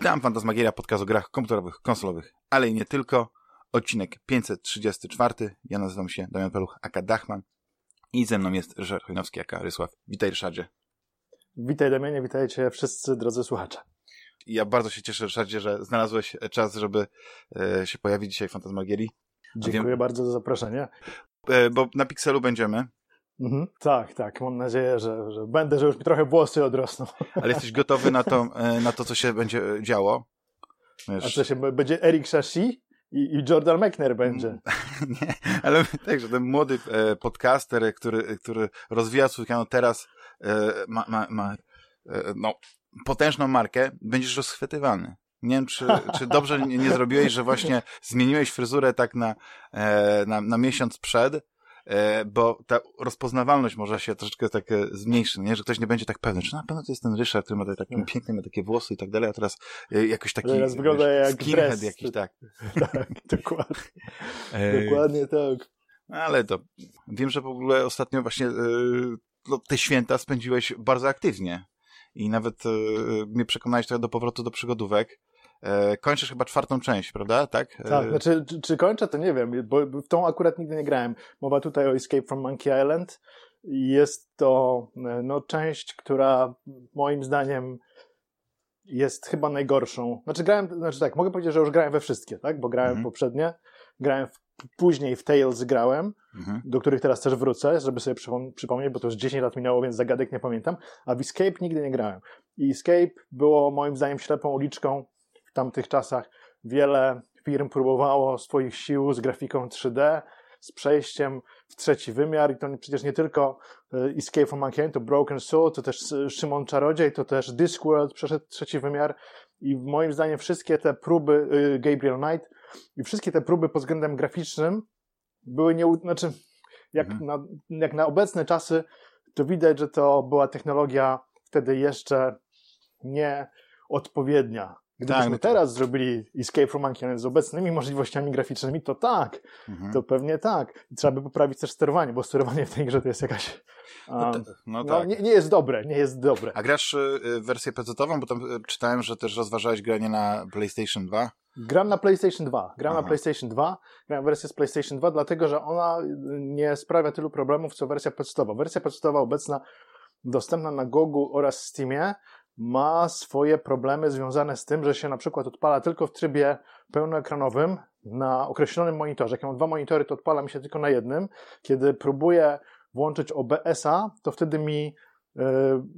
Witam, Fantasmagieria, podcast o grach komputerowych, konsolowych, ale i nie tylko. Odcinek 534. Ja nazywam się Damian Peluch, aka Dachman i ze mną jest Ryszard Chojnowski, aka Rysław. Witaj Ryszardzie. Witaj Damianie, witajcie wszyscy drodzy słuchacze. Ja bardzo się cieszę, Ryszardzie, że znalazłeś czas, żeby e, się pojawić dzisiaj w Fantasmagierii. Dziękuję wiem, bardzo za zaproszenie. E, bo na Pixelu będziemy. Mhm, tak, tak. Mam nadzieję, że, że będę, że już mi trochę włosy odrosną. Ale jesteś gotowy na to, e, na to co się będzie działo? Wiesz... A co się będzie Eric Shashi? I, I, Jordan Mechner będzie. Nie, ale tak, że ten młody e, podcaster, który, który rozwija swój kanał teraz, e, ma, ma, ma e, no, potężną markę, będziesz rozchwytywany. Nie wiem, czy, czy dobrze nie, nie zrobiłeś, że właśnie zmieniłeś fryzurę tak na, e, na, na miesiąc przed, E, bo ta rozpoznawalność może się troszeczkę tak e, zmniejszy, nie? że ktoś nie będzie tak pewny, czy na pewno to jest ten Ryszard, który ma takie piękne, ma takie włosy i tak dalej, a teraz e, jakoś taki teraz wygląda wiesz, jak skinhead jakiś, tak. tak, dokładnie. dokładnie tak. Ale to, wiem, że w ogóle ostatnio właśnie no, te święta spędziłeś bardzo aktywnie i nawet mnie przekonałeś trochę do powrotu do przygodówek. E, kończysz chyba czwartą część, prawda? Tak? E, tak, znaczy, czy, czy kończę, to nie wiem, bo w tą akurat nigdy nie grałem. Mowa tutaj o Escape from Monkey Island. Jest to e, no, część, która moim zdaniem jest chyba najgorszą. Znaczy grałem, znaczy tak, mogę powiedzieć, że już grałem we wszystkie, tak? Bo grałem mhm. poprzednie, grałem w, później w Tales grałem, mhm. do których teraz też wrócę, żeby sobie przypomnieć, bo to już 10 lat minęło, więc zagadek nie pamiętam, a w Escape nigdy nie grałem. I Escape było moim zdaniem ślepą uliczką w tamtych czasach wiele firm próbowało swoich sił z grafiką 3D, z przejściem w trzeci wymiar i to przecież nie tylko e, Escape from Mankind, to Broken Soul, to też e, Szymon Czarodziej, to też Discworld przeszedł trzeci wymiar i moim zdaniem wszystkie te próby, e, Gabriel Knight i wszystkie te próby pod względem graficznym były nie, znaczy jak, mhm. na, jak na obecne czasy to widać, że to była technologia wtedy jeszcze nie odpowiednia Gdybyśmy tak, no teraz zrobili Escape from Monkey z obecnymi możliwościami graficznymi, to tak, mhm. to pewnie tak. I trzeba by poprawić też sterowanie, bo sterowanie w tej grze to jest jakaś... Um, no, no, no, tak. nie, nie, jest dobre, nie jest dobre. A grasz y, wersję PC-ową? Bo tam y, czytałem, że też rozważałeś granie na PlayStation 2. Gram na PlayStation 2. Gram Aha. na PlayStation 2. Gram wersję z PlayStation 2, dlatego że ona nie sprawia tylu problemów, co wersja PC-owa. Wersja PC-owa obecna dostępna na Gogu oraz Steamie ma swoje problemy związane z tym, że się na przykład odpala tylko w trybie pełnoekranowym na określonym monitorze. Jak ja mam dwa monitory, to odpala mi się tylko na jednym. Kiedy próbuję włączyć OBS-a, to wtedy mi e,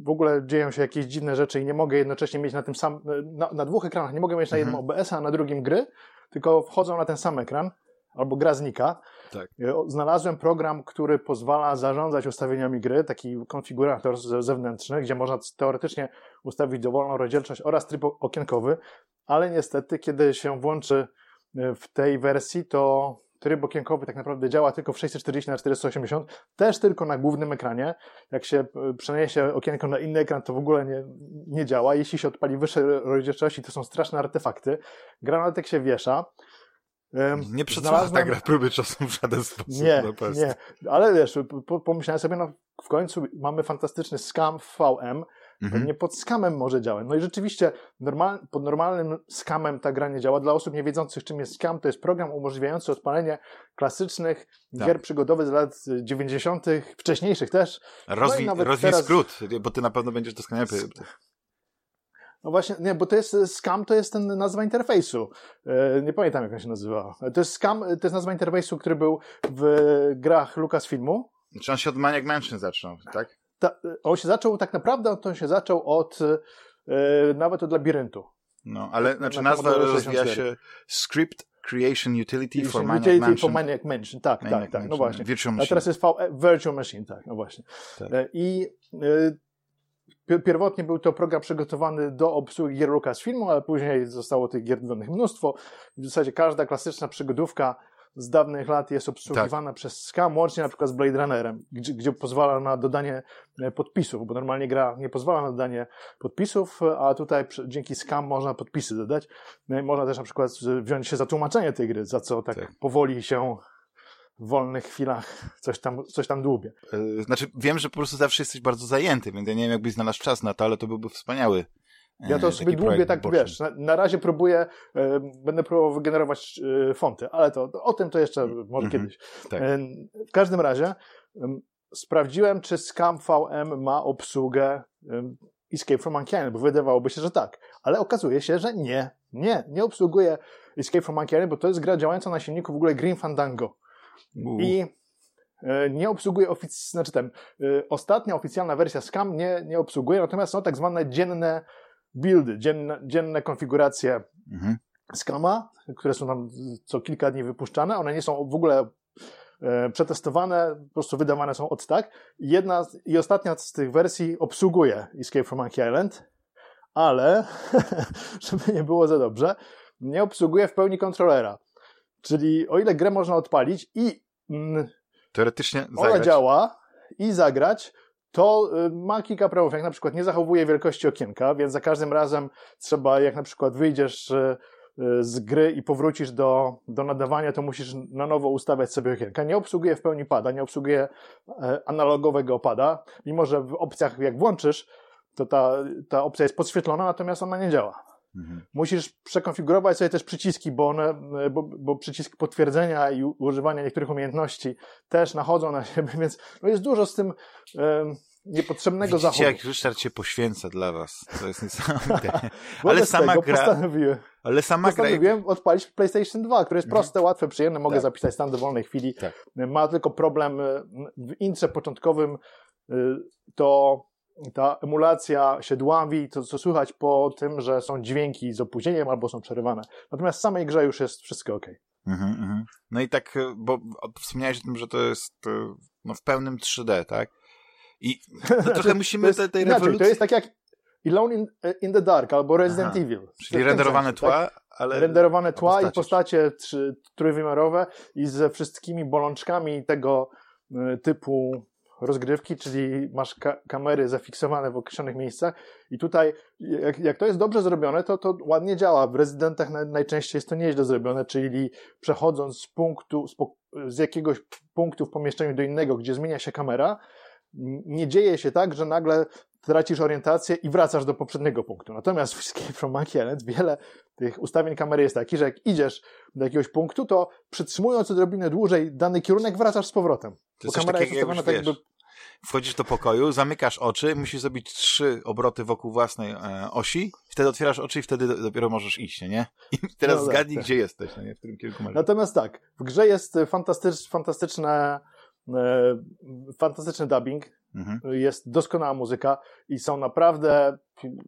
w ogóle dzieją się jakieś dziwne rzeczy i nie mogę jednocześnie mieć na tym sam, na, na dwóch ekranach, nie mogę mieć na jednym mhm. OBS-a, a na drugim gry, tylko wchodzą na ten sam ekran albo gra znika. Tak. E, znalazłem program, który pozwala zarządzać ustawieniami gry, taki konfigurator zewnętrzny, gdzie można teoretycznie ustawić dowolną rozdzielczość oraz tryb okienkowy, ale niestety, kiedy się włączy e, w tej wersji, to tryb okienkowy tak naprawdę działa tylko w 640 na 480 też tylko na głównym ekranie. Jak się e, przeniesie okienko na inny ekran, to w ogóle nie, nie działa. Jeśli się odpali wyższe rozdzielczości, to są straszne artefakty. Granatek się wiesza. Nie przetrwała znalazłem... ta gra próby czasu w żaden sposób. Nie, nie. Ale wiesz, pomyślałem sobie, no w końcu mamy fantastyczny scam VM, mhm. pewnie pod scamem może działać. No i rzeczywiście normal, pod normalnym scamem ta gra nie działa. Dla osób nie wiedzących, czym jest scam, to jest program umożliwiający odpalenie klasycznych tak. gier przygodowych z lat 90., wcześniejszych też. Rozwij, no rozwij teraz... skrót, bo ty na pewno będziesz doskonale... No właśnie, nie, bo to jest scam, to jest ten nazwa interfejsu. E, nie pamiętam, jak on się nazywa. To jest scam, to jest nazwa interfejsu, który był w grach Lucasfilmu. Czy on się od Maniac Mansion zaczął, tak? Ta, on się zaczął, tak naprawdę, on się zaczął od e, nawet od labiryntu. No, ale znaczy na nazwa rozwija się Script Creation Utility for Maniac Utility Mansion. for Maniac Mansion, tak, Maniac tak, tak, no właśnie. Virtual Machine. A teraz jest v, Virtual Machine, tak, no właśnie. Tak. E, I e, Pierwotnie był to program przygotowany do obsługi gier Lucasfilmu, ale później zostało tych gier dodanych mnóstwo. W zasadzie każda klasyczna przygodówka z dawnych lat jest obsługiwana tak. przez Scam, łącznie na przykład z Blade Runnerem, gdzie, gdzie pozwala na dodanie e, podpisów, bo normalnie gra nie pozwala na dodanie podpisów, a tutaj dzięki Scam można podpisy dodać. No można też na przykład wziąć się za tłumaczenie tej gry, za co tak, tak. powoli się w wolnych chwilach coś tam, coś tam dłubię. E, znaczy, wiem, że po prostu zawsze jesteś bardzo zajęty, więc ja nie wiem, jakbyś znalazł czas na to, ale to byłby wspaniały Ja to e, sobie dłubię, tak boczny. wiesz, na, na razie próbuję, e, będę próbował wygenerować e, fonty, ale to o tym to jeszcze może Mhm, kiedyś. tak. E, w każdym razie em, sprawdziłem, czy Scam VM ma obsługę Escape from Monkey Island, bo wydawałoby się, że tak, ale okazuje się, że nie, nie, nie obsługuje Escape from Monkey Island, bo to jest gra działająca na silniku w ogóle Green Fandango. I e, nie obsługuje ofic... znaczy ten, e, ostatnia oficjalna wersja Scam nie, nie obsługuje, natomiast są tak zwane dzienne buildy, dzienne, dzienne konfiguracje mhm. Scama, które są tam co kilka dni wypuszczane. One nie są w ogóle e, przetestowane, po prostu wydawane są od tak. Jedna i ostatnia z tych wersji obsługuje Escape from Monkey Island, ale żeby nie było za dobrze, nie obsługuje w pełni kontrolera. Czyli o ile grę można odpalić i mm, Teoretycznie ona zagrać. działa i zagrać, to y, ma kilka problemów. Jak na przykład nie zachowuje wielkości okienka, więc za każdym razem trzeba, jak na przykład wyjdziesz y, y, z gry i powrócisz do, do nadawania, to musisz na nowo ustawiać sobie okienka. Nie obsługuje w pełni pada, nie obsługuje e, analogowego pada, mimo że w opcjach jak włączysz, to ta, ta opcja jest podświetlona, natomiast ona nie działa. Mhm. Musisz przekonfigurować sobie też przyciski, bo, one, bo, bo przyciski potwierdzenia i używania niektórych umiejętności też nachodzą na siebie, więc no jest dużo z tym em, niepotrzebnego Widzicie, zachodu. jak Ryszard się poświęca dla was. To jest niesamowite. Ale sama gra, Postanowiłem, ale sama gra... postanowiłem odpalić PlayStation 2, które jest Mhm. proste, łatwe, przyjemne, mogę Tak. zapisać stan dowolnej chwili. Tak. Ma tylko problem w intrze początkowym, y, to ta emulacja się dławi, to co słychać po tym, że są dźwięki z opóźnieniem albo są przerywane. Natomiast w samej grze już jest wszystko ok. Mhm, mhm. No i tak, e, bo wspomniałeś o tym, że to jest e, no, w pełnym 3D, tak? I trochę musimy jest, tej, tej inaczej, rewolucji... to jest tak jak Alone in, in the Dark albo Resident Aha. Evil. Czyli renderowane sensie, tła, tak? ale... Renderowane tła i postacie. trzy, trójwymiarowe i ze wszystkimi bolączkami tego typu rozgrywki, czyli masz ka kamery zafiksowane w określonych miejscach i tutaj jak, jak to jest dobrze zrobione, to to ładnie działa. W rezydentach naj, najczęściej jest to nieźle zrobione, czyli przechodząc z punktu, z, z jakiegoś punktu w pomieszczeniu do innego, gdzie zmienia się kamera, nie dzieje się tak, że nagle tracisz orientację i wracasz do poprzedniego punktu. Natomiast w Escape from Monkey Island wiele tych ustawień kamery jest takich, że jak idziesz do jakiegoś punktu, to przytrzymując odrobinę dłużej dany kierunek, wracasz z powrotem. To Bo kamera jest ustawiona tak, jakby wchodzisz do pokoju, zamykasz oczy, musisz zrobić trzy obroty wokół własnej e, osi, wtedy otwierasz oczy i wtedy do, dopiero możesz iść, nie? I teraz No zgadnij, tak. gdzie jesteś, no nie? W którym kierunku masz. Natomiast tak, w grze jest fantastycz, fantastyczne, e, fantastyczny dubbing, Mhm. jest doskonała muzyka i są naprawdę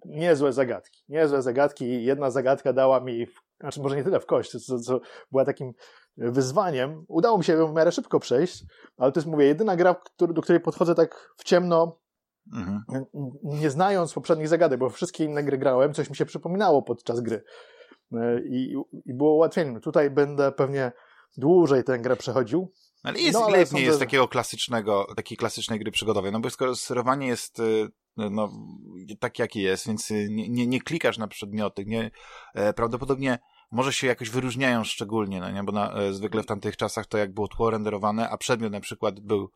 niezłe zagadki. Niezłe zagadki. Jedna zagadka dała mi, znaczy może nie tyle w kość, co, co była takim wyzwaniem. Udało mi się ją w miarę szybko przejść, ale to jest, mówię, jedyna gra, do której podchodzę tak w ciemno, Mhm. nie znając poprzednich zagadek, bo wszystkie inne gry grałem, coś mi się przypominało podczas gry. E, I, i było łatwiej. Tutaj będę pewnie dłużej tę grę przechodził. Ale jest, No, ale ile nie sądzę, jest takiego klasycznego, takiej klasycznej gry przygodowej, no bo skoro sterowanie jest y, no, tak jakie jest, więc y, nie, nie, nie klikasz na przedmioty, nie, e, prawdopodobnie może się jakoś wyróżniają szczególnie, no nie, bo na, e, zwykle w tamtych czasach to jak było tło renderowane, a przedmiot na przykład był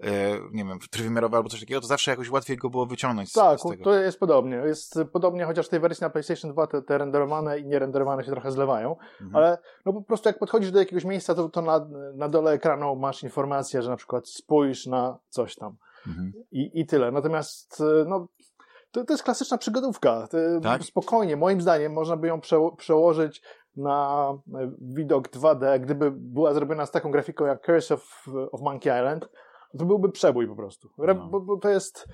e, nie wiem, trójwymiarowy albo coś takiego, to zawsze jakoś łatwiej go było wyciągnąć z, Tak, z tego. to jest podobnie. Jest podobnie, chociaż w tej wersji na PlayStation 2 te, te renderowane i nierenderowane się trochę zlewają, Mhm. ale no po prostu jak podchodzisz do jakiegoś miejsca, to, to na, na dole ekranu masz informację, że na przykład spójrz na coś tam Mhm. i, i tyle. Natomiast e, no, to, to jest klasyczna przygodówka. To, Tak? Spokojnie, moim zdaniem można by ją przeło- przełożyć na e, widok 2D, gdyby była zrobiona z taką grafiką jak Curse of, of Monkey Island, to byłby przebój po prostu. Re, No. bo, bo to jest,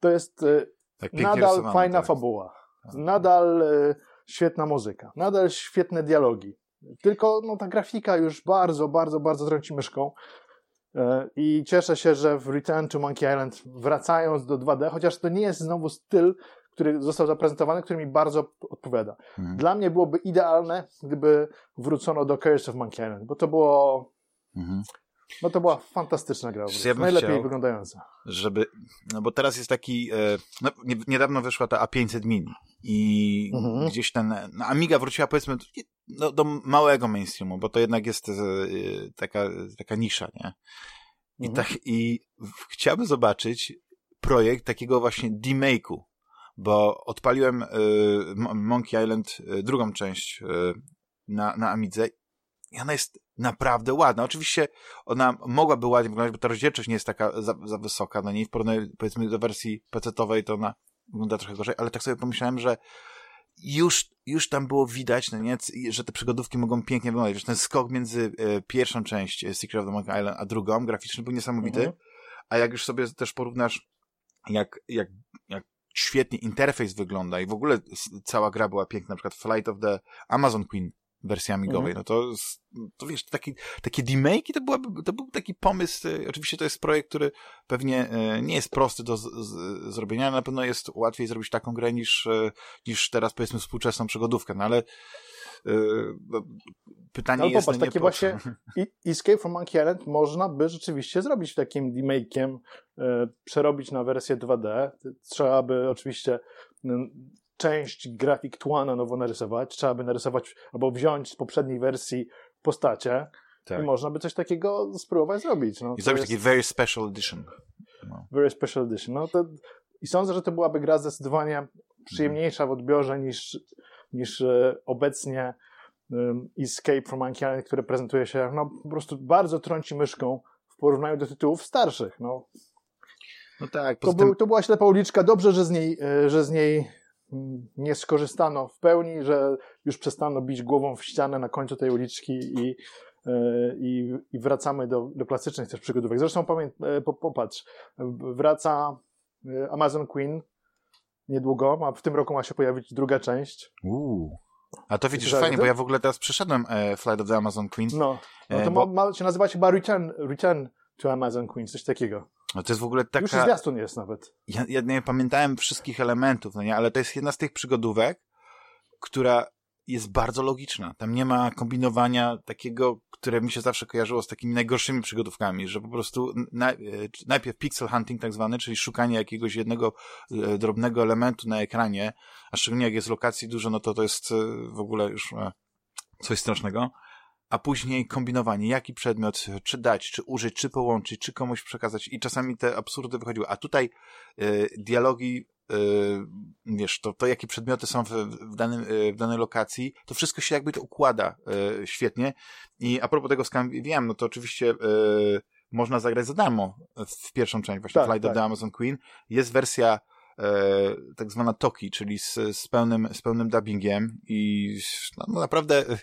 to jest e, Tak nadal fajna teraz. fabuła, Tak. nadal e, świetna muzyka, nadal świetne dialogi. Tylko no, ta grafika już bardzo, bardzo, bardzo trąci myszką. E, I cieszę się, że w Return to Monkey Island wracając do 2D, chociaż to nie jest znowu styl, który został zaprezentowany, który mi bardzo odpowiada. Mhm. Dla mnie byłoby idealne, gdyby wrócono do Curse of Monkey Island, bo to było, Mhm. no to była fantastyczna gra, Ja najlepiej chciał- wyglądająca. żeby, no bo teraz jest taki, e, no, nie, niedawno wyszła ta A500 Mini i Mhm. gdzieś ten, no Amiga wróciła powiedzmy do, do małego mainstreamu, bo to jednak jest e, taka, taka nisza, nie? I Mhm. tak, i chciałbym zobaczyć projekt takiego właśnie demake'u, bo odpaliłem y, Monkey Island y, drugą część y, na, na Amidze i ona jest naprawdę ładna. Oczywiście ona mogłaby ładnie wyglądać, bo ta rozdzielczość nie jest taka za, za wysoka, no nie w porównaniu powiedzmy do wersji PC-owej to ona wygląda trochę gorzej, ale tak sobie pomyślałem, że już, już tam było widać, no nie, że te przygodówki mogą pięknie wyglądać. Wiesz, ten skok między e, pierwszą część e, Secret of the Monkey Island a drugą, graficzny był niesamowity, mhm. a jak już sobie też porównasz, jak, jak, jak świetnie interfejs wygląda i w ogóle cała gra była piękna, na przykład Flight of the Amazon Queen wersji amigowej, mhm. no to, to wiesz, taki, takie demake'i to, byłaby, to był taki pomysł, e, oczywiście to jest projekt, który pewnie e, nie jest prosty do z, z, zrobienia, na pewno jest łatwiej zrobić taką grę niż, e, niż teraz powiedzmy współczesną przygodówkę, no ale no, pytanie no, jest... Popatrz, takie właśnie Escape from Monkey Island można by rzeczywiście zrobić takim demake'iem, przerobić na wersję 2D. Trzeba by oczywiście część grafik tła na nowo narysować, trzeba by narysować albo wziąć z poprzedniej wersji postacie tak. i można by coś takiego spróbować zrobić. No, I zrobić jest... taki very special edition. No. Very special edition. No to... I sądzę, że to byłaby gra zdecydowanie przyjemniejsza w odbiorze niż, niż e, obecnie um, Escape from Monkey Island, które prezentuje się no, po prostu bardzo trąci myszką w porównaniu do tytułów starszych. No. No tak, to, tym... był, to była ślepa uliczka. Dobrze, że z niej, e, że z niej nie skorzystano w pełni, że już przestano bić głową w ścianę na końcu tej uliczki i, e, i, i wracamy do, do klasycznych też przygodówek. Zresztą pamięt, e, popatrz, wraca e, Amazon Queen niedługo, a w tym roku ma się pojawić druga część. Uuu. A to widzisz, fajnie, bo ja w ogóle teraz przeszedłem e, Flight of the Amazon Queen. No, no to bo... ma, ma się nazywać chyba Return, Return to Amazon Queen, coś takiego. No to jest w ogóle taka... Już zwiastun jest nawet. Ja, ja nie pamiętałem wszystkich elementów, no nie, ale to jest jedna z tych przygodówek, która jest bardzo logiczna. Tam nie ma kombinowania takiego, które mi się zawsze kojarzyło z takimi najgorszymi przygodówkami, że po prostu e, najpierw pixel hunting tak zwany, czyli szukanie jakiegoś jednego e, drobnego elementu na ekranie, a szczególnie jak jest lokacji dużo, no to to jest e, w ogóle już coś strasznego a później kombinowanie, jaki przedmiot, czy dać, czy użyć, czy połączyć, czy komuś przekazać. I czasami te absurdy wychodziły, a tutaj y, dialogi y, wiesz, to, to jakie przedmioty są w, w, danym, y, w danej lokacji, to wszystko się jakby to układa y, świetnie. I a propos tego wiem, no to oczywiście y, można zagrać za darmo w pierwszą część, właśnie tak, Flight tak. of the Amazon Queen. Jest wersja tak zwana Toki, czyli z, z, pełnym, z pełnym dubbingiem i no, no naprawdę e,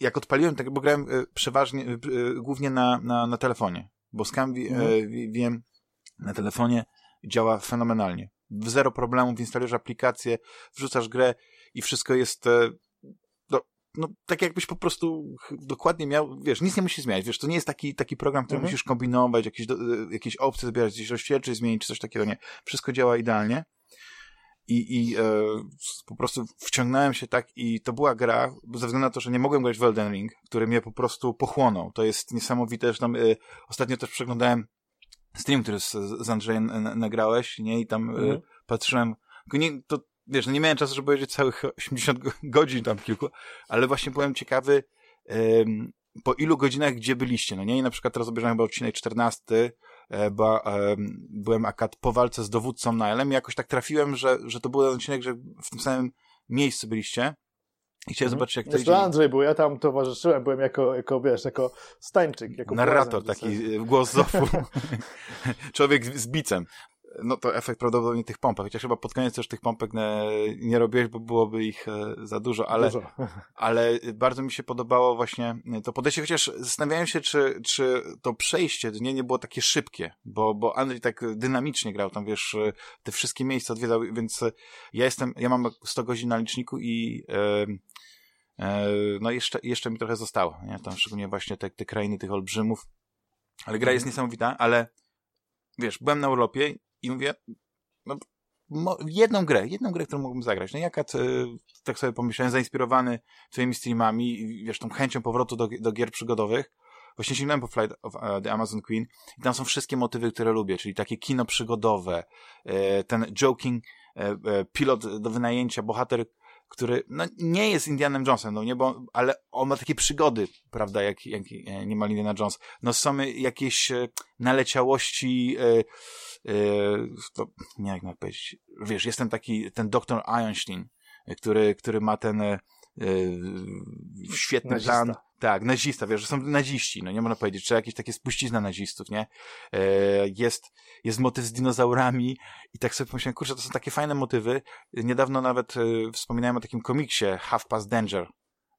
jak odpaliłem, tak, bo grałem e, przeważnie, e, głównie na, na, na telefonie, bo Scam mhm. wiem na telefonie działa fenomenalnie. Zero problemów, instalujesz aplikację, wrzucasz grę i wszystko jest no, tak jakbyś po prostu dokładnie miał, wiesz, nic nie musi zmieniać, wiesz, to nie jest taki, taki program, który mhm. musisz kombinować, jakieś, do, y, jakieś opcje zbierać, gdzieś rozdzielczy zmienić, czy coś takiego, nie. Wszystko działa idealnie i, i e, po prostu wciągnąłem się tak i to była gra, ze względu na to, że nie mogłem grać w Elden Ring, który mnie po prostu pochłonął. To jest niesamowite, że tam y, ostatnio też przeglądałem stream, który z, z Andrzejem nagrałeś, nie, i tam mhm. patrzyłem, nie, to wiesz, no nie miałem czasu, żeby powiedzieć całych 80 godzin tam kilku, ale właśnie byłem ciekawy, um, po ilu godzinach gdzie byliście, no nie? I na przykład teraz obejrzałem chyba odcinek 14, e, bo um, byłem akad po walce z dowódcą Nilem i jakoś tak trafiłem, że, że to był ten odcinek, że w tym samym miejscu byliście. I chciałem mhm. zobaczyć, jak to idzie. Andrzej był, ja tam towarzyszyłem, byłem jako, jako wiesz, jako stańczyk. Jako Narrator, taki głos Zofu. Człowiek z bicem no to efekt prawdopodobnie tych pompek, chociaż chyba pod koniec też tych pompek nie, robiłeś, bo byłoby ich e, za dużo, ale, dużo. ale bardzo mi się podobało właśnie to podejście, chociaż zastanawiałem się, czy, czy to przejście nie, nie było takie szybkie, bo, bo Andrzej tak dynamicznie grał tam, wiesz, te wszystkie miejsca odwiedzał, więc ja jestem, ja mam 100 godzin na liczniku i e, e, no jeszcze, jeszcze mi trochę zostało, nie? Tam szczególnie właśnie te, te krainy tych olbrzymów, ale gra jest mhm. niesamowita, ale wiesz, byłem na urlopie i mówię, no, jedną grę, jedną grę, którą mógłbym zagrać. No jaka, tak sobie pomyślałem, zainspirowany twoimi streamami wiesz, tą chęcią powrotu do, do gier przygodowych, właśnie sięgnąłem po Flight of uh, the Amazon Queen i tam są wszystkie motywy, które lubię, czyli takie kino przygodowe, e, ten joking, e, pilot do wynajęcia, bohater który no, nie jest Indianem Jonesem, no nie, bo, ale on ma takie przygody, prawda, jak, jak niemal Indiana Jones. No są jakieś e, naleciałości, e, e, to, nie jak nawet powiedzieć, wiesz, jest ten taki, ten doktor Einstein, który, który ma ten e, świetny Nazista. plan. Tak, nazista, wiesz, że są naziści, no nie można powiedzieć, czy jakieś takie spuścizna nazistów, nie? E, jest, jest motyw z dinozaurami i tak sobie pomyślałem, kurczę, to są takie fajne motywy. Niedawno nawet e, wspominałem o takim komiksie Half Past Danger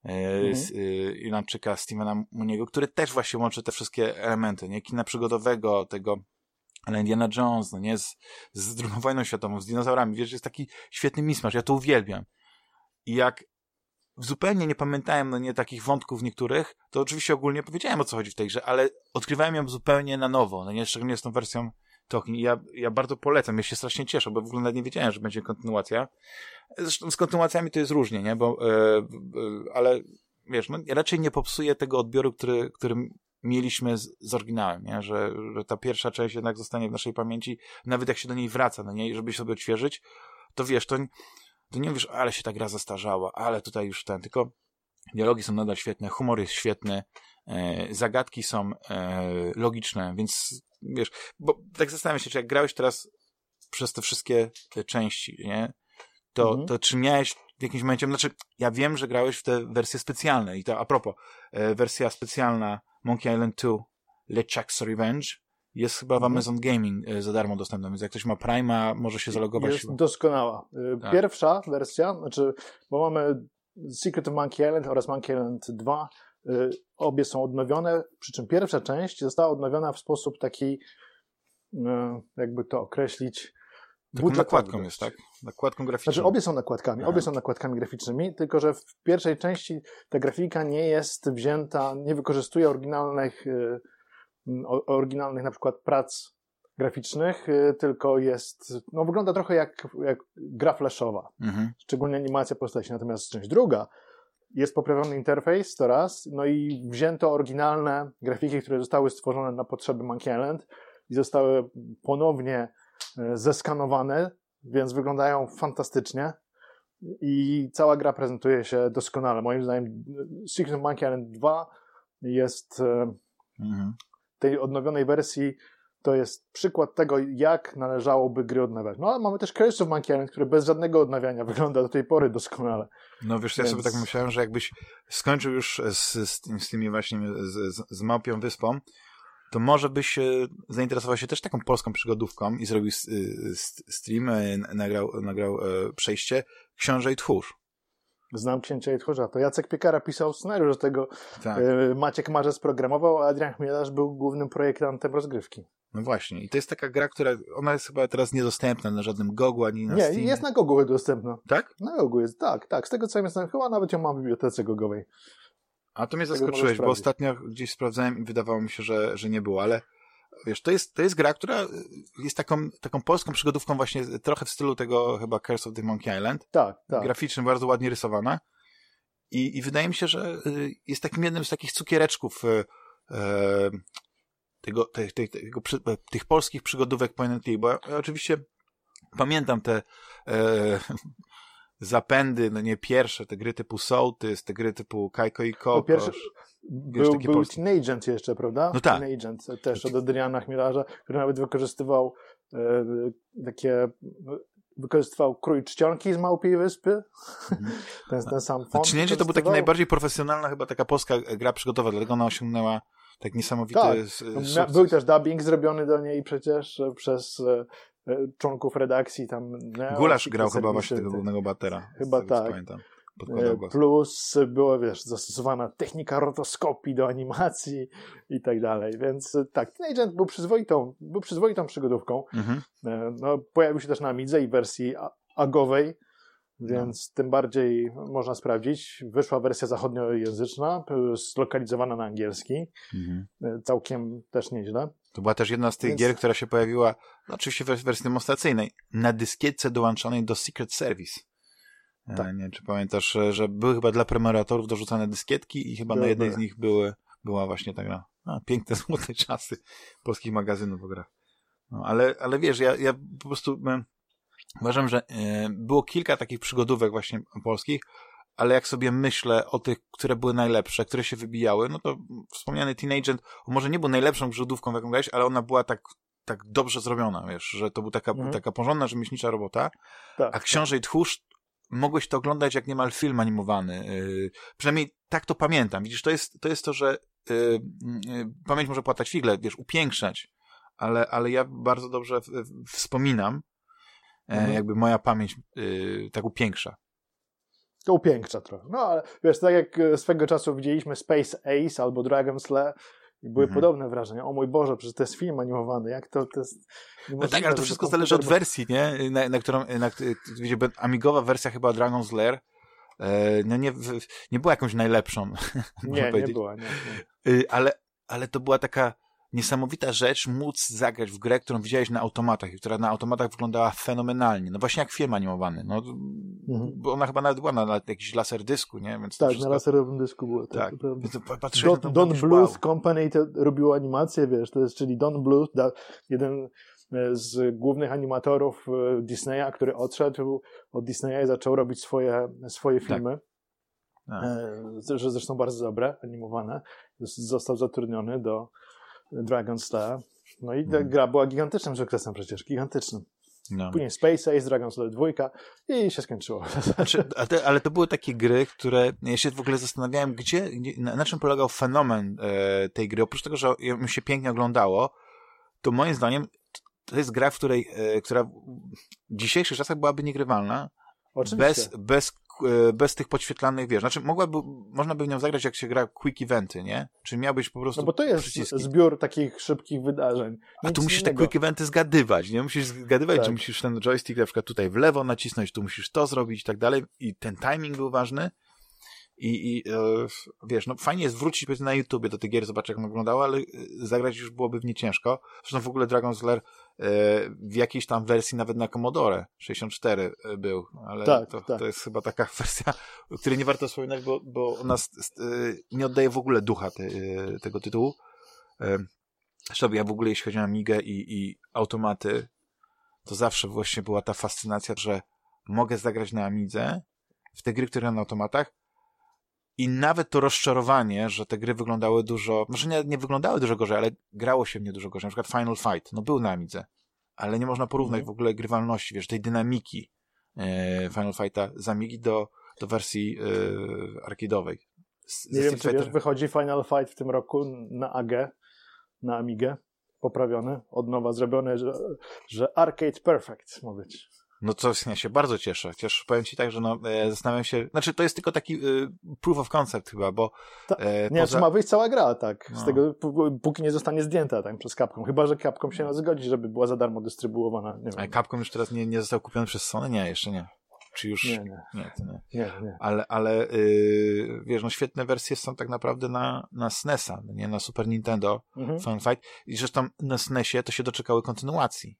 e, z e, Irlandczyka Stevena Muniego, który też właśnie łączy te wszystkie elementy, nie? Kina przygodowego, tego ale Indiana Jones, no nie, z, z drugą wojną światową, z dinozaurami, wiesz, jest taki świetny mismasz, ja to uwielbiam. I jak zupełnie nie pamiętałem, no nie, takich wątków niektórych, to oczywiście ogólnie powiedziałem, o co chodzi w tej grze, ale odkrywałem ją zupełnie na nowo, no nie, szczególnie z tą wersją Tolkien. Ja, ja bardzo polecam, ja się strasznie cieszę, bo w ogóle nawet nie wiedziałem, że będzie kontynuacja. Zresztą z kontynuacjami to jest różnie, nie, bo, e, ale wiesz, no, raczej nie popsuję tego odbioru, który, który mieliśmy z, z oryginałem, nie? Że, że ta pierwsza część jednak zostanie w naszej pamięci, nawet jak się do niej wraca, no nie, żeby sobie odświeżyć, to wiesz, to, to nie mówisz, ale się ta gra zastarzała, ale tutaj już ten, tylko dialogi są nadal świetne, humor jest świetny, e, zagadki są e, logiczne, więc wiesz, bo tak zastanawiam się, czy jak grałeś teraz przez te wszystkie te części, nie? To, Mhm. to czy miałeś w jakimś momencie, znaczy ja wiem, że grałeś w te wersje specjalne i to a propos, e, wersja specjalna Monkey Island 2 LeChuck's Revenge jest chyba w Mhm. Amazon Gaming e, za darmo dostępna, więc jak ktoś ma Prima, może się zalogować. Jest doskonała. Y, Tak. Pierwsza wersja, znaczy, bo mamy Secret of Monkey Island oraz Monkey Island 2. y, Obie są odnowione, przy czym pierwsza część została odnowiona w sposób taki, y, jakby to określić, Taką nakładką jest, tak? Nakładką graficzną. Znaczy obie są nakładkami, Aha. obie są nakładkami graficznymi, tylko że w pierwszej części ta grafika nie jest wzięta, nie wykorzystuje oryginalnych, y, oryginalnych na przykład prac graficznych, y, tylko jest, no wygląda trochę jak, jak gra flashowa, Mhm. szczególnie animacja postaci. Natomiast część druga jest poprawiony interfejs to raz, no i wzięto oryginalne grafiki, które zostały stworzone na potrzeby Monkey Island i zostały ponownie e, zeskanowane, więc wyglądają fantastycznie i cała gra prezentuje się doskonale. Moim zdaniem Secret of Monkey Island 2 jest e, Mhm. Tej odnowionej wersji to jest przykład tego, jak należałoby gry odnawiać. No ale mamy też Curse of Monkey Island, który bez żadnego odnawiania wygląda do tej pory doskonale. No wiesz, ja Więc- sobie tak myślałem, że jakbyś skończył już z, z, z tymi właśnie, z, z, z Małpią Wyspą, to może byś e, zainteresował się też taką polską przygodówką i zrobił s- stream, e, nagrał, nagrał e, przejście Książę i Tchórz. Znam Księcia i Tchórza. To Jacek Piekara pisał scenariusz do tego. Tak, e, Maciek Marzec programował, a Adrian Chmielarz był głównym projektantem rozgrywki. no właśnie. I to jest taka gra, która, ona jest chyba teraz niedostępna na żadnym Gogu, ani na Nie, Steamie. jest na Gogu dostępna. Tak? Na Gogu jest, tak, tak. Z tego co ja znam, chyba nawet ją mam w bibliotece Gogowej. A to mnie zaskoczyłeś, bo ostatnio gdzieś sprawdzałem i wydawało mi się, że, że nie było, ale wiesz, to jest, to jest gra, która jest taką, taką polską przygodówką właśnie trochę w stylu tego chyba Curse of the Monkey Island. Tak, tak. Graficznie bardzo ładnie rysowana. I, I wydaje mi się, że y, jest takim jednym z takich cukiereczków y, e, tego, te, te, tego, przy- tych polskich przygodówek point and click, bo ja oczywiście pamiętam te e, zapędy, no nie pierwsze, te gry typu Sołtys, te gry typu Kajko i Po Kokosz. pierwsze, był, był polski. Teen Agent jeszcze, prawda? No tak. Teen Agent też od Adriana Chmielarza, który nawet wykorzystywał e, takie, no, wykorzystywał krój czcionki z Małpiej Wyspy. ten, ten sam font. Zacznięcie to był taki najbardziej profesjonalna chyba taka polska gra przygotowa, dlatego ona osiągnęła tak niesamowity Tak. No, sukces. Był też dubbing zrobiony do niej przecież e, przez e, e, członków redakcji tam. Neo, Gulasz grał chyba właśnie tego te- głównego batera. Chyba tak. Pamiętam. E. Plus była, wiesz, zastosowana technika rotoskopii do animacji i tak dalej. Więc e, tak, Teen Agent był przyzwoitą, był przyzwoitą przygodówką. Mhm. E, No, pojawił się też na Amidze i wersji agowej, więc tym bardziej można sprawdzić. Wyszła wersja zachodniojęzyczna, zlokalizowana na angielski. Mhm. E, Całkiem też nieźle. To była też jedna z tych Więc- gier, która się pojawiła, no oczywiście w wersji demonstracyjnej, na dyskietce dołączonej do Secret Service. E, Tak. Nie czy pamiętasz, e, że były chyba dla prenumeratorów dorzucane dyskietki i chyba na Były, jednej z nich były, była właśnie ta gra. A, piękne, złote czasy polskich magazynów o grach. No, ale, ale wiesz, ja, ja po prostu... uważam, że e, było kilka takich przygodówek właśnie polskich, ale jak sobie myślę o tych, które były najlepsze, które się wybijały, no to wspomniany Teenage może nie był najlepszą przygodówką, jaką grałeś, ale ona była tak tak dobrze zrobiona, wiesz, że to była taka, mhm. taka porządna, rzemieślnicza robota, tak, a Książę tak. i Tchórz mogłeś to oglądać jak niemal film animowany. Yy, przynajmniej tak to pamiętam. Widzisz, to jest to, jest to że yy, yy, pamięć może płatać figle, wiesz, upiększać, ale, ale ja bardzo dobrze w, w, wspominam, mhm. jakby moja pamięć y, tak upiększa. To upiększa trochę. No ale wiesz, tak jak e, swego czasu widzieliśmy Space Ace albo Dragon's Lair, i były mhm. podobne wrażenia. O mój Boże, przecież to jest film animowany. Jak to, to jest... No tak, ale to wszystko zależy od wersji, nie? Na, na którą, na, wiecie, amigowa wersja chyba Dragon's Lair e, no nie, nie była jakąś najlepszą. Nie, nie była. Nie, nie. Y, ale, ale to była taka niesamowita rzecz móc zagrać w grę, którą widziałeś na automatach i która na automatach wyglądała fenomenalnie. No właśnie jak film animowany. No, mhm. Bo ona chyba nawet była na, na jakimś laserdysku, nie? Więc tak, wszystko... na laserowym dysku było. Tak. tak. Patrzyłeś Don, Don Bluth wow. Company to robiło animację, wiesz, to jest, czyli Don Bluth, da, jeden e, z głównych animatorów e, Disneya, który odszedł od Disneya i zaczął robić swoje, swoje tak. filmy. Tak. E, zresztą bardzo dobre, animowane. Został zatrudniony do Dragon's Lair. No i ta hmm. gra była gigantycznym sukcesem przecież, gigantycznym. No. Później Space Ace, Dragon's Lair 2 i się skończyło. Znaczy, ale, ale, to były takie gry, które ja się w ogóle zastanawiałem, gdzie, na, na czym polegał fenomen e, tej gry. Oprócz tego, że mi się pięknie oglądało, to moim zdaniem to jest gra, w której, e, która w dzisiejszych czasach byłaby niegrywalna. Oczywiście. Bez, bez bez tych podświetlanych, wiesz, znaczy mogłaby, można by w nią zagrać jak się gra quick eventy, nie? Czy miałbyś po prostu No bo to jest przyciski. zbiór takich szybkich wydarzeń. Nic A tu musisz innego. te quick eventy zgadywać, nie? Musisz zgadywać, tak. że musisz ten joystick na przykład tutaj w lewo nacisnąć, tu musisz to zrobić i tak dalej i ten timing był ważny. I, i e, wiesz, no fajnie jest wrócić na YouTubie do tych gier, zobaczyć jak one wyglądały, ale e, zagrać już byłoby w nie ciężko. Zresztą w ogóle Dragon's Lair w jakiejś tam wersji nawet na Commodore 64 e, był, ale tak, to, tak. to jest chyba taka wersja, o której nie warto wspominać, bo, bo ona e, nie oddaje w ogóle ducha te, e, tego tytułu. Zresztą ja w ogóle jeśli chodzi o Amigę i, i automaty, to zawsze właśnie była ta fascynacja, że mogę zagrać na Amidze w te gry, które na automatach, i nawet to rozczarowanie, że te gry wyglądały dużo, może nie, nie wyglądały dużo gorzej, ale grało się w nie dużo gorzej. Na przykład Final Fight, no był na Amidze, ale nie można porównać mm. w ogóle grywalności, wiesz, tej dynamiki e, Final Fighta z Amigi do, do wersji e, arcade'owej. Nie wiem, czy wiesz, wychodzi Final Fight w tym roku na AG, na Amigę, poprawiony, od nowa zrobiony, że, że Arcade Perfect ma być. No to ja się bardzo cieszę. Cieszę, powiem ci tak, że no, e, zastanawiam się, znaczy to jest tylko taki e, proof of concept chyba, bo... Ta, e, nie, poza... czy ma wyjść cała gra, tak, no. z tego, póki nie zostanie zdjęta tak, przez Capcom. Chyba, że Capcom się zgodzi, żeby była za darmo dystrybuowana. Nie A Capcom już teraz nie, nie został kupiony przez Sony? Nie, jeszcze nie. Czy już... Nie, nie. Nie, nie. nie, nie. Ale, ale yy, wiesz, no świetne wersje są tak naprawdę na, na SNESa, nie na Super Nintendo mhm. Fun Fight. I zresztą na SNESie to się doczekały kontynuacji.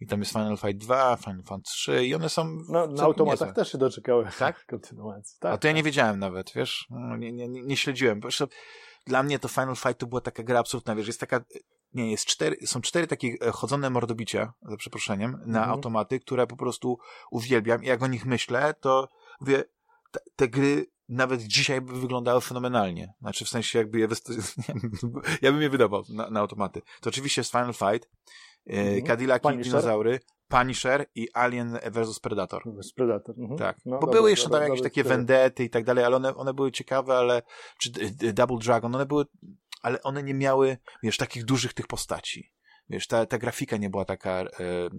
I tam jest Final Fight 2, Final Fight 3 i one są... No, na automatach niezłe. też się doczekały tak? kontynuacji. Tak, A to ja nie wiedziałem nawet, wiesz? No, nie, nie, nie, śledziłem. Zresztą dla mnie to Final Fight to była taka gra absolutna, wiesz, jest taka... Nie, jest cztery, są cztery takie e, chodzone mordobicia, za przeproszeniem, na mhm. automaty, które po prostu uwielbiam i jak o nich myślę, to mówię, te, te gry nawet dzisiaj by wyglądały fenomenalnie. Znaczy w sensie jakby je... ja bym je wydawał na, na automaty. To oczywiście jest Final Fight, Mhm. Cadillac i dinozaury, Punisher i Alien vs Predator. Vs Predator. Mhm. Tak. No, Bo dobra, były jeszcze dobra, tam jakieś takie vendety i tak dalej, ale one, one były ciekawe, ale czy Double Dragon, one były, ale one nie miały, wiesz, takich dużych tych postaci. Wiesz, ta, ta grafika nie była taka, e,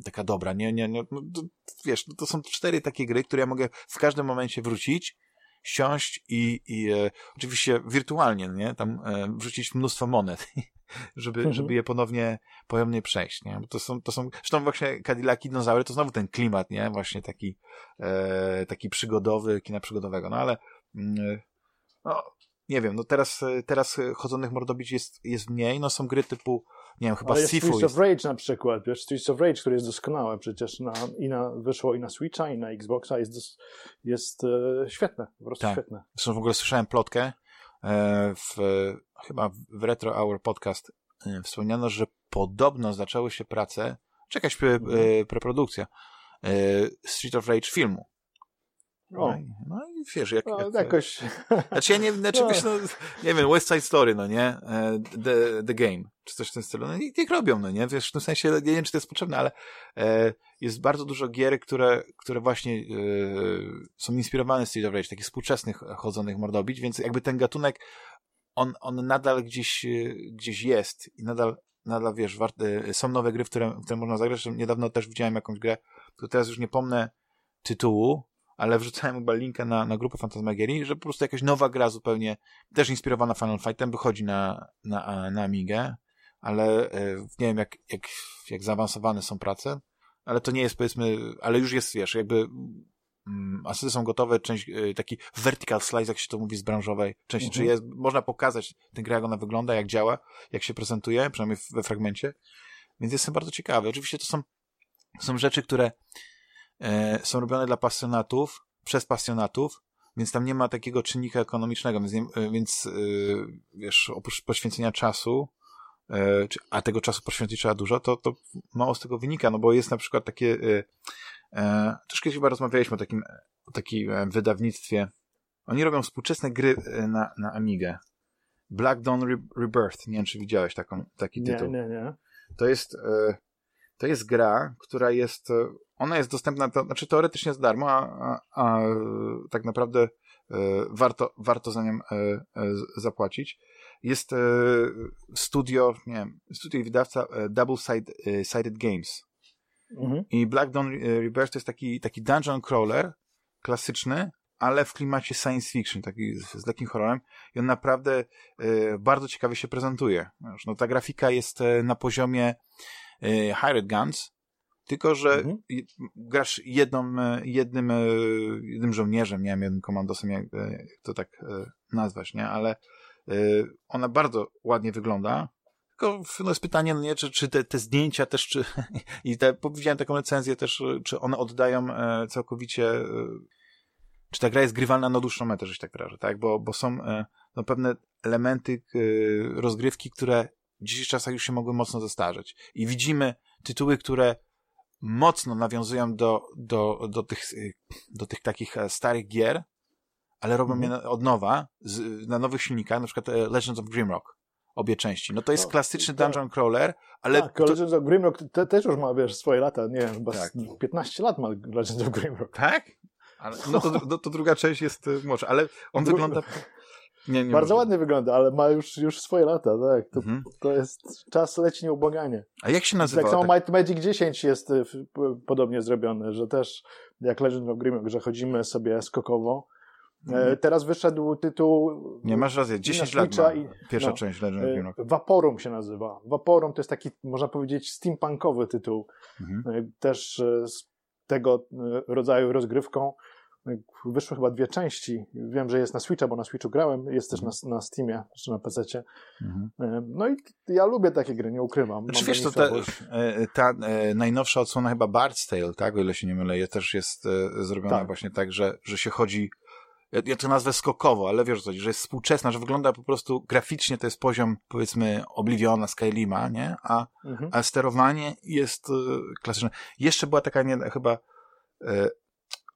taka dobra. Nie, nie, nie, no, to, wiesz, to są cztery takie gry, które ja mogę w każdym momencie wrócić, siąść i, i e, oczywiście wirtualnie, nie? Tam e, wrzucić mnóstwo monet żeby, mhm. żeby je ponownie, ponownie przejść, nie? Bo to są, to są, zresztą właśnie Cadillac dinozaury to znowu ten klimat, nie? Właśnie taki, e, taki przygodowy, kina przygodowego, no ale, mm, no, nie wiem, no teraz, teraz chodzonych mordobić jest, jest mniej, no są gry typu, nie wiem, chyba Ale jest Streets of Rage na przykład, wiesz, Streets of Rage, który jest doskonałe przecież na, i na, wyszło i na Switcha, i na Xboxa, jest, dos, jest e, świetne, po prostu tak. świetne. Zresztą w ogóle słyszałem plotkę, w, chyba w Retro Hour Podcast e, wspomniano, że podobno zaczęły się prace, czy jakaś pre, mhm. preprodukcja Street of Rage filmu. No, no i wiesz, jak, no, jak, jakoś... Znaczy ja nie, znaczy No. wiesz, no, nie wiem, West Side Story, no nie? E, The, the Game, czy coś w tym stylu. No i niech robią, no nie? Wiesz, w tym sensie, nie wiem, czy to jest potrzebne, ale e, jest bardzo dużo gier, które, które właśnie e, są inspirowane z Street of Rage, takich współczesnych chodzonych mordobić, więc jakby ten gatunek, on, on nadal gdzieś, e, gdzieś jest i nadal, nadal wiesz, wart, e, są nowe gry, w które, w które można zagrać. Niedawno też widziałem jakąś grę, to teraz już nie pomnę tytułu, ale wrzucałem chyba linka na, na grupę Fantasmagierii, że po prostu jakaś nowa gra zupełnie, też inspirowana Final Fightem, wychodzi na, na, na Amigę, ale e, nie wiem jak, jak, jak zaawansowane są prace, ale to nie jest powiedzmy, ale już jest, wiesz, jakby mm, asety są gotowe, część, e, taki vertical slice, jak się to mówi z branżowej części, Mhm. czy jest, można pokazać tę grę, jak ona wygląda, jak działa, jak się prezentuje, przynajmniej we fragmencie, więc jestem bardzo ciekawy. Oczywiście to są, są rzeczy, które e, są robione dla pasjonatów, przez pasjonatów, więc tam nie ma takiego czynnika ekonomicznego, więc, nie, e, więc e, wiesz, oprócz poświęcenia czasu, a tego czasu poświęcić trzeba dużo, to, to mało z tego wynika, no bo jest na przykład takie, e, e, też kiedyś chyba rozmawialiśmy o takim, o takim e, wydawnictwie, oni robią współczesne gry e, na, na Amigę. Black Dawn Re- Rebirth, nie wiem, czy widziałeś taką, taki Nie, tytuł. nie, nie. To jest, e, to jest gra, która jest, e, ona jest dostępna, to, znaczy teoretycznie za darmo, a, a, a e, tak naprawdę e, warto, warto za nią e, e, zapłacić. Jest e, studio, nie wiem, studio i wydawca e, Double Side, e, Sided Games. Mhm. I Black Dawn Rebirth to jest taki, taki dungeon crawler klasyczny, ale w klimacie science fiction, taki z, z lekkim horrorem. I on naprawdę e, bardzo ciekawie się prezentuje. Wiesz, No, ta grafika jest na poziomie e, Hired Guns, tylko że Mhm. grasz jedną, jednym, jednym żołnierzem, nie wiem, jednym komandosem, jak, to tak nazwać, nie? Ale ona bardzo ładnie wygląda. Tylko no jest pytanie, no nie, czy, czy te, te zdjęcia też, czy, i te, widziałem taką recenzję też, e, czy one oddają e, całkowicie, e, czy ta gra jest grywalna na dłuższą metę, że się tak wyrażę, tak? Bo, bo są e, no, pewne elementy rozgrywki, które w dzisiejszych czasach już się mogły mocno zestarzeć. I widzimy tytuły, które mocno nawiązują do, do, do, tych, y, do tych takich e, starych gier, ale robią Mhm. je od nowa, z, na nowych silnikach, na przykład e, Legends of Grimrock, obie części. No to jest No, klasyczny tak. dungeon crawler, ale tak, to, Legends of Grimrock te, też już ma, wiesz, swoje lata, nie wiem, chyba Tak. z 15 lat ma Legends of Grimrock. tak? Ale, no, to, no to druga część jest e, młodsza, ale on Dru- wygląda... Nie, nie Bardzo może. ładnie wygląda, ale ma już, już swoje lata, tak. To, Mhm. to jest czas leci nieubłaganie. A jak się nazywa? Tak samo Might Magic 10 jest w- p- podobnie zrobione, że też jak Legend of Grimrock, że chodzimy sobie skokowo. E, teraz wyszedł tytuł Mhm. Nie, masz rację, 10 na lat ma i- pierwsza no. część Legend of e, Grimrock. Vaporum się nazywa. Vaporum to jest taki, można powiedzieć, steampunkowy tytuł. Mhm. E, Też e, z tego e, rodzaju rozgrywką. E, Wyszły chyba dwie części. Wiem, że jest na Switcha, bo na Switchu grałem. Jest też na, na Steamie, czy na PC. Mhm. No i ja lubię takie gry, nie ukrywam. Znaczy wiesz, to ta, e, ta e, najnowsza odsłona chyba Bard's Tale, tak, o ile się nie mylę, też jest e, zrobiona Tak. właśnie tak, że, że się chodzi, ja, ja to nazwę skokowo, ale wiesz co że jest współczesna, że wygląda po prostu graficznie to jest poziom, powiedzmy, Obliviona, Skylima, nie, a, Mhm. a sterowanie jest e, klasyczne. Jeszcze była taka nie, chyba, e,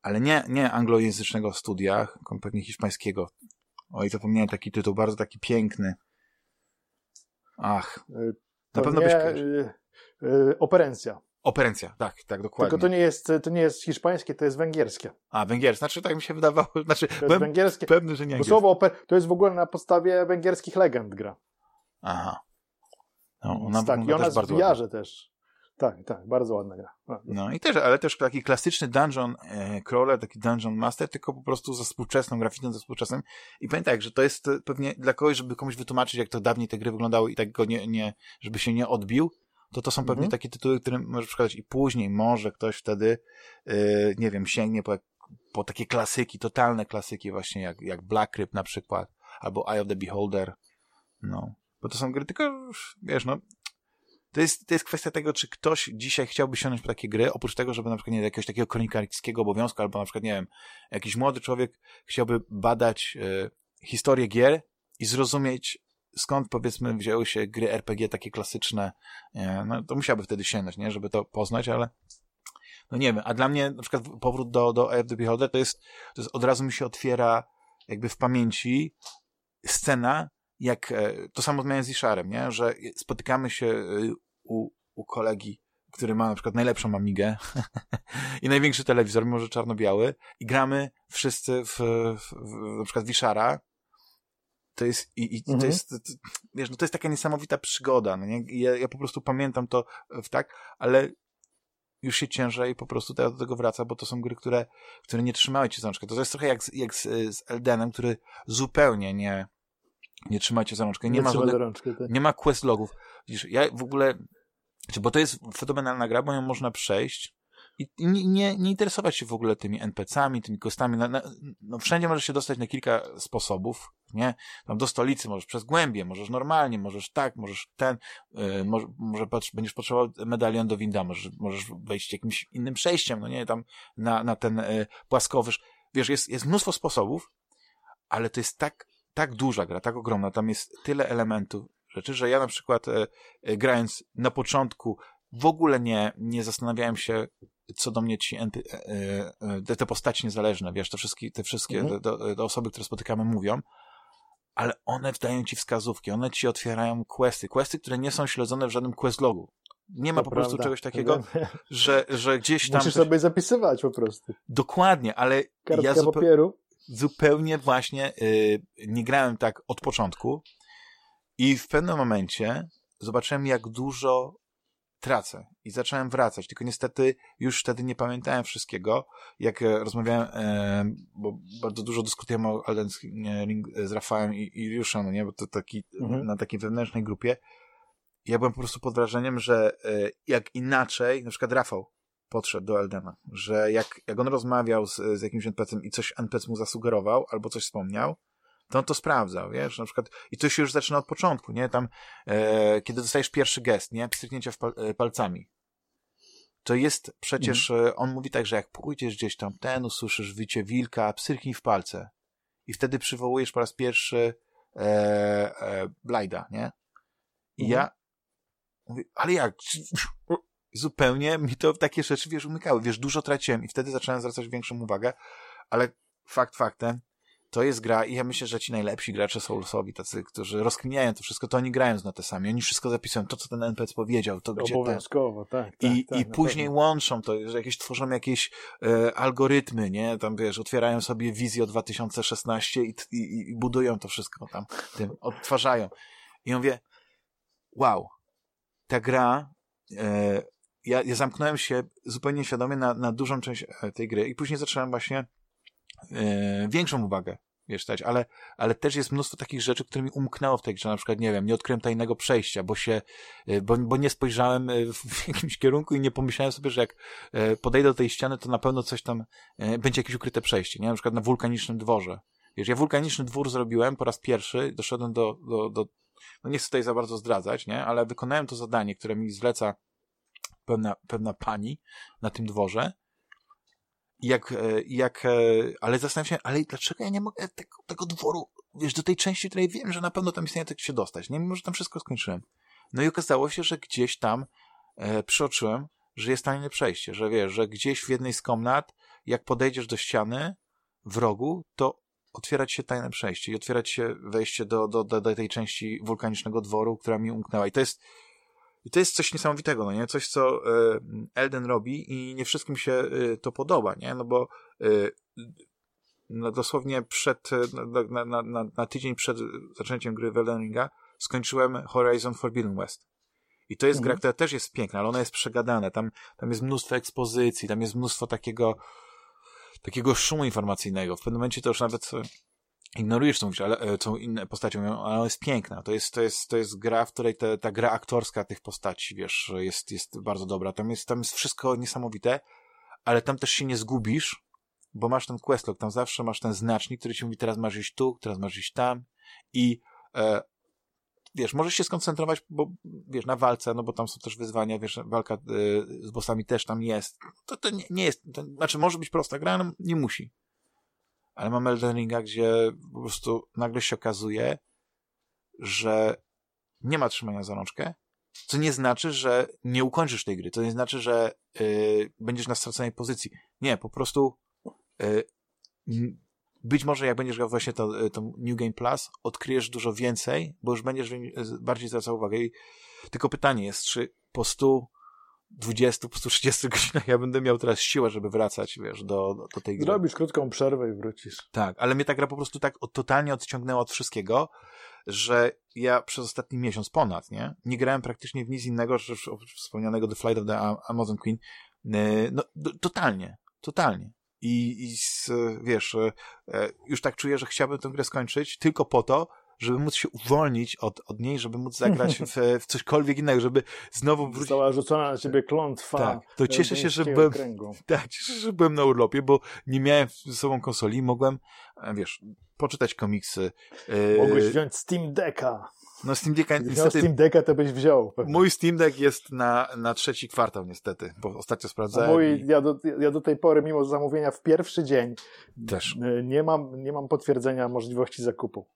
ale nie, nie anglojęzycznego studia, pewnie hiszpańskiego. Oj, zapomniałem taki tytuł, bardzo taki piękny. Ach, E, na To pewno nie, byś kojarzył. y, y, Operencja. Operencja, tak, tak, dokładnie. Tylko to nie, jest, to nie jest hiszpańskie, to jest węgierskie. A, węgierskie, znaczy tak mi się wydawało, znaczy To jest byłem węgierskie. pewny, że nie Bo słowo oper, to jest w ogóle na podstawie węgierskich legend gra. Aha. No, ona tak, i ona bardzo ładnie. VR-ze też. Tak, tak, bardzo ładna gra. A, No i też, ale też taki klasyczny dungeon e, crawler, taki dungeon master, tylko po prostu ze współczesną grafiką, ze współczesnym. I pamiętaj, że to jest e, pewnie dla kogoś, żeby komuś wytłumaczyć, jak to dawniej te gry wyglądały i tak go nie, nie żeby się nie odbił, to to są pewnie Mhm. takie tytuły, którym możesz przekazać i później może ktoś wtedy, e, nie wiem, sięgnie po, po takie klasyki, totalne klasyki właśnie jak, jak Black Crypt na przykład, albo Eye of the Beholder, no. Bo to są gry, tylko wiesz, no, to jest, to jest kwestia tego, czy ktoś dzisiaj chciałby sięgnąć po takie gry, oprócz tego, żeby na przykład nie jakiegoś takiego kronikarskiego obowiązku, albo na przykład, nie wiem, jakiś młody człowiek chciałby badać e, historię gier i zrozumieć, skąd powiedzmy wzięły się gry RPG takie klasyczne, no to musiałby wtedy sięgnąć, nie, żeby to poznać, ale no nie wiem, a dla mnie na przykład powrót do, do Eye of the Beholder to jest, to jest, od razu mi się otwiera jakby w pamięci scena, jak, e, to samo miałem z Isharem, nie, że spotykamy się e, u, u kolegi, który ma na przykład najlepszą Amigę i największy telewizor, mimo że czarno-biały i gramy wszyscy w, w, w na przykład Wishara to jest, i, i mhm. to jest, to, wiesz, no to jest taka niesamowita przygoda, no nie? Ja, ja po prostu pamiętam to w tak, ale już się ciężej i po prostu teraz do tego wraca, bo to są gry, które, które nie trzymały cię za rączkę. To jest trochę jak, jak z, z Eldenem, który zupełnie nie, nie trzyma cię za rączkę. Nie, nie ma, rączkę, tak. nie ma quest logów. Widzisz, ja w ogóle, bo to jest fenomenalna gra, bo ją można przejść i nie, nie, nie interesować się w ogóle tymi NPC-ami, tymi kostami. Na, na, no wszędzie możesz się dostać na kilka sposobów, nie? Tam do stolicy możesz przez głębie, możesz normalnie, możesz tak, możesz ten, yy, może, może będziesz potrzebował medalion do winda, możesz, możesz wejść jakimś innym przejściem, no nie, tam na, na ten yy, płaskowyż. Wiesz, jest, jest mnóstwo sposobów, ale to jest tak, tak duża gra, tak ogromna, tam jest tyle elementów, rzeczy, że ja na przykład e, e, grając na początku w ogóle nie, nie zastanawiałem się, co do mnie ci NP, e, e, te, te postaci niezależne, wiesz, te wszystkie, te wszystkie mhm. te, te osoby, które spotykamy mówią, ale one dają ci wskazówki, one ci otwierają questy, questy, które nie są śledzone w żadnym quest logu. Nie ma to po prawda. prostu czegoś takiego, że, że gdzieś tam... Musisz sobie zapisywać po prostu. Dokładnie, ale Kartka ja zupe... papieru. zupełnie właśnie yy, nie grałem tak od początku i w pewnym momencie zobaczyłem, jak dużo tracę i zacząłem wracać, tylko niestety już wtedy nie pamiętałem wszystkiego, jak e, rozmawiałem, e, bo bardzo dużo dyskutujemy o Elden Ring z Rafałem i, i Juszem, no nie, bo to taki, mhm. na takiej wewnętrznej grupie, ja byłem po prostu pod wrażeniem, że e, jak inaczej, na przykład Rafał podszedł do Eldena, że jak, jak on rozmawiał z, z jakimś NPC-em i coś NPC mu zasugerował, albo coś wspomniał, to on to sprawdzał, wiesz, na przykład, i to się już zaczyna od początku, nie, tam, e, kiedy dostajesz pierwszy gest, nie, pstryknięcia pal, e, palcami, to jest przecież, mhm. E, on mówi tak, że jak pójdziesz gdzieś tam, ten, usłyszysz wycie wilka, pstryknij w palce. I wtedy przywołujesz po raz pierwszy e, e, Blajda, nie, i mhm. ja mówię, ale jak, zupełnie mi to takie rzeczy, wiesz, umykały, wiesz, dużo traciłem i wtedy zacząłem zwracać większą uwagę, ale fakt faktem, to jest gra i ja myślę, że ci najlepsi gracze Soulsowi, tacy, którzy rozkminiają to wszystko, to oni grają z notesami, oni wszystko zapisują, to co ten NPC powiedział, to gdzie Obowiązkowo, ten. tak, tak. I, tak, i później pewno. łączą to, że jakieś tworzą jakieś e, algorytmy, nie, tam wiesz, otwierają sobie wizję 2016 i, i, i budują to wszystko tam, tym, odtwarzają. I ja mówię, wow, ta gra, e, ja, ja zamknąłem się zupełnie świadomie na, na dużą część e, tej gry i później zacząłem właśnie e, większą uwagę wiesz, dać, ale, ale też jest mnóstwo takich rzeczy, które mi umknęło w tej grze, na przykład, nie wiem, nie odkryłem tajnego przejścia, bo się, e, bo, bo nie spojrzałem e, w jakimś kierunku i nie pomyślałem sobie, że jak e, podejdę do tej ściany, to na pewno coś tam, będzie jakieś ukryte przejście, nie? Na przykład na wulkanicznym dworze. Wiesz, ja wulkaniczny dwór zrobiłem po raz pierwszy, doszedłem do, do, do no nie chcę tutaj za bardzo zdradzać, nie? Ale wykonałem to zadanie, które mi zleca pewna, pewna pani na tym dworze jak, e, jak, e, ale zastanawiam się, ale dlaczego ja nie mogę tego, tego dworu, wiesz, do tej części, której wiem, że na pewno tam istnieje, tak się dostać, nie? Mimo, że tam wszystko skończyłem. No i okazało się, że gdzieś tam e, przyoczyłem, że jest tajne przejście, że wiesz, że gdzieś w jednej z komnat, jak podejdziesz do ściany w rogu, to otwierać się tajne przejście i otwierać się wejście do, do, do, do tej części wulkanicznego dworu, która mi umknęła. I to jest, i to jest coś niesamowitego, no nie? Coś, co e, Elden robi i nie wszystkim się e, to podoba, nie? No bo e, no dosłownie przed, na, na, na, na tydzień przed zaczęciem gry Elden Ringa skończyłem Horizon Forbidden West. I to jest mhm. gra, która też jest piękna, ale ona jest przegadana. Tam, tam jest mnóstwo ekspozycji, tam jest mnóstwo takiego takiego szumu informacyjnego. W pewnym momencie to już nawet ignorujesz tą, ale, tą inne postacią, ona jest piękna. To jest, to jest, to jest gra, w której te, ta gra aktorska tych postaci, wiesz, jest, jest bardzo dobra. Tam jest, tam jest wszystko niesamowite, ale tam też się nie zgubisz, bo masz ten questlog, tam zawsze masz ten znacznik, który ci mówi, teraz masz iść tu, teraz masz iść tam i e, wiesz, możesz się skoncentrować, bo wiesz, na walce, no bo tam są też wyzwania, wiesz, walka e, z bossami też tam jest. To, to nie, nie jest, to, znaczy może być prosta gra, no nie musi ale mamy Elden Ringa, gdzie po prostu nagle się okazuje, że nie ma trzymania za rączkę, co nie znaczy, że nie ukończysz tej gry, to nie znaczy, że yy, będziesz na straconej pozycji. Nie, po prostu yy, być może jak będziesz grał właśnie to, y, to, New Game Plus, odkryjesz dużo więcej, bo już będziesz y, bardziej zwracał uwagę. I tylko pytanie jest, czy po 100 20, 130 godzinach ja będę miał teraz siłę, żeby wracać, wiesz, do, do tej gry. Zrobisz krótką przerwę i wrócisz. Tak, ale mnie ta gra po prostu tak totalnie odciągnęła od wszystkiego, że ja przez ostatni miesiąc ponad, nie? Nie grałem praktycznie w nic innego, oprócz wspomnianego The Flight of the Amazon Queen. E, no, totalnie, totalnie. I, i z, wiesz, e, e, już tak czuję, że chciałbym tę grę skończyć tylko po to, żeby móc się uwolnić od, od niej, żeby móc zagrać w, w cośkolwiek innego, żeby znowu wrócić. Została rzucona na ciebie klątwa. Tak, to cieszę się, że byłem- kręgu. Tak, cieszę się, że byłem na urlopie, bo nie miałem ze sobą konsoli, mogłem, e, wiesz, poczytać komiksy. e, Mogłeś wziąć Steam Decka. No Steam Decka, niestety, Steam Decka, to byś wziął. pewnie. mój Steam Deck jest na, na trzeci kwartał niestety, bo ostatnio sprawdzałem mój, i ja, do, ja do tej pory, mimo zamówienia w pierwszy dzień, też. y, nie mam, nie mam potwierdzenia możliwości zakupu.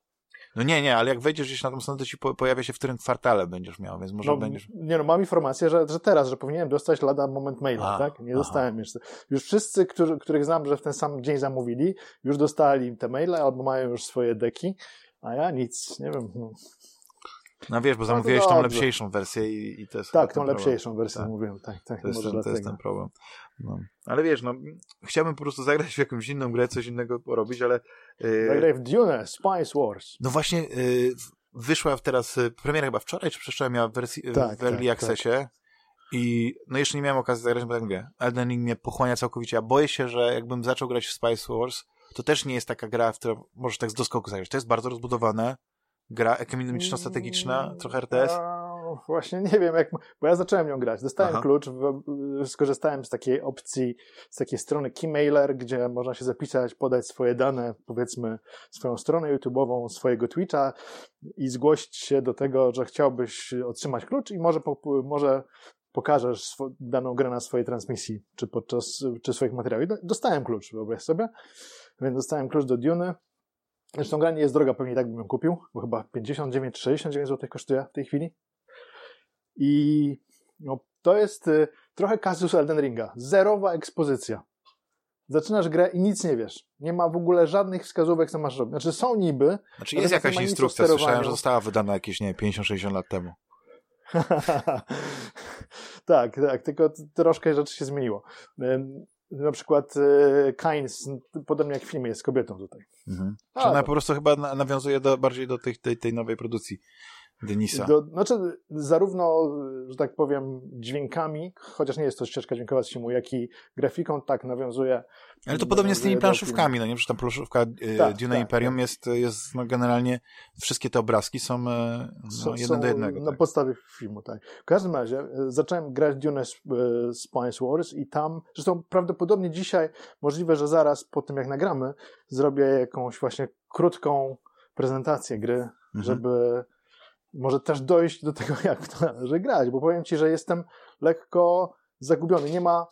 No nie, nie, ale jak wejdziesz gdzieś na tą stronę, to ci po, pojawia się w którym kwartale będziesz miał, więc może No, będziesz... Nie no, mam informację, że, że teraz, że powinienem dostać lada moment maila, A, tak? Nie aha. dostałem jeszcze. Już wszyscy, którzy, których znam, że w ten sam dzień zamówili, już dostali te maile albo mają już swoje deki, a ja nic, nie wiem. No. Wiesz, bo zamówiłeś tą lepszejszą wersję i, i to jest... Tak, tą problem. lepszą wersję Tak. mówiłem, tak, tak, To jest, ten, to jest ten problem. No. Ale wiesz, no, chciałbym po prostu zagrać w jakąś inną grę, coś innego porobić, ale... Yy, Zagraj w Dune, Spice Wars. No właśnie, y, wyszła teraz, y, premiera chyba wczoraj, czy przedwczoraj miała w wersji, y, Tak, w Early tak, Accessie i no jeszcze nie miałem okazji zagrać, bo tak mówię, Elden Ring mnie pochłania całkowicie, a boję się, że jakbym zaczął grać w Spice Wars, to też nie jest taka gra, w którą możesz tak z doskoku zagrać. To jest bardzo rozbudowane, gra ekonomiczno-strategiczna, trochę RTS. A, właśnie nie wiem, jak, bo ja zacząłem ją grać. Dostałem Aha. klucz, skorzystałem z takiej opcji, z takiej strony Keymailer, gdzie można się zapisać, podać swoje dane, powiedzmy swoją stronę YouTube'ową, swojego Twitcha i zgłosić się do tego, że chciałbyś otrzymać klucz i może, może pokażesz swo, daną grę na swojej transmisji, czy podczas, czy swoich materiałów. Dostałem klucz, wyobraź sobie. Więc dostałem klucz do Duny. Zresztą gra nie jest droga, pewnie i tak bym ją kupił, bo chyba 59 czy 69 zł kosztuje w tej chwili. I no, to jest y, trochę kasus Elden Ringa. Zerowa ekspozycja. Zaczynasz grę i nic nie wiesz. Nie ma w ogóle żadnych wskazówek, co masz robić. Znaczy są niby, Znaczy jest jakaś instrukcja, słyszałem, że została wydana jakieś, nie 50-60 lat temu. tak, tak, tylko troszkę rzeczy się zmieniło. Na przykład y, Kynes, podobnie jak w filmie, jest kobietą tutaj. Mhm. A, ona to- po prostu chyba na, nawiązuje do, bardziej do tej, tej, tej nowej produkcji Denisa. Do, znaczy, zarówno, że tak powiem, dźwiękami, chociaż nie jest to ścieżka dźwiękowa z filmu, jak i grafiką, tak nawiązuje. Ale to podobnie z tymi planszówkami, no nie? Przecież ta planszówka y, Tak, Duna tak, Imperium jest, jest no generalnie, wszystkie te obrazki są e, no, Są- jeden są do jednego. Na tak. podstawie filmu, tak. W każdym razie e, zacząłem grać Dune Sp- e, Spice Wars i tam, zresztą prawdopodobnie dzisiaj, możliwe, że zaraz po tym jak nagramy, zrobię jakąś właśnie krótką prezentację gry, Mhm. żeby może też dojść do tego, jak to należy grać, bo powiem Ci, że jestem lekko zagubiony. Nie ma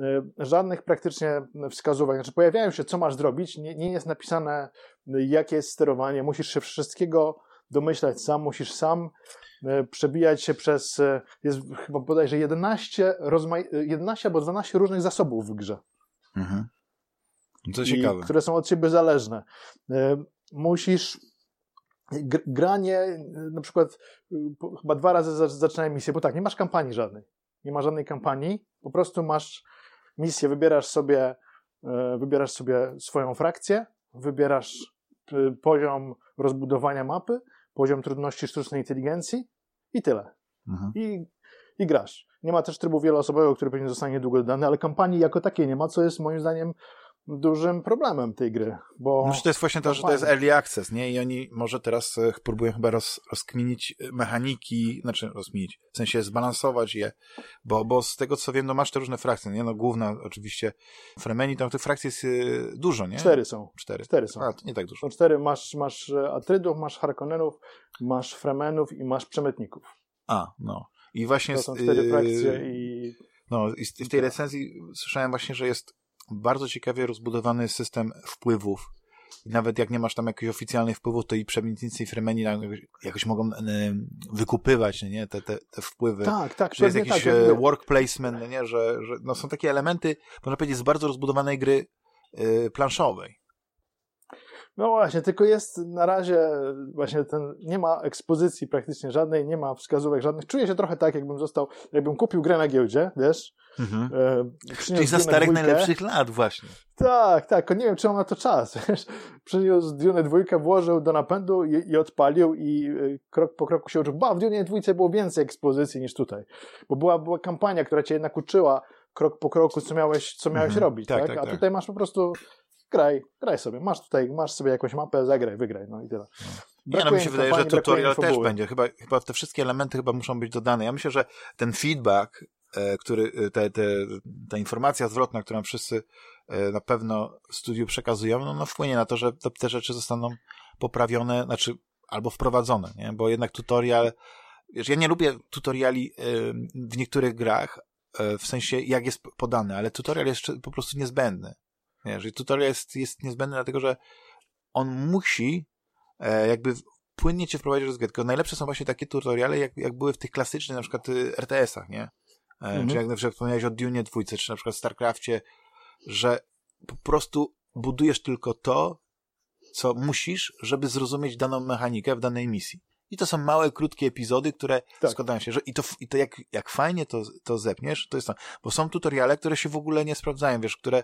e, żadnych praktycznie wskazówek. Znaczy pojawiają się, co masz zrobić, nie, nie jest napisane, jakie jest sterowanie, musisz się wszystkiego domyślać sam, musisz sam e, przebijać się przez, e, jest chyba bodajże 11, rozma- e, 11 albo 12 różnych zasobów w grze Mhm. I, ciekawe. które są od siebie zależne. Musisz granie, e, na przykład po- chyba dwa razy za- zaczynałem misję, bo tak, nie masz kampanii żadnej. Nie ma żadnej kampanii, po prostu masz misję, wybierasz sobie, e, wybierasz sobie swoją frakcję, wybierasz poziom rozbudowania mapy, poziom trudności sztucznej inteligencji i tyle Mhm. i, i grasz. Nie ma też trybu wieloosobowego, który pewnie zostanie niedługo dodany, ale kampanii jako takiej nie ma, co jest moim zdaniem dużym problemem tej gry, bo No, to jest właśnie to, że to jest early access, nie? I oni może teraz e, próbują chyba roz, rozkminić e, mechaniki, znaczy rozkminić, w sensie zbalansować je, bo, bo z tego co wiem, no masz te różne frakcje, nie? No główna oczywiście Fremeni, tam tych frakcji jest e, dużo, nie? cztery są. Cztery. Cztery są. A, nie tak dużo. Są cztery, masz, masz Atrydów, masz Harkonnenów, masz Fremenów i masz Przemytników. A, no. I właśnie... To są cztery frakcje i No, i w tej recenzji słyszałem właśnie, że jest bardzo ciekawie rozbudowany system wpływów i nawet jak nie masz tam jakichś oficjalnych wpływów, to i przemytnicy i fremeni jakoś, mogą y, wykupywać, nie, te, te, te wpływy. Tak, tak. Że jest jakiś tak, e, work placement, nie, że, że no są takie elementy, można powiedzieć, z bardzo rozbudowanej gry y, planszowej. No właśnie, tylko jest na razie właśnie ten, nie ma ekspozycji praktycznie żadnej, nie ma wskazówek żadnych. Czuję się trochę tak, jakbym został, jakbym kupił grę na giełdzie, wiesz? Mhm. E, Czyli za starych dwójkę. najlepszych lat właśnie. Tak, tak, nie wiem, czy on ma to czas, wiesz? Przyniósł Dune dwójkę, włożył do napędu i, i odpalił i y, krok po kroku się uczył. Ba, w Dune dwójce było więcej ekspozycji niż tutaj, bo była, była kampania, która cię jednak uczyła krok po kroku, co miałeś, co miałeś mhm. robić, tak, tak? tak A tak. tutaj masz po prostu graj, graj sobie. Masz tutaj, masz sobie jakąś mapę, zagraj, wygraj, no i tyle. Nie, no mi się wydaje, że tutorial też będzie. Chyba, chyba te wszystkie elementy chyba muszą być dodane. Ja myślę, że ten feedback, e, który, e, te, te, ta informacja zwrotna, którą wszyscy e, na pewno w studiu przekazują, no, no wpłynie na to, że te, te rzeczy zostaną poprawione, znaczy albo wprowadzone, nie? Bo jednak tutorial, wiesz, ja nie lubię tutoriali w niektórych grach, w sensie jak jest podany, ale tutorial jest po prostu niezbędny. Nie, że tutorial jest, jest niezbędny, dlatego że on musi e, jakby płynnie cię wprowadzić w rozgrywkę. Najlepsze są właśnie takie tutoriale, jak, jak były w tych klasycznych na przykład y, RTS-ach, nie? E, mhm. Czy jak na przykład wspomniałeś o Dune dwójce, czy na przykład StarCraftie, że po prostu budujesz tylko to, co musisz, żeby zrozumieć daną mechanikę w danej misji. I to są małe, krótkie epizody, które tak. składają się. Że, I to, i to jak, jak fajnie to, to zepniesz, to jest to. Bo są tutoriale, które się w ogóle nie sprawdzają, wiesz, które,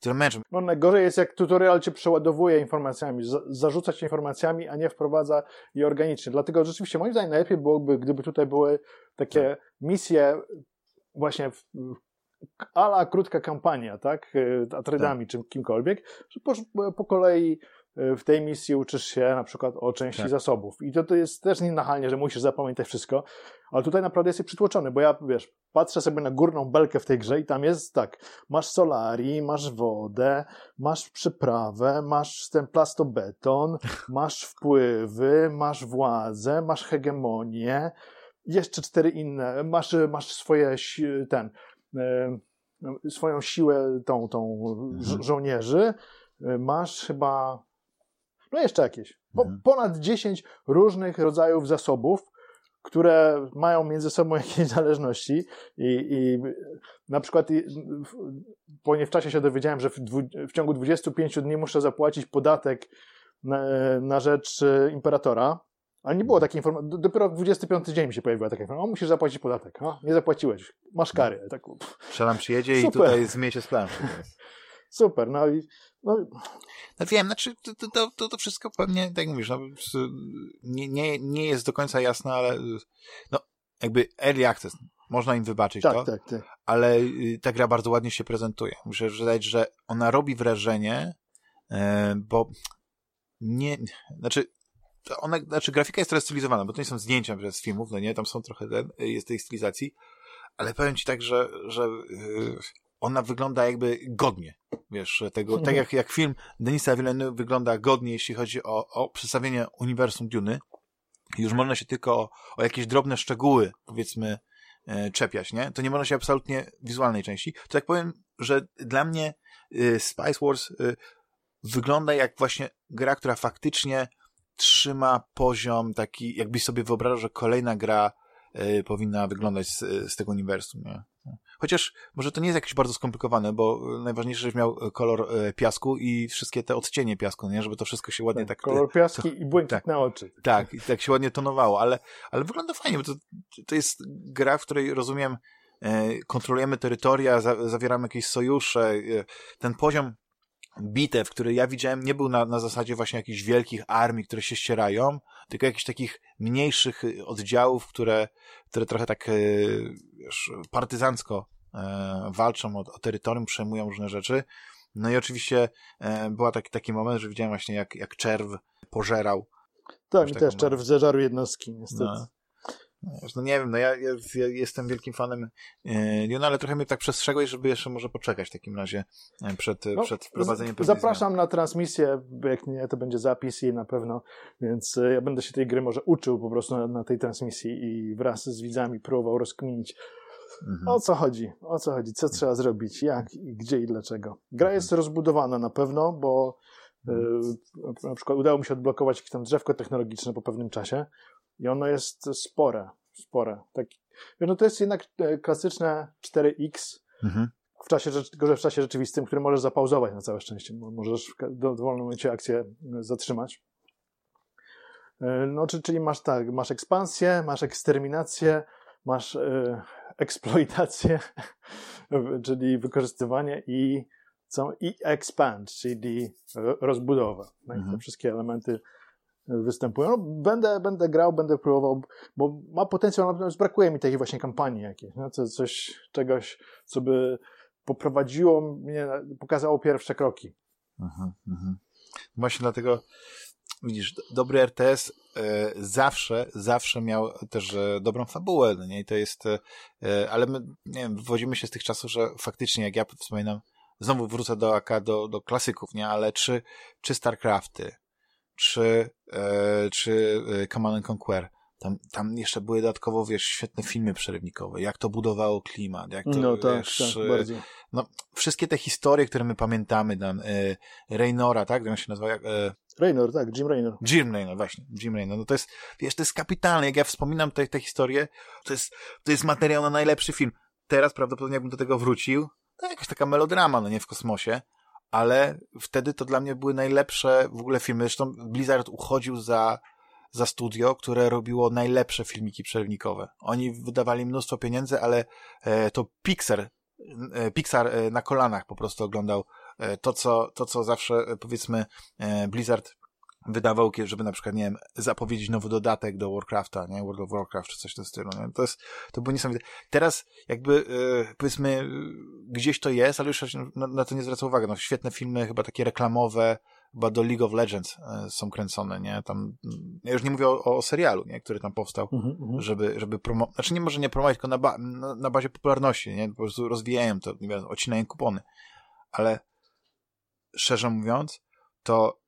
które męczą. No najgorzej jest, jak tutorial cię przeładowuje informacjami, za, zarzuca cię informacjami, a nie wprowadza je organicznie. Dlatego rzeczywiście moim zdaniem najlepiej byłoby, gdyby tutaj były takie tak. misje właśnie w, ala krótka kampania, tak? Atrydami tak. czy kimkolwiek, że po, po kolei w tej misji uczysz się na przykład o części tak. zasobów. I to, to jest też nienachalnie, że musisz zapamiętać wszystko, ale tutaj naprawdę jesteś przytłoczony, bo ja, wiesz, patrzę sobie na górną belkę w tej grze i tam jest tak, masz solari, masz wodę, masz przyprawę, masz ten plastobeton, masz wpływy, masz władzę, masz hegemonię, jeszcze cztery inne, masz, masz swoje, ten, swoją siłę, tą, tą mhm. żołnierzy, masz chyba no jeszcze jakieś. Po, mhm. Ponad 10 różnych rodzajów zasobów, które mają między sobą jakieś zależności i, i na przykład po nie w czasie się dowiedziałem, że w, w ciągu 25 dni muszę zapłacić podatek na, na rzecz e, imperatora, ale nie było takiej informacji. Dopiero w 25 dzień mi się pojawiła taka informacja. O, musisz zapłacić podatek. Nie zapłaciłeś. Masz kary. Tak, Przelam przyjedzie Super. i tutaj zmieni się z. Super. No i no, no wiem, znaczy to, to, to, to wszystko pewnie, tak jak mówisz, no, nie, nie, nie jest do końca jasne, ale no, jakby early access, można im wybaczyć tak, to, tak, tak. ale y, ta gra bardzo ładnie się prezentuje. Muszę dodać, że ona robi wrażenie, e, bo nie, znaczy ona, znaczy grafika jest teraz stylizowana, bo to nie są zdjęcia z filmów, no nie, tam są trochę, jest tej stylizacji, ale powiem ci tak, że, że y, ona wygląda jakby godnie, wiesz, tego, tak jak, jak film Denisa Villeneuve wygląda godnie, jeśli chodzi o, o przedstawienie uniwersum Duny, już można się tylko o, o jakieś drobne szczegóły, powiedzmy, e, czepiać, nie? To nie można się absolutnie wizualnej części. To tak powiem, że dla mnie y, Spice Wars y, wygląda jak właśnie gra, która faktycznie trzyma poziom taki, jakbyś sobie wyobrażał, że kolejna gra y, powinna wyglądać z, z tego uniwersum, nie? Chociaż może to nie jest jakieś bardzo skomplikowane, bo najważniejsze, żebyś miał kolor e, piasku i wszystkie te odcienie piasku, nie? Żeby to wszystko się ładnie tak... tak kolor piaski to, i błękit tak, na oczy. Tak, i tak się ładnie tonowało, ale, ale wygląda fajnie, bo to, to jest gra, w której rozumiem, e, kontrolujemy terytoria, za, zawieramy jakieś sojusze, e, ten poziom bitew, który ja widziałem, nie był na, na zasadzie właśnie jakichś wielkich armii, które się ścierają, tylko jakichś takich mniejszych oddziałów, które, które trochę tak wiesz, partyzancko e, walczą o, o terytorium, przejmują różne rzeczy. No i oczywiście e, był taki, taki moment, że widziałem właśnie jak, jak czerw pożerał. Tak, mi też czerw zeżarł jednostki, niestety. No. No nie wiem, no ja, ja, ja jestem wielkim fanem e, ale trochę mnie tak przestrzegłeś, żeby jeszcze może poczekać w takim razie e, przed, no, przed wprowadzeniem Zapraszam zmian. na transmisję, jak nie, to będzie zapis i na pewno, więc e, ja będę się tej gry może uczył po prostu na, na tej transmisji i wraz z widzami próbował rozkminić mhm. o co chodzi, o co chodzi, co trzeba zrobić, jak i gdzie i dlaczego. Gra mhm. jest rozbudowana na pewno, bo Na przykład udało mi się odblokować jakieś tam drzewko technologiczne po pewnym czasie i ono jest spore, spore. Tak, no to jest jednak klasyczne 4X, mhm w czasie, tylko w czasie rzeczywistym, który możesz zapauzować na całe szczęście. Możesz w dowolnym momencie akcję e, zatrzymać. E, no, czyli masz tak, masz ekspansję, masz eksterminację, masz e, eksploitację, czyli wykorzystywanie i, i expand, czyli rozbudowę. Tak? Mhm. Te wszystkie elementy występują. No, będę, będę grał, będę próbował, bo ma potencjał, natomiast brakuje mi takiej właśnie kampanii jakiejś, no, to coś, czegoś, co by poprowadziło mnie, pokazało pierwsze kroki. Mhm, mhm. Właśnie dlatego widzisz, dobry RTS e, zawsze, zawsze miał też e, dobrą fabułę, no nie? I to jest, e, ale my, nie wiem, wywodzimy się z tych czasów, że faktycznie, jak ja wspominam, znowu wrócę do AK, do, do klasyków, nie? Ale czy, czy StarCrafty, czy, czy Command and Conquer, tam, tam jeszcze były dodatkowo, wiesz, świetne filmy przerywnikowe, jak to budowało klimat, jak to, no, tak, wiesz, tak, bardzo. no, wszystkie te historie, które my pamiętamy, tam, e, Raynora, tak, jak on się nazywa, jak, e, Raynor, tak, Jim Raynor. Jim Raynor, właśnie, Jim Raynor, no to jest, wiesz, to jest kapitalne, jak ja wspominam te, te historie, to jest, to jest materiał na najlepszy film. Teraz prawdopodobnie jakbym do tego wrócił, to jakaś taka melodrama, no nie, w kosmosie, ale wtedy to dla mnie były najlepsze w ogóle filmy, zresztą Blizzard uchodził za za studio, które robiło najlepsze filmiki przerywnikowe. Oni wydawali mnóstwo pieniędzy, ale e, to Pixar, e, Pixar e, na kolanach po prostu oglądał to, co, to, co zawsze, powiedzmy, Blizzard wydawał, żeby na przykład, nie wiem, zapowiedzieć nowy dodatek do Warcrafta, nie? World of Warcraft czy coś w tym stylu, nie? To jest, to było niesamowite. Teraz jakby, powiedzmy, gdzieś to jest, ale już na, na to nie zwraca uwagi. No, świetne filmy, chyba takie reklamowe, chyba do League of Legends e, są kręcone, nie? Tam, ja już nie mówię o, o serialu, nie? Który tam powstał, mm -hmm. żeby, żeby promować, znaczy nie może nie promować, tylko na, ba na, na, bazie popularności, nie? Po prostu rozwijają to, nie wiem, odcinają kupony. Ale szczerze mówiąc, to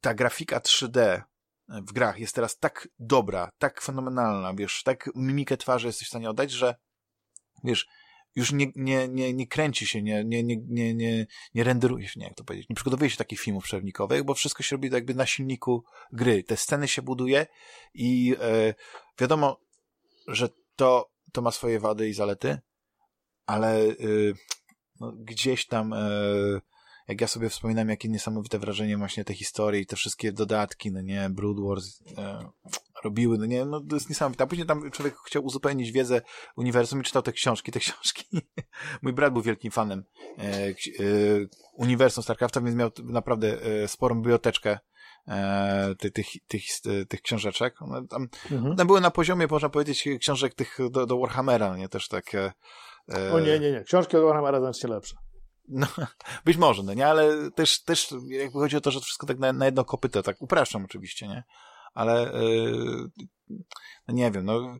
ta grafika 3D w grach jest teraz tak dobra, tak fenomenalna, wiesz, tak mimikę twarzy jesteś w stanie oddać, że wiesz, już nie, nie, nie, nie kręci się, nie, nie, nie, nie, nie, nie renderuje się, nie jak to powiedzieć, nie przygotowuje się takich filmów przerywnikowych, bo wszystko się robi jakby na silniku gry. Te sceny się buduje i e, wiadomo, że to, to ma swoje wady i zalety, ale e, no, gdzieś tam e, jak ja sobie wspominam, jakie niesamowite wrażenie właśnie te historie i te wszystkie dodatki, no nie, Brood Wars e, robiły, no nie, no to jest niesamowite. A później tam człowiek chciał uzupełnić wiedzę uniwersum i czytał te książki, te książki. Mój brat był wielkim fanem e, e, uniwersum StarCrafta, więc miał naprawdę e, sporą biblioteczkę e, tych, tych, tych, tych książeczek. One tam, mhm. one były na poziomie, można powiedzieć, książek tych do, do Warhammera, no nie, też tak... E, o nie, nie, nie. Książki od Warhammera znacznie lepsze. No, być może, no nie, ale też, też jakby chodzi o to, że wszystko tak na, na jedno kopyto, tak upraszczam oczywiście, nie? Ale yy, no nie wiem, no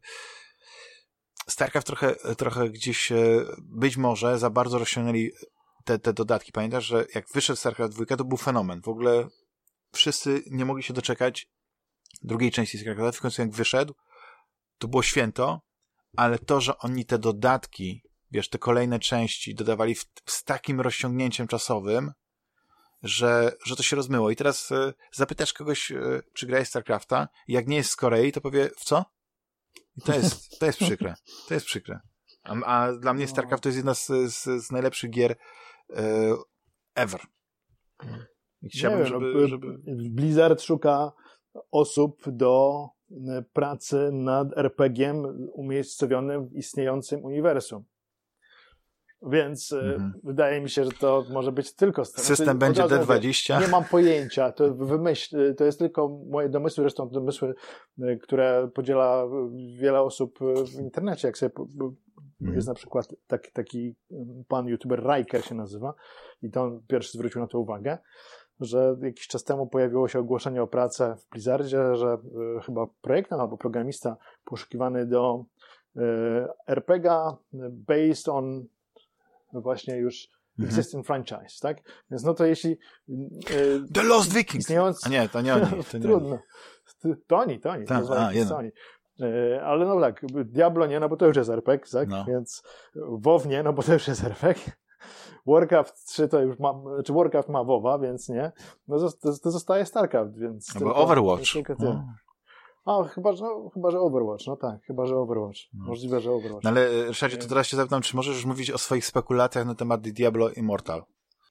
StarCraft trochę, trochę gdzieś być może za bardzo rozciągnęli te, te dodatki. Pamiętasz, że jak wyszedł StarCraft 2, to był fenomen. W ogóle wszyscy nie mogli się doczekać drugiej części StarCraft. W końcu jak wyszedł, to było święto, ale to, że oni te dodatki wiesz, te kolejne części dodawali w, z takim rozciągnięciem czasowym, że, że to się rozmyło. I teraz y, zapytasz kogoś, y, czy gra jest StarCrafta, jak nie jest z Korei, to powie, w co? I to jest, to jest przykre. To jest przykre. A, a dla mnie no. StarCraft to jest jedna z, z, z najlepszych gier y, ever. I chciałbym, żeby, żeby... Blizzard szuka osób do pracy nad RPG-iem umiejscowionym w istniejącym uniwersum. Więc e, mhm. wydaje mi się, że to może być tylko... System znaczy, będzie D20? Nie mam pojęcia, to wymyśl, to jest tylko moje domysły, zresztą domysły, e, które podziela wiele osób w internecie, jak sobie mhm. jest na przykład taki, taki pan youtuber Riker się nazywa i to on pierwszy zwrócił na to uwagę, że jakiś czas temu pojawiło się ogłoszenie o pracę w Blizzardzie, że chyba projektant albo programista poszukiwany do y, RPG based on właśnie już mhm. existing franchise, tak? Więc no to jeśli... E, The Lost Vikings! Istniejąc... A nie, to nie oni. To nie Trudno. To oni, to oni. Ta, to a, to oni. E, ale no tak, Diablo nie, no bo to już jest RPG, tak? No. Więc WoW nie, no bo to już jest RPG. Warcraft 3 to już ma, czy Warcraft ma WoWa, więc nie. No to, to zostaje StarCraft, więc... Albo Overwatch. Tylko tyle. A, chyba, że, no, chyba, że Overwatch, no tak, chyba, że Overwatch. No. Możliwe, że Overwatch. No ale, Ryszardzie, to teraz się zapytam, czy możesz już mówić o swoich spekulacjach na temat Diablo Immortal?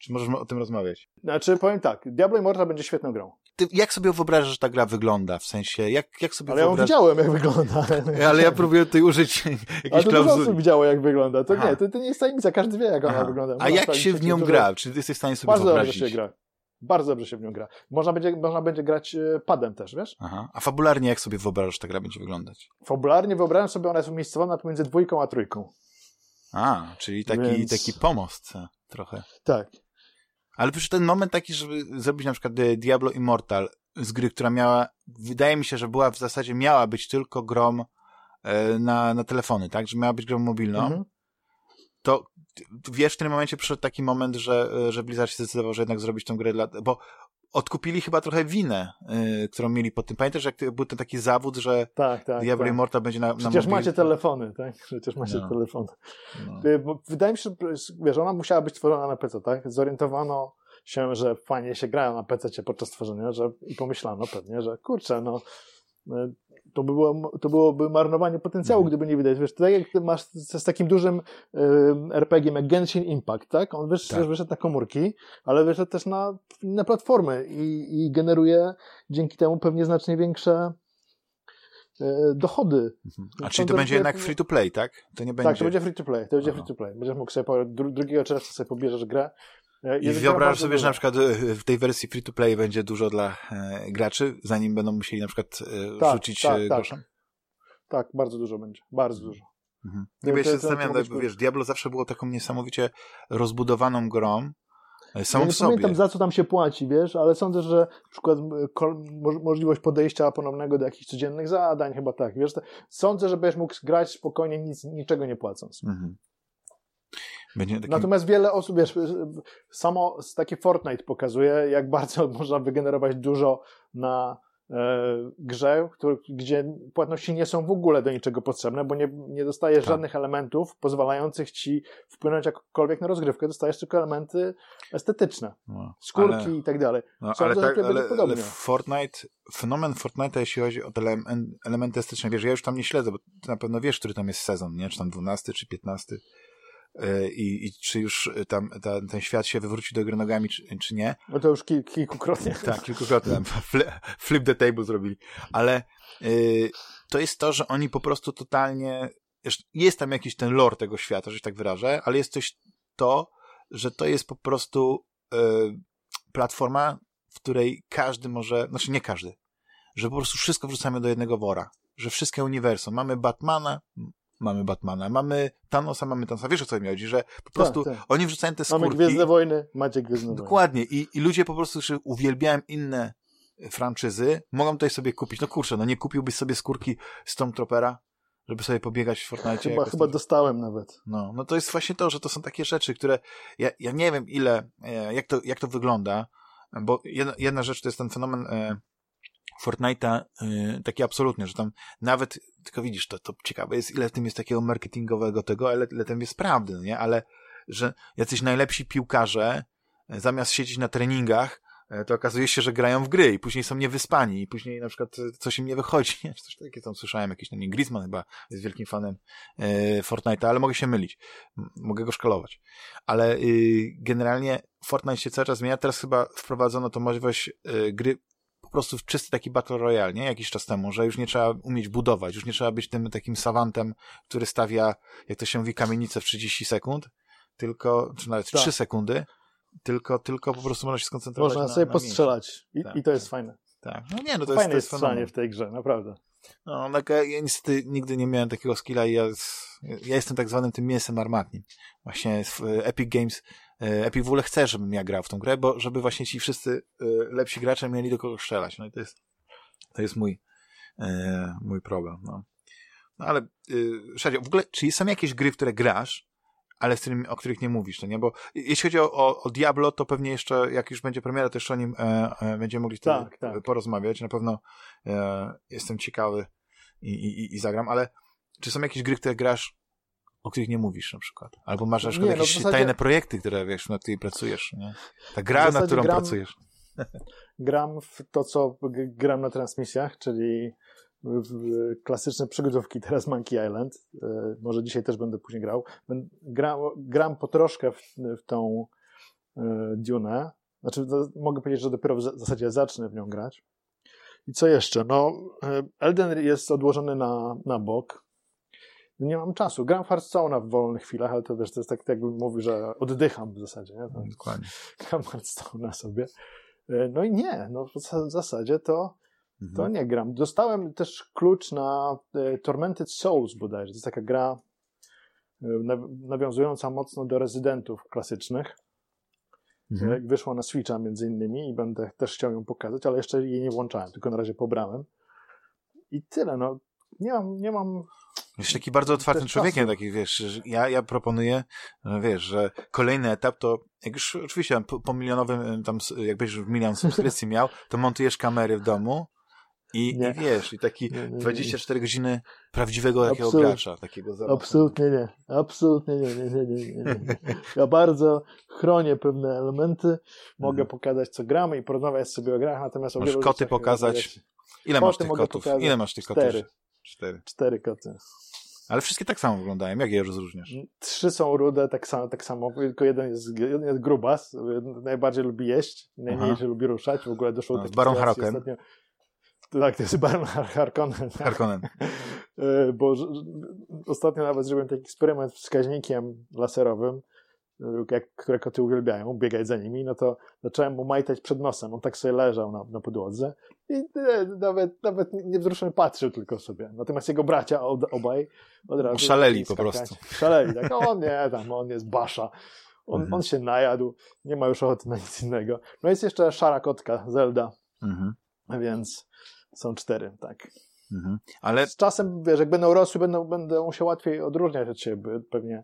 Czy możesz o tym rozmawiać? Znaczy, powiem tak, Diablo Immortal będzie świetną grą. Ty, jak sobie wyobrażasz, że ta gra wygląda? W sensie, jak, jak sobie Ale wyobrażasz... ja widziałem, jak wygląda. Ale ja próbuję tutaj użyć jakiejś Ale to dużo osób widziało, jak wygląda. To Aha. nie, to, to nie jest tajemnica, każdy wie, jak ona Aha. wygląda. A Można jak sprawdzić się w nią dużo- gra? Czy ty jesteś w stanie sobie Bardzo dobrze wyobrazić? się gra. Bardzo dobrze się w nią gra. Można będzie, można będzie grać e, padem też, wiesz? Aha. A fabularnie jak sobie wyobrażasz, że ta gra będzie wyglądać? Fabularnie wyobrażam sobie, ona jest umiejscowana pomiędzy dwójką a trójką. A, czyli taki, Więc- taki pomost e, trochę. Tak. Ale przecież ten moment taki, żeby zrobić na przykład e, Diablo Immortal z gry, która miała, wydaje mi się, że była w zasadzie, miała być tylko grą e, na, na telefony, tak? Że miała być grą mobilną. Mhm. To wiesz, w tym momencie przyszedł taki moment, że, e, że Blizzard się zdecydował, że jednak zrobić tą grę dla, bo odkupili chyba trochę winę, e, którą mieli po tym. Pamiętasz, jak był ten taki zawód, że Tak, tak. Diablo tak. Immortal będzie na, na Przecież mobil- macie telefony, tak? Przecież macie No. telefony. No. Y, bo Wydaje mi się, że ona musiała być stworzona na PC, tak? Zorientowano się, że fajnie się grają na PC podczas tworzenia, że i pomyślano pewnie, że kurczę, no y, to, by było, to byłoby marnowanie potencjału, Mhm. gdyby nie widać. Wiesz, tak jak masz z, z takim dużym y, RPG jak Genshin Impact, tak? On wyszedł, Tak. wyszedł na komórki, ale wyszedł też na inne platformy i, i generuje dzięki temu pewnie znacznie większe y, dochody. Mhm. A czyli to będzie jednak free to play, tak? To nie będzie. Tak, to będzie free to play. To będzie Aha. free to play. Będziesz mógł sobie po, dru, 2 czerwca sobie pobierzesz grę. I wyobrażasz sobie, że duża. na przykład e, w tej wersji free to play będzie dużo dla e, graczy, zanim będą musieli na przykład e, Tak, rzucić tak, tak. groszem? Tak, bardzo dużo będzie. Bardzo dużo. Mhm. Bo ja się zastanawiam, bo wiesz, Diablo zawsze było taką niesamowicie rozbudowaną grą Ja nie w sobie. pamiętam za co tam się płaci, wiesz, ale sądzę, że na przykład możliwość podejścia ponownego do jakichś codziennych zadań, chyba tak, wiesz. Sądzę, że będziesz mógł grać spokojnie, nic, niczego nie płacąc. Mhm. Takim... Natomiast wiele osób, wiesz, samo takie Fortnite pokazuje, jak bardzo można wygenerować dużo na e, grze, który, gdzie płatności nie są w ogóle do niczego potrzebne, bo nie, nie dostajesz Tak. żadnych elementów pozwalających ci wpłynąć jakkolwiek na rozgrywkę, dostajesz tylko elementy estetyczne, no, skórki ale, i tak dalej. no, ale, tak, ale, ale. Fortnite, fenomen Fortnite'a, jeśli chodzi o te ele- elementy estetyczne, wiesz, ja już tam nie śledzę, bo ty na pewno wiesz, który tam jest sezon, nie? Czy tam 12, czy 15 e, i, i czy już tam ta, ten świat się wywróci do gry nogami, czy, czy nie. No to już kil, kilkukrotnie. Tak, kilkukrotnie tam flip, the table zrobili. Ale y, to jest to, że oni po prostu totalnie. Jest tam jakiś ten lore tego świata, że się tak wyrażę, ale jest coś to, że to jest po prostu y, platforma, w której każdy może. Znaczy nie każdy. Że po prostu wszystko wrzucamy do jednego wora. Że wszystkie uniwersum. Mamy Batmana, mamy Batmana, mamy Thanosa, mamy Thanosa. Wiesz o co mi chodzi? Że po prostu tak. oni wrzucają te Mamy skórki. Gwiezdne Wojny, macie Gwiezdne Wojny. Dokładnie. I, I ludzie po prostu, którzy uwielbiają inne franczyzy, mogą tutaj sobie kupić. No kurczę, no nie kupiłbyś sobie skórki Stormtroopera, żeby sobie pobiegać w Fortnite. Chyba, chyba dostałem nawet. No, no to jest właśnie to, że to są takie rzeczy, które ja, ja nie wiem ile, e, jak to, jak to wygląda, bo jedna, jedna rzecz to jest ten fenomen e, Fortnite'a e, taki absolutny, że tam nawet, tylko widzisz, to, to ciekawe jest, ile w tym jest takiego marketingowego tego, ale ile tam jest prawdy, no nie? Ale, że jacyś najlepsi piłkarze e, zamiast siedzieć na treningach, e, to okazuje się, że grają w gry i później są niewyspani i później na przykład e, coś im nie wychodzi. Nie? Coś takiego tam słyszałem, jakiś ten Griezmann chyba jest wielkim fanem e, Fortnite'a, ale mogę się mylić. Mogę go szkalować. Ale y, generalnie Fortnite się cały czas zmienia. Teraz chyba wprowadzono to możliwość y, gry po prostu w czysty taki Battle Royale, nie? Jakiś czas temu, że już nie trzeba umieć budować, już nie trzeba być tym takim savantem, który stawia, jak to się mówi, kamienicę w 30 sekund, tylko, czy nawet Tak. 3 sekundy, tylko, tylko po prostu można się skoncentrować Można na, sobie na postrzelać I, Tak, i to jest tak. fajne. Tak. No nie, no to Fajne jest, to jest w tej grze, naprawdę. No, tak, ja niestety nigdy nie miałem takiego skilla i ja, ja jestem tak zwanym tym mięsem armatnim. Właśnie w e, Epic Games, Epic w ogóle chce, żebym ja grał w tą grę, bo żeby właśnie ci wszyscy e, lepsi gracze mieli do kogo strzelać. No i to jest, to jest mój, e, mój problem. No, no ale, Szadzie, w ogóle, czy są jakieś gry, w które grasz, ale z którymi, o których nie mówisz, to nie? Bo jeśli chodzi o, o, o Diablo, to pewnie jeszcze, jak już będzie premiera, to jeszcze o nim e, e, będziemy mogli Tak, tak. porozmawiać. Na pewno e, jestem ciekawy i, i- i zagram, ale czy są jakieś gry, które grasz o których nie mówisz na przykład? Albo masz na przykład Nie, no jakieś zasadzie- tajne projekty, które wiesz, nad którymi pracujesz, nie? Ta gra, W na zasadzie którą gram- pracujesz. Gram w to, co gram na transmisjach, czyli klasyczne przygodówki, teraz Monkey Island. E, Może dzisiaj też będę później grał. Gram, gram po troszkę w, w tą e, Dune. Znaczy, mogę powiedzieć, że dopiero w zasadzie zacznę w nią grać. I co jeszcze? No, e, Elden jest odłożony na, na bok. Nie mam czasu. Gram w Hearthstone'a w wolnych chwilach, ale to wiesz, to jest tak, jakbym mówił, że oddycham w zasadzie. Nie? To- Dokładnie. gram Hearthstone'a sobie. E, No i nie, no w zas- w zasadzie to, to Mhm. nie gram. Dostałem też klucz na e, Tormented Souls bodajże. To jest taka gra e, naw- nawiązująca mocno do rezydentów klasycznych. Mhm. Wyszła na Switcha między innymi i będę też chciał ją pokazać, ale jeszcze jej nie włączałem, tylko na razie pobrałem. I tyle, no. Nie mam, nie mam Jesteś taki bardzo otwartym człowiekiem, czasu. taki wiesz, ja, ja proponuję, wiesz, że kolejny etap to, jak już oczywiście po, po milionowym, tam, jakbyś już milion subskrypcji miał, to montujesz kamery w domu i, i wiesz, i taki Nie, nie, nie, nie. 24 godziny prawdziwego Absolut- gracza, takiego zabawy. Absolutnie nie. Absolutnie nie, nie, nie, nie, nie. Ja bardzo chronię pewne elementy, mogę Mhm. pokazać, co gramy i porozmawiać sobie o grach, natomiast Możesz koty pokazać. Ile masz Koty tych mogę kotów? Ile masz tych kotów? Cztery. Cztery. Cztery koty. Ale wszystkie tak samo wyglądają. Jak je rozróżniasz? Trzy są rude, tak samo, tak samo. tylko jeden jest, jeden jest grubas, najbardziej lubi jeść, najmniej się lubi ruszać. W ogóle doszło do No, takiej Baron Harkonnen. ostatnio. Tak, to jest Baron Har- Harkonnen. Harkonnen. E, bo ostatnio nawet zrobiłem taki eksperyment wskaźnikiem laserowym, jak, które koty uwielbiają, biegać za nimi, no to zacząłem mu majtać przed nosem. On tak sobie leżał na, na podłodze i e, nawet, nawet niewzruszony patrzył tylko sobie. Natomiast jego bracia od, obaj od razu... Szaleli po prostu. Szaleli, tak. O nie, tam on jest basza. On, Mhm. on się najadł, nie ma już ochoty na nic innego. No jest jeszcze szara kotka, Zelda, Mhm. więc są cztery, tak. Mhm. Ale Z czasem, wiesz, jak będą rosły, będą, będą się łatwiej odróżniać od siebie. Pewnie y,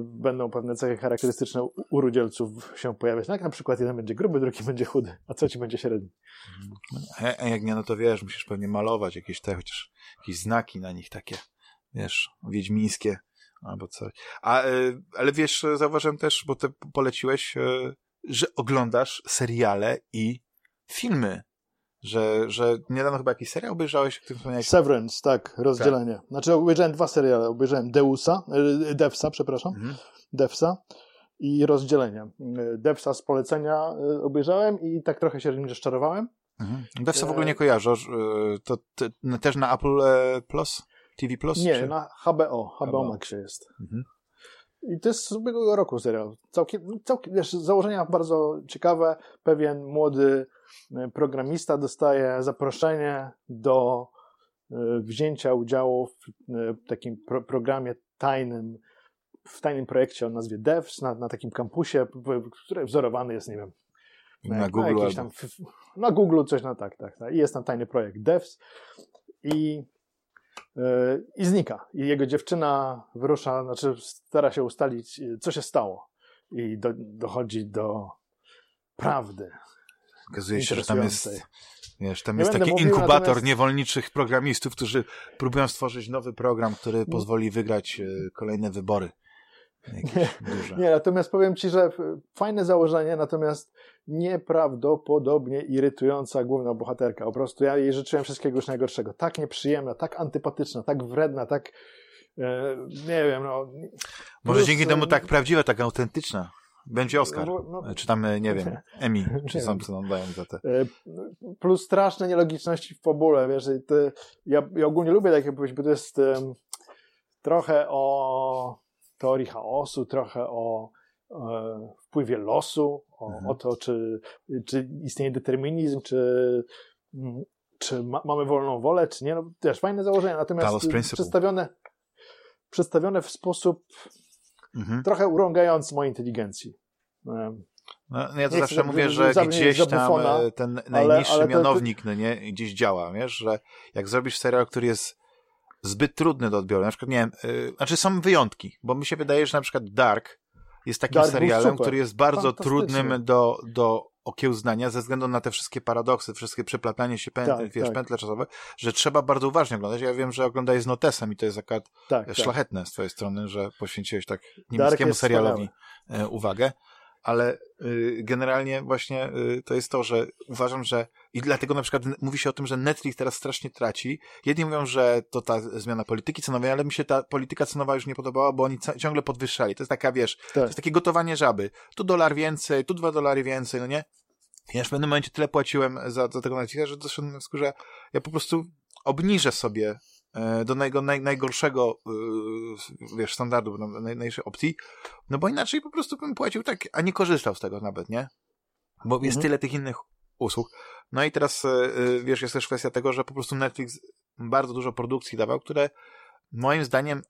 będą pewne cechy charakterystyczne u, rudzielców się pojawiać. Jak na przykład jeden będzie gruby, drugi będzie chudy, a trzeci będzie średni. A a jak nie, no to wiesz, musisz pewnie malować jakieś te, chociaż jakieś znaki na nich takie, wiesz, wiedźmińskie albo coś. A, y, ale wiesz, zauważyłem też, bo ty poleciłeś, y, że oglądasz seriale i filmy. Że, że niedawno chyba jakiś serial obejrzałeś, o którym wspomniałeś. Severance, tak, rozdzielenie. Znaczy obejrzałem dwa seriale. Obejrzałem Deusa, y, Devsa, przepraszam, Mhm. Devsa i rozdzielenie. Y, Devsa z polecenia y, obejrzałem i tak trochę się nim rozczarowałem. Mhm. Devsa w ogóle E, nie kojarzę. To, no, też na Apple e, Plus? TV Plus? Nie, czy- na HBO, HBO HBO. Maxie jest. Mhm. I to jest z ubiegłego roku serial. Całkiem, całkiem, wiesz, założenia bardzo ciekawe. Pewien młody e, programista dostaje zaproszenie do e, wzięcia udziału w e, takim pro, programie tajnym, w tajnym projekcie o nazwie Devs na, na takim kampusie, który wzorowany jest, nie wiem, Na Google jakiejś albo... tam, na Google coś na tak, tak, tak. I jest tam tajny projekt Devs i, yy, i znika. I jego dziewczyna wyrusza, znaczy stara się ustalić, co się stało. I do, dochodzi do prawdy. Okazuje się, że tam jest, wiesz, tam Nie jest taki mówił, inkubator natomiast- niewolniczych programistów, którzy próbują stworzyć nowy program, który pozwoli wygrać e, kolejne wybory. Duże. Nie, natomiast powiem Ci, że fajne założenie, natomiast nieprawdopodobnie irytująca główna bohaterka. Po prostu ja jej życzyłem wszystkiego już najgorszego. Tak nieprzyjemna, tak antypatyczna, tak wredna, tak e, nie wiem, no. Może dzięki temu e, tak prawdziwa, tak autentyczna. Będzie Oscar. No, no, Czy tam, e, nie wiem, Emmy, czy Nie sam wiem. co nam dają za te. E, Plus straszne nielogiczności w fabule, wiesz, ja, ja ogólnie lubię takie powiedzieć, bo to jest em, trochę o teorii chaosu, trochę o e, wpływie losu, o, Mhm. o to, czy, czy istnieje determinizm, czy, mm, czy ma, mamy wolną wolę, czy nie. No, też fajne założenia, natomiast przedstawione, przedstawione w sposób Mhm. trochę urągający mojej inteligencji. No, no ja to Nie zawsze chcę mówię, że gdzieś za tam e, ten najniższy ale to- mianownik, no nie, gdzieś działa, wiesz, że jak zrobisz serial, który jest zbyt trudny do odbioru, na przykład, nie wiem, y, znaczy są wyjątki, bo mi się wydaje, że na przykład Dark jest takim Dark serialem, który jest bardzo trudnym do, do okiełznania ze względu na te wszystkie paradoksy, wszystkie przeplatanie się pętle, Tak, wiesz, tak. pętle czasowe, że trzeba bardzo uważnie oglądać. Ja wiem, że oglądaj z notesem i to jest akurat Tak, tak. szlachetne z twojej strony, że poświęciłeś tak niemieckiemu serialowi e, uwagę, ale y, generalnie właśnie y, to jest to, że uważam, że i dlatego na przykład mówi się o tym, że Netflix teraz strasznie traci. Jedni mówią, że to ta zmiana polityki cenowej, ale mi się ta polityka cenowa już nie podobała, bo oni ciągle podwyższali. To jest taka, wiesz, to Tak. jest takie gotowanie żaby. Tu dolar więcej, tu dwa dolary więcej, no nie? Ja już w pewnym momencie tyle płaciłem za, za tego Netflixa, że doszedłem do wniosku, że ja po prostu obniżę sobie do najgo, naj, najgorszego yy, wiesz, standardu, naj, najmniejszej opcji, no bo inaczej po prostu bym płacił tak, a nie korzystał z tego nawet, nie? Bo jest Mhm. tyle tych innych usług. No i teraz, e, e, wiesz, jest też kwestia tego, że po prostu Netflix bardzo dużo produkcji dawał, które moim zdaniem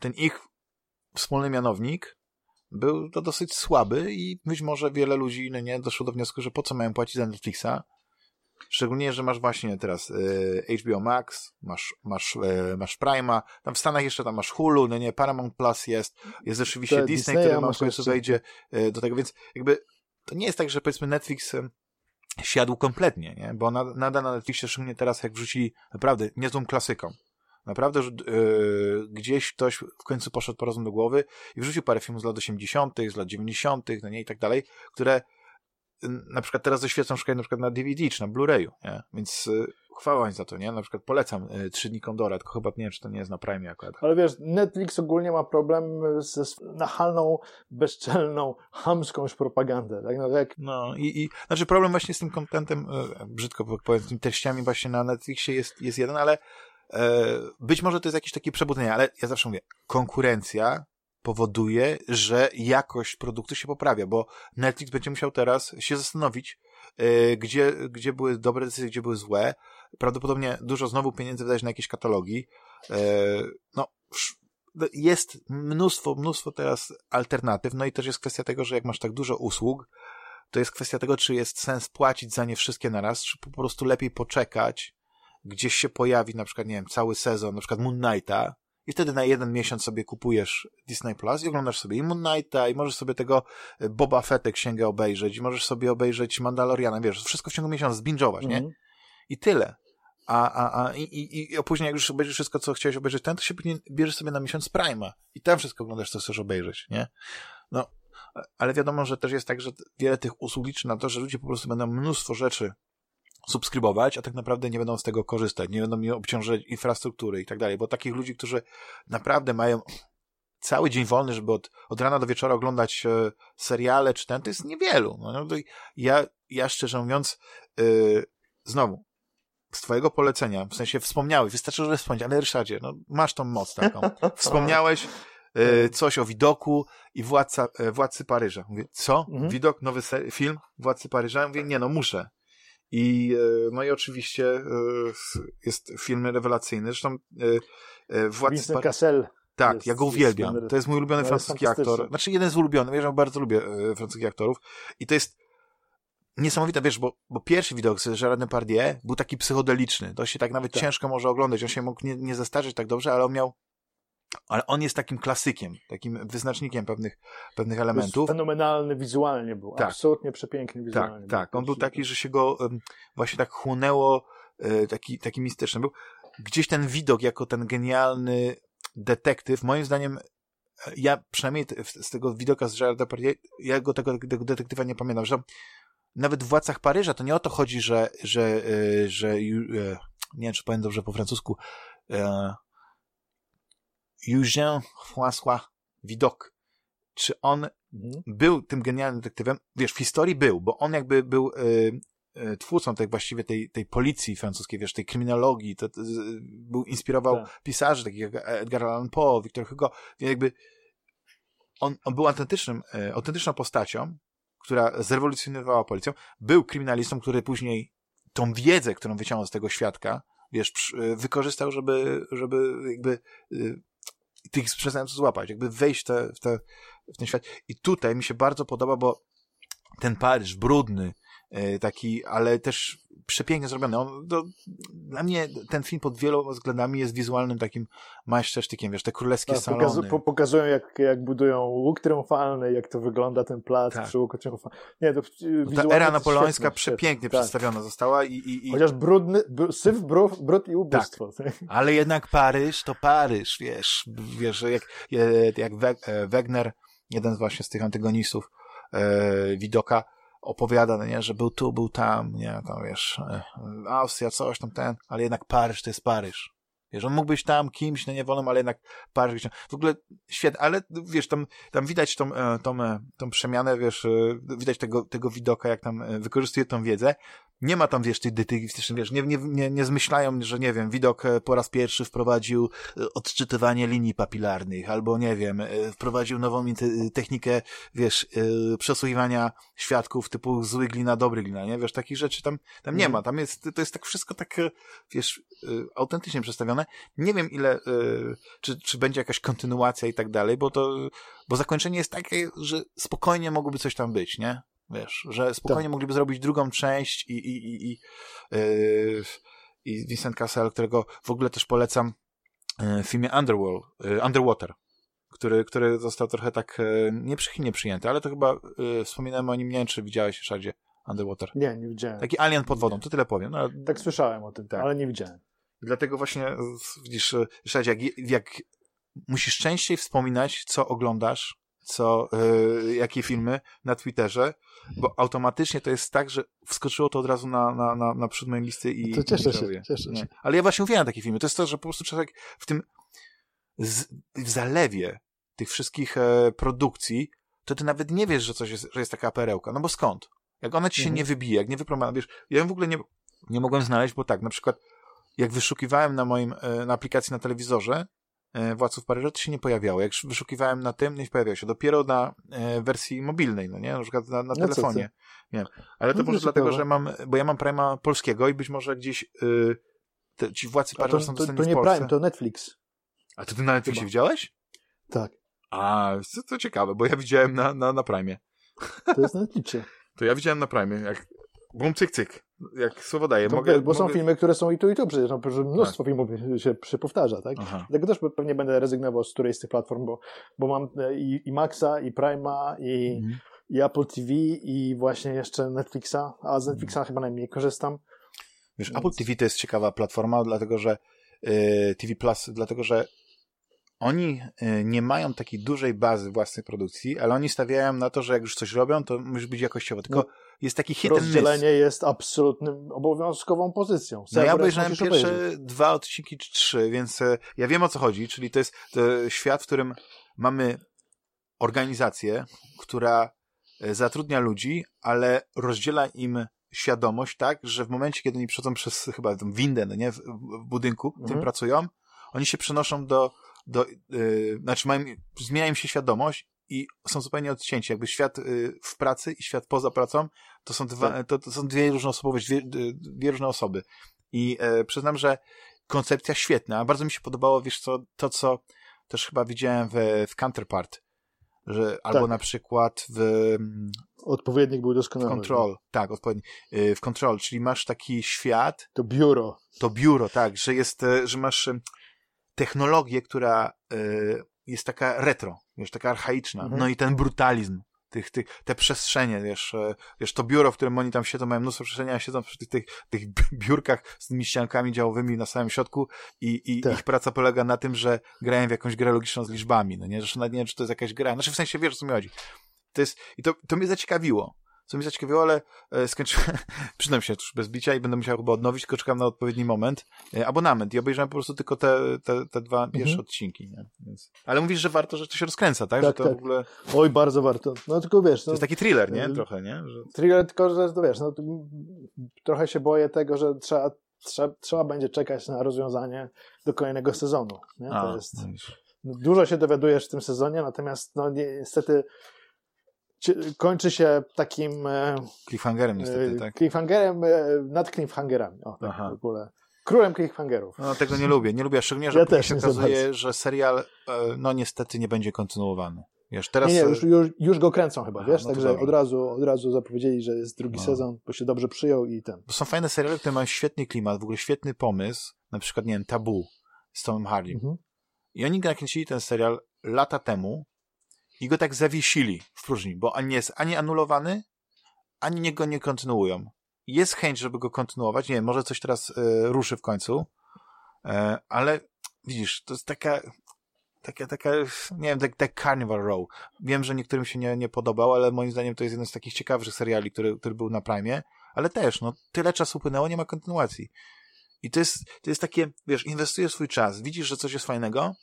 ten ich wspólny mianownik był to dosyć słaby i być może wiele ludzi no nie, doszło do wniosku, że po co mają płacić za Netflixa, Szczególnie, że masz właśnie teraz e, HBO Max, masz, masz, e, masz Prima, tam w Stanach jeszcze tam masz Hulu, no nie, Paramount Plus jest, jest rzeczywiście Disney, Disneya który ma w masz końcu wejdzie e, do tego, więc jakby to nie jest tak, że powiedzmy Netflix siadł kompletnie, nie? Bo na, nadal na Netflixie, szczególnie teraz, jak wrzucili naprawdę niezłą klasyką. Naprawdę, że e, gdzieś ktoś w końcu poszedł po rozum do głowy i wrzucił parę filmów z lat 80., z lat 90., no nie, i tak dalej, które na przykład teraz doświecą szukać na przykład na DVD czy na Blu-rayu, nie? Więc y, chwała za to, nie? Na przykład polecam y, Trzy dni Kondora, tylko chyba nie wiem, czy to nie jest na Prime akurat. Ale wiesz, Netflix ogólnie ma problem ze nachalną, bezczelną, chamską już propagandę. Tak? No, No i, i znaczy problem właśnie z tym kontentem, y, brzydko powiem, z tymi treściami właśnie na Netflixie jest, jest jeden, ale e, być może to jest jakieś takie przebudzenie, ale ja zawsze mówię, konkurencja powoduje, że jakość produktu się poprawia, bo Netflix będzie musiał teraz się zastanowić, e, gdzie, gdzie były dobre decyzje, gdzie były złe. Prawdopodobnie dużo znowu pieniędzy wydać na jakieś katalogi. Sz- no, jest mnóstwo, mnóstwo teraz alternatyw, no i też jest kwestia tego, że jak masz tak dużo usług, to jest kwestia tego, czy jest sens płacić za nie wszystkie naraz, czy po prostu lepiej poczekać, gdzieś się pojawi na przykład, nie wiem, cały sezon, na przykład Moon Knighta i wtedy na jeden miesiąc sobie kupujesz Disney Plus i oglądasz sobie i Moon Knighta i możesz sobie tego e, Boba Fettek księgę obejrzeć i możesz sobie obejrzeć Mandaloriana, wiesz, wszystko w ciągu miesiąca zbingować, nie? Mhm. I tyle. A, a, a, i, i, i później jak już obejrzysz wszystko, co chciałeś obejrzeć ten, to się później bierzesz sobie na miesiąc Prima i tam wszystko oglądasz, co chcesz obejrzeć, nie? No, ale wiadomo, że też jest tak, że wiele tych usług liczy na to, że ludzie po prostu będą mnóstwo rzeczy subskrybować, a tak naprawdę nie będą z tego korzystać, nie będą mi obciążać infrastruktury i tak dalej, bo takich ludzi, którzy naprawdę mają cały dzień wolny, żeby od, od rana do wieczora oglądać e, seriale czy ten, to jest niewielu. No, no, ja, ja szczerze mówiąc, yy, znowu, z twojego polecenia, w sensie wspomniałeś, wystarczy, że wspomnieć, ale Ryszardzie, no masz tą moc taką. Wspomniałeś e, coś o widoku i władca, e, Władcy Paryża. Mówię, co? Mhm. Widok, nowy film Władcy Paryża? Mówię, nie no, muszę. I, e, no i oczywiście e, jest film rewelacyjny. Zresztą e, Władcy Vincent. Cassel. Tak, jest- ja go uwielbiam. To jest mój ulubiony No, francuski aktor. Znaczy jeden z ulubionych, wiesz, ja bardzo lubię francuskich aktorów. I to jest niesamowite, wiesz, bo, bo pierwszy widok z Gerard Depardieu był taki psychodeliczny. To się tak nawet Tak. ciężko może oglądać. On się mógł nie, nie zestarzeć tak dobrze, ale on miał ale on jest takim klasykiem, takim wyznacznikiem pewnych, pewnych elementów. fenomenalny wizualnie był. Tak. Absolutnie przepiękny Tak, wizualnie. tak. On był taki, że się go właśnie tak chłonęło, e, taki, taki mistyczny był. Gdzieś ten widok jako ten genialny detektyw, moim zdaniem, e, ja przynajmniej z tego widoka z Gerarda Depardieu, ja go tego, tego detektywa nie pamiętam, że nawet w Władcach Paryża to nie o to chodzi, że, że, e, że ju- e, nie wiem, czy powiem dobrze po francusku, Eugène François Widok, czy on Mhm. był tym genialnym detektywem. Wiesz, w historii był, bo on jakby był y, y, twórcą tej właściwie tej, tej policji francuskiej, wiesz, tej kryminologii, to, to, był, inspirował Tak. pisarzy, takich jak Edgar Allan Poe, Victor Hugo, więc jakby on, on był autentycznym, y, autentyczną postacią, która zrewolucjonowała policją, był kryminalistą, który później tą wiedzę, którą wyciągnął z tego świadka, wiesz, wykorzystał, żeby, żeby jakby y, tych przestępców złapać, jakby wejść te, w, te, w ten świat. I tutaj mi się bardzo podoba, bo ten Paryż brudny, taki, ale też przepięknie zrobiony. On, to, dla mnie ten film pod wieloma względami jest wizualnym takim majstersztykiem, wiesz, te królewskie Tak, salony. pokazu- po, pokazują, jak, jak budują łuk triumfalny, jak to wygląda ten plac Tak. przy łuku triumfalnym. Nie, to ta era napoleońska świetne, przepięknie tak. przedstawiona została i, i, i Chociaż brudny, br- syf, brud, brud i ubóstwo. ale jednak Paryż to Paryż, wiesz, wiesz, że jak, jak e, Wegner, jeden z właśnie z tych antygonistów e, Widoka, opowiada, no nie, że był tu, był tam, nie, tam wiesz, e, Austria, coś tam, ten, ale jednak Paryż to jest Paryż. Wiesz, on mógł być tam kimś, no nie wolno, ale jednak Paryż gdzieś. W ogóle świetnie, ale wiesz, tam, tam widać tą, e, tą, e, tą przemianę, wiesz, widać tego, tego widoka, jak tam wykorzystuje tą wiedzę. Nie ma tam, wiesz, tych detektywistycznych, wiesz, nie, nie, nie, nie zmyślają, że nie wiem, widok e, po raz pierwszy wprowadził e, odczytywanie linii papilarnych, albo nie wiem, e, wprowadził nową technikę, wiesz, przesłuchiwania świadków typu zły glina, dobry glina, nie? Wiesz, takich rzeczy tam, tam nie Mhm. ma. Tam jest, to jest tak wszystko tak, wiesz, autentycznie przedstawione. Nie wiem ile, czy, czy będzie jakaś kontynuacja i tak dalej, bo to, bo zakończenie jest takie, że spokojnie mogłoby coś tam być, nie? Wiesz, że spokojnie Tak. mogliby zrobić drugą część i, i, i, i, yy, i Vincent Cassel, którego w ogóle też polecam yy, w filmie Underworld, yy, Underwater, który, który został trochę tak yy, nieprzychylnie przyjęty, ale to chyba yy, wspominałem o nim, nie wiem, czy widziałeś, Szadzie, Underwater. Nie, nie widziałem. Tak, Taki alien pod wodą, to tyle powiem. No, słyszałem o tym, Tak. ale nie widziałem. Dlatego właśnie, widzisz, Szadzie, jak, jak musisz częściej wspominać, co oglądasz, co, y, jakie filmy na Twitterze, bo automatycznie to jest tak, że wskoczyło to od razu na, na, na, na przód mojej listy i To cieszę się, żałuję. cieszę się. Ale ja właśnie uwielbiam takie filmy. To jest to, że po prostu człowiek w tym z, w zalewie tych wszystkich e, produkcji, to ty nawet nie wiesz, że coś jest, że jest taka perełka. No bo skąd? Jak ona ci się Mhm. nie wybije, jak nie wypromana, wiesz, ja ją w ogóle nie, nie mogłem znaleźć, bo tak, na przykład jak wyszukiwałem na moim, e, na aplikacji na telewizorze e, Władców Paryża, to się nie pojawiało. Jak wyszukiwałem na tym, nie pojawiało się. Dopiero na e, wersji mobilnej, no nie? Na przykład na, na No telefonie. Nie wiem. Ale to No to może dlatego, ciekawe. że mam, bo ja mam Prima polskiego i być może gdzieś y, te, ci Władcy to, Paryża są to, dostępni to w nie. Prime, to Netflix. A to ty na Netflixie Chyba. widziałeś? Tak, A, to, to ciekawe, bo ja widziałem na, na, na Prime. to jest na Netflixie. To ja widziałem na Prime, jak bum, cyk, cyk. Jak słowo daję. To, mogę, bo są mogę... filmy, które są i tu, i tu przecież. No, mnóstwo filmów się przypowtarza, tak? Aha. Dlatego też pewnie będę rezygnował z którejś z tych platform, bo, bo mam e, i, i Maxa, i Prima, i, Mhm. i Apple TV, i właśnie jeszcze Netflixa, a z Netflixa chyba najmniej korzystam. Wiesz, Więc- Apple TV to jest ciekawa platforma, dlatego że y, TV Plus, dlatego że oni y, nie mają takiej dużej bazy własnej produkcji, ale oni stawiają na to, że jak już coś robią, to musi być jakościowo. Tylko No, jest taki hit. Rozdzielenie jest absolutnym obowiązkową pozycją. No ja Serwer obejrzałem pierwsze obejrzeć. dwa odcinki czy trzy, więc e, ja wiem o co chodzi, czyli to jest to świat, w którym mamy organizację, która e, zatrudnia ludzi, ale rozdziela im świadomość tak, że w momencie, kiedy oni przechodzą przez chyba tą windę, no nie, w, w budynku, w którym Mhm. pracują, oni się przenoszą do, do yy, znaczy mają, zmienia im się świadomość i są zupełnie odcięci. Jakby świat y, w pracy i świat poza pracą to są, dwa, Tak. to, to są dwie różne osobowości, dwie, dwie różne osoby. I e, przyznam, że koncepcja świetna. Bardzo mi się podobało, wiesz co, to co też chyba widziałem w, w Counterpart, że, albo Tak. na przykład w, mm, Odpowiednik był w doskonały. Control, tak, odpowiedni, y, w Control, czyli masz taki świat, To biuro. to biuro, tak, że jest, e, że masz technologię, która e, jest taka retro, wiesz, taka archaiczna. Mhm. No i ten brutalizm, tych, tych, te przestrzenie, wiesz, e, wiesz, to biuro, w którym oni tam siedzą, mają mnóstwo przestrzeni, a siedzą przy tych, tych, tych biurkach z tymi ściankami działowymi na samym środku i, i Tak. ich praca polega na tym, że grają w jakąś grę logiczną z liczbami, no nie, że nawet nie wiem, czy to jest jakaś gra, znaczy w sensie wiesz, o co mi chodzi. To jest, i to, to mnie zaciekawiło. Co mnie zaciekawiło, ale e, skończyłem, przydam się już bez bicia i będę musiał chyba odnowić, tylko czekam na odpowiedni moment. E, abonament i obejrzałem po prostu tylko te, te, te dwa pierwsze odcinki. Nie? Więc... Ale mówisz, że warto, że to się rozkręca, tak? Tak, że to tak. w ogóle Oj, bardzo warto. No tylko wiesz, to no, jest taki thriller, nie? Trochę, nie? Że... thriller, tylko że to wiesz, no, to, trochę się boję tego, że trzeba, trzeba, trzeba będzie czekać na rozwiązanie do kolejnego sezonu. Nie? A, To jest, no no, dużo się dowiadujesz w tym sezonie, natomiast no, nie, niestety kończy się takim e, Cliffhangerem niestety, e, tak? cliffhangerem e, nad cliffhangerami. O, tak Aha. w ogóle. Królem cliffhangerów. No tego nie lubię, nie lubię, szczególnie, że Ja też się okazuje, że serial, no niestety nie będzie kontynuowany. Wiesz, teraz... Nie, nie, już, już, już go kręcą chyba, wiesz? no Także od razu, od razu zapowiedzieli, że jest drugi No. sezon, bo się dobrze przyjął i ten. Bo są fajne seriale, które mają świetny klimat, w ogóle świetny pomysł, na przykład, nie wiem, Tabu z Tomem Hardym. Mhm. I oni nakręcili ten serial lata temu i go tak zawiesili w próżni, bo on nie jest ani anulowany, ani go nie kontynuują. Jest chęć, żeby go kontynuować. Nie wiem, może coś teraz e, ruszy w końcu, e, ale widzisz, to jest taka, taka, taka, nie wiem, tak, tak Carnival Row. Wiem, że niektórym się nie, nie podobał, ale moim zdaniem to jest jeden z takich ciekawszych seriali, który, który był na Prime, ale też, no, tyle czasu upłynęło, nie ma kontynuacji. I to jest, to jest takie, wiesz, inwestujesz swój czas, widzisz, że coś jest fajnego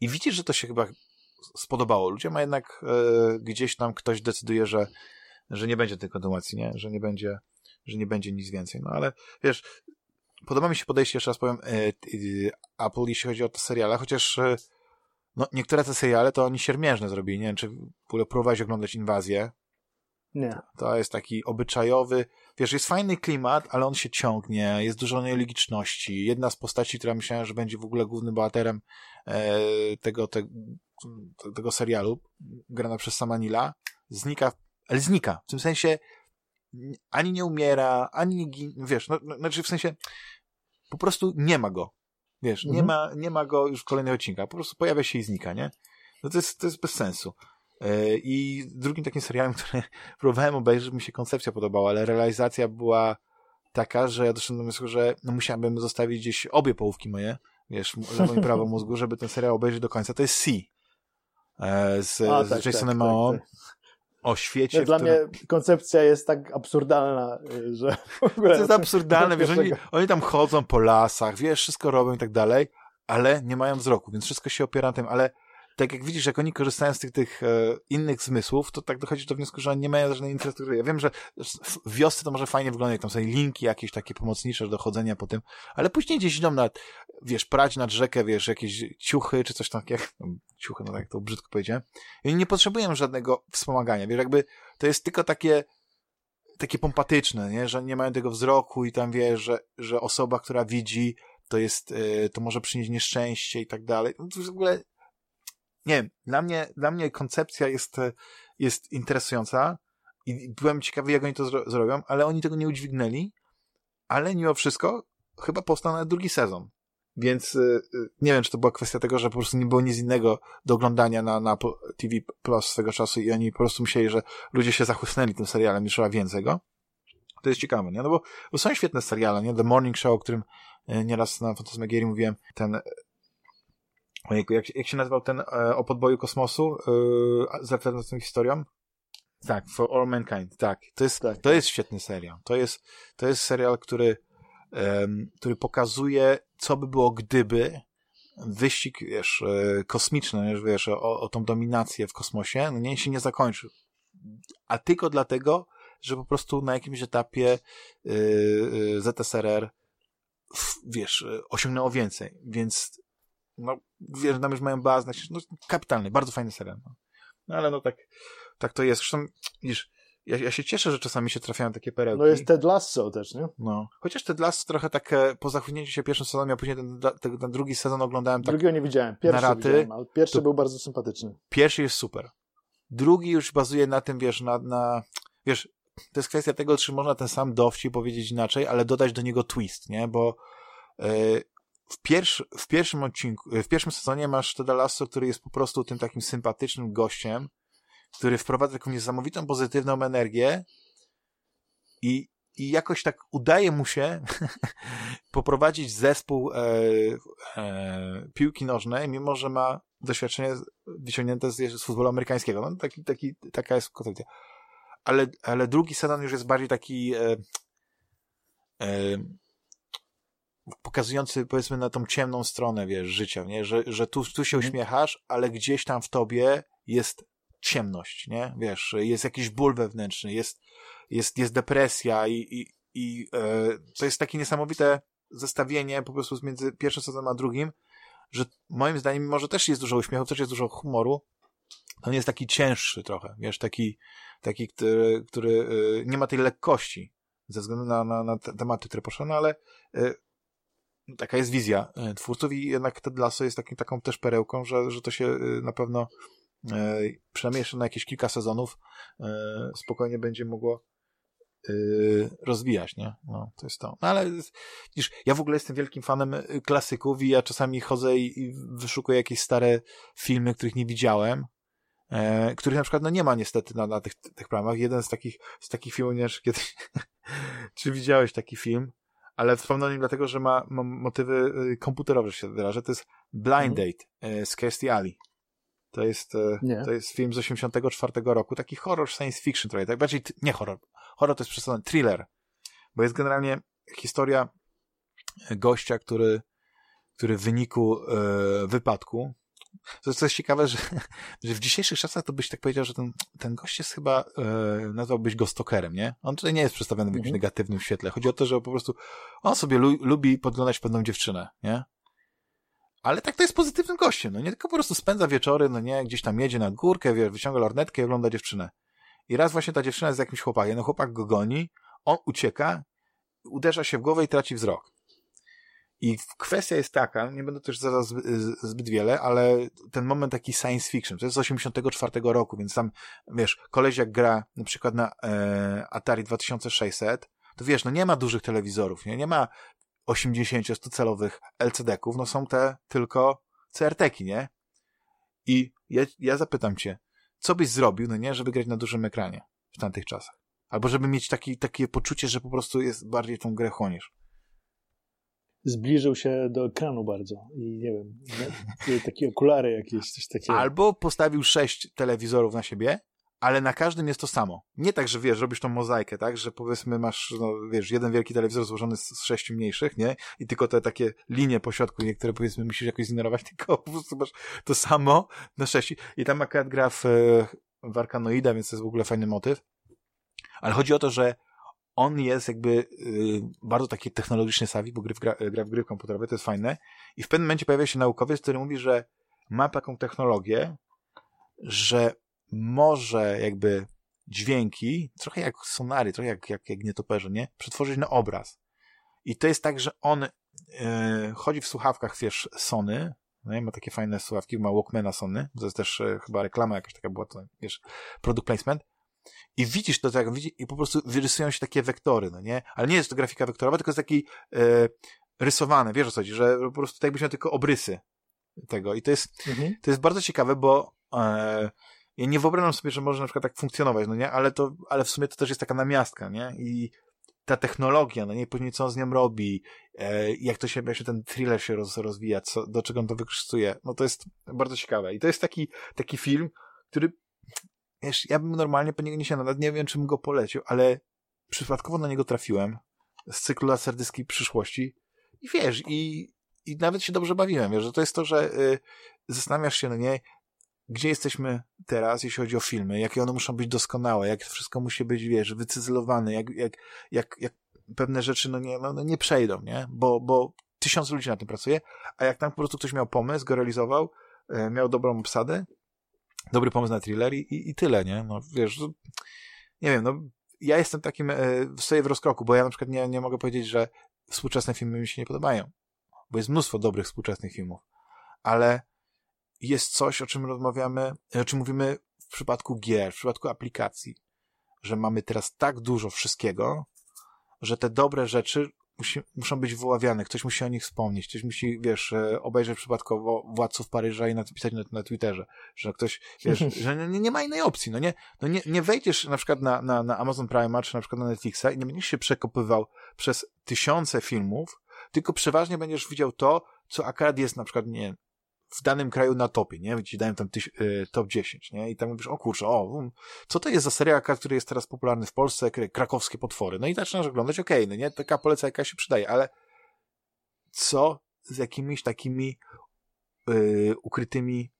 i widzisz, że to się chyba spodobało ludziom, a jednak e, gdzieś tam ktoś decyduje, że, że nie będzie tej kontynuacji, nie? Że nie będzie, że nie będzie nic więcej. No ale wiesz, podoba mi się podejście, jeszcze raz powiem, e, e, Apple, jeśli chodzi o te seriale, chociaż no, niektóre te seriale to oni siermiężne zrobili. Nie wiem, czy w ogóle próbowałeś oglądać Inwazję. Nie. To jest taki obyczajowy, wiesz, jest fajny klimat, ale on się ciągnie, jest dużo nielogiczności. Jedna z postaci, która myślałem, że będzie w ogóle głównym bohaterem e, tego, te, tego serialu, grana przez sama Nila, znika, ale znika. W tym sensie ani nie umiera, ani nie ginie, wiesz, no, no, znaczy w sensie po prostu nie ma go. Wiesz, nie, Mhm. ma, nie ma go już w kolejnych odcinkach. Po prostu pojawia się i znika, nie? No to jest, to jest bez sensu. E, I drugim takim serialem, który próbowałem obejrzeć, mi się koncepcja podobała, ale realizacja była taka, że ja doszedłem do wniosku, że no musiałbym zostawić gdzieś obie połówki moje, wiesz, lewo i prawo mózgu, żeby ten serial obejrzeć do końca. To jest C. E, Z, A, z tak, Jasonem tak, Mao tak, o świecie, dla którym... mnie koncepcja jest tak absurdalna, y, że w ogóle... To jest absurdalne, wiesz, oni, oni tam chodzą po lasach, wiesz, wszystko robią i tak dalej, ale nie mają wzroku, więc wszystko się opiera na tym, ale tak jak widzisz, jak oni korzystają z tych, tych e, innych zmysłów, to tak dochodzisz do wniosku, że oni nie mają żadnej infrastruktury. Ja wiem, że w wiosce to może fajnie wygląda, jak tam są linki jakieś takie pomocnicze do chodzenia po tym, ale później gdzieś idą na, wiesz, prać nad rzekę, wiesz, jakieś ciuchy czy coś takiego, ciuchy, no tak to brzydko powiedziałem, i nie potrzebują żadnego wspomagania, wiesz, jakby to jest tylko takie takie pompatyczne, nie? że nie mają tego wzroku i tam wie, że, że osoba, która widzi, to jest, y, to może przynieść nieszczęście i tak dalej. No to w ogóle, nie wiem, dla mnie, dla mnie koncepcja jest, e, jest interesująca i byłem ciekawy, jak oni to zro zrobią, ale oni tego nie udźwignęli, ale mimo wszystko chyba powstał nawet drugi sezon. Więc y, y, nie wiem, czy to była kwestia tego, że po prostu nie było nic innego do oglądania na, na TV Plus swego czasu i oni po prostu myśleli, że ludzie się zachłysnęli tym serialem i trzeba więcej go. To jest ciekawe, nie? No bo, bo są świetne seriale, nie? The Morning Show, o którym nieraz na Fantasmagierii mówiłem, ten jak, jak się nazywał ten e, o podboju kosmosu e, z alternatywną historią? Tak, For All Mankind, tak. To jest, Tak, to jest świetny serial. To jest, to jest serial, który, em, który pokazuje, co by było, gdyby wyścig, wiesz, e, kosmiczny, wiesz, wiesz o, o tą dominację w kosmosie, no nie, się nie zakończył. A tylko dlatego, że po prostu na jakimś etapie y, y, ZSRR w, wiesz, osiągnęło więcej, więc no, wiesz, tam już mają bazę, no, kapitalny, bardzo fajny serial. No. no ale no tak, tak to jest. Zresztą, widzisz, ja, ja się cieszę, że czasami się trafiają takie perełki. No jest Ted Lasso też, nie? No. Chociaż Ted Lasso trochę tak e, po zachwytnięciu się pierwszym sezonem, ja później ten, ten, ten drugi sezon oglądałem tak. Drugiego nie widziałem, pierwszy na raty, widziałem, ale pierwszy był bardzo sympatyczny. Pierwszy jest super. Drugi już bazuje na tym, wiesz, na, na wiesz, to jest kwestia tego, czy można ten sam dowcip powiedzieć inaczej, ale dodać do niego twist, nie? Bo e, w, pierwszy, w pierwszym odcinku, w pierwszym sezonie masz Teda Lasso, który jest po prostu tym takim sympatycznym gościem, który wprowadza taką niesamowitą pozytywną energię i, i jakoś tak udaje mu się poprowadzić zespół e, e, piłki nożnej, mimo że ma doświadczenie wyciągnięte z, z futbolu amerykańskiego. No, taki, taki, taka jest koncepcja. Ale, ale drugi sezon już jest bardziej taki e, e, pokazujący, powiedzmy, na tą ciemną stronę, wiesz, życia, nie? Że, że tu, tu się uśmiechasz, ale gdzieś tam w tobie jest ciemność, nie? Wiesz, jest jakiś ból wewnętrzny, jest, jest, jest depresja i, i, i e, to jest takie niesamowite zestawienie po prostu między pierwszym sezonem a drugim, że moim zdaniem, mimo że też jest dużo uśmiechu, też jest dużo humoru, on jest taki cięższy trochę, wiesz, taki, taki który, który y, nie ma tej lekkości ze względu na, na, na te tematy, które poszły, no ale y, taka jest wizja y, twórców i jednak Ted Lasso jest takim, taką też perełką, że, że to się y, na pewno e, przynajmniej jeszcze na jakieś kilka sezonów e, spokojnie będzie mogło rozwijać, nie? No, to jest to. No, ale widzisz, ja w ogóle jestem wielkim fanem klasyków i ja czasami chodzę i, i wyszukuję jakieś stare filmy, których nie widziałem, e, których na przykład no nie ma niestety na, na tych, tych programach. Jeden z takich, z takich filmów, nie wiem, czy widziałeś taki film, ale wspomnę o nim dlatego, że ma, ma motywy y, komputerowe, że się wyrażę. To jest Blind Mhm. Date e, z Kirstie Alley. To jest, Nie. to jest film z 84 roku, taki horror science fiction trochę, tak bardziej, nie horror, horror to jest przesadzone, thriller, bo jest generalnie historia gościa, który, który w wyniku e, wypadku, to jest coś ciekawe, że, że w dzisiejszych czasach to byś tak powiedział, że ten, ten gość jest chyba, e, nazwałbyś go stalkerem, nie? On tutaj nie jest przedstawiony w jakimś Mhm. negatywnym świetle. Chodzi o to, że po prostu on sobie lu lubi podglądać pewną dziewczynę, nie? Ale tak to jest pozytywnym gościem, no nie tylko po prostu spędza wieczory, no nie, gdzieś tam jedzie na górkę, wie, wyciąga lornetkę i ogląda dziewczynę. I raz właśnie ta dziewczyna jest z jakimś chłopakiem, no chłopak go goni, on ucieka, uderza się w głowę i traci wzrok. I kwestia jest taka, nie będę też zaraz zbyt wiele, ale ten moment taki science fiction, to jest z 84 roku, więc tam, wiesz, koleś jak gra na przykład na e, Atari 2600, to wiesz, no nie ma dużych telewizorów, nie, nie ma 80-100 celowych LCD-ków, no są te tylko CRT-ki, nie? I ja, ja zapytam cię, co byś zrobił, no nie, żeby grać na dużym ekranie w tamtych czasach? Albo żeby mieć taki, takie poczucie, że po prostu jest bardziej tą grę chłoniesz. Zbliżył się do ekranu bardzo i nie wiem, nie, takie okulary jakieś, coś takiego. Albo postawił sześć telewizorów na siebie, ale na każdym jest to samo. Nie tak, że wiesz, robisz tą mozaikę, tak, że powiedzmy masz, no wiesz, jeden wielki telewizor złożony z, z sześciu mniejszych, nie? I tylko te takie linie po środku, niektóre powiedzmy musisz jakoś zignorować, tylko po prostu masz to samo na sześciu. I tam akurat gra w, e, w Arkanoida, więc to jest w ogóle fajny motyw. Ale chodzi o to, że on jest jakby y, bardzo taki technologicznie savvy, bo gry w gra, gra w gry komputerowe, to jest fajne. I w pewnym momencie pojawia się naukowiec, który mówi, że ma taką technologię, że może jakby dźwięki, trochę jak sonary, trochę jak, jak, jak nietoperze, nie? Przetworzyć na obraz. I to jest tak, że on e, chodzi w słuchawkach, wiesz, Sony, no, ma takie fajne słuchawki, ma Walkmana Sony, to jest też e, chyba reklama jakaś taka była, to wiesz, product placement. I widzisz to, tak, i po prostu wyrysują się takie wektory, no nie? Ale nie jest to grafika wektorowa, tylko jest taki e, rysowane, wiesz o co chodzi, że po prostu tak jakbyś miał tylko obrysy tego. I to jest, Mhm. to jest bardzo ciekawe, bo e, ja nie wyobrażam sobie, że może na przykład tak funkcjonować, no nie? Ale to, ale w sumie to też jest taka namiastka, nie? I ta technologia, no nie? Później co on z nią robi, e, jak to się, jak się ten thriller się roz, rozwija, co, do czego on to wykorzystuje, no to jest bardzo ciekawe. I to jest taki, taki film, który, wiesz, ja bym normalnie po niego nie siadał, nawet nie wiem, czy bym go polecił, ale przypadkowo na niego trafiłem z cyklu laserdyskiej przyszłości i wiesz, i, i nawet się dobrze bawiłem, wiesz, że to jest to, że y, zastanawiasz się, no nie, gdzie jesteśmy teraz, jeśli chodzi o filmy, jakie one muszą być doskonałe, jak wszystko musi być, wiesz, wycyzelowane, jak, jak, jak, jak pewne rzeczy, no nie, no, no nie przejdą, nie, bo, bo tysiąc ludzi na tym pracuje, a jak tam po prostu ktoś miał pomysł, go realizował, e, miał dobrą obsadę, dobry pomysł na thriller i, i, tyle, nie, no wiesz, to, nie wiem, no ja jestem takim, e, stoję w rozkroku, bo ja na przykład nie, nie mogę powiedzieć, że współczesne filmy mi się nie podobają, bo jest mnóstwo dobrych współczesnych filmów, ale jest coś, o czym rozmawiamy, o czym mówimy w przypadku gier, w przypadku aplikacji, że mamy teraz tak dużo wszystkiego, że te dobre rzeczy musi, muszą być wyławiane, ktoś musi o nich wspomnieć, ktoś musi, wiesz, e, obejrzeć przypadkowo Władców Paryża i napisać na, na Twitterze, że ktoś, wiesz, że nie, nie ma innej opcji, no nie, no nie, nie wejdziesz na przykład na, na, na Amazon Prime, czy na przykład na Netflixa i nie będziesz się przekopywał przez tysiące filmów, tylko przeważnie będziesz widział to, co akurat jest na przykład, nie w danym kraju na topie, nie? Ci dają tam tyś, y, top 10, nie? I tam mówisz, o kurczę, o, um, co to jest za serial, który jest teraz popularny w Polsce, kra- krakowskie potwory. No i zaczynasz oglądać, okej, okay, no nie? Taka polecajka się przydaje, ale co z jakimiś takimi y, ukrytymi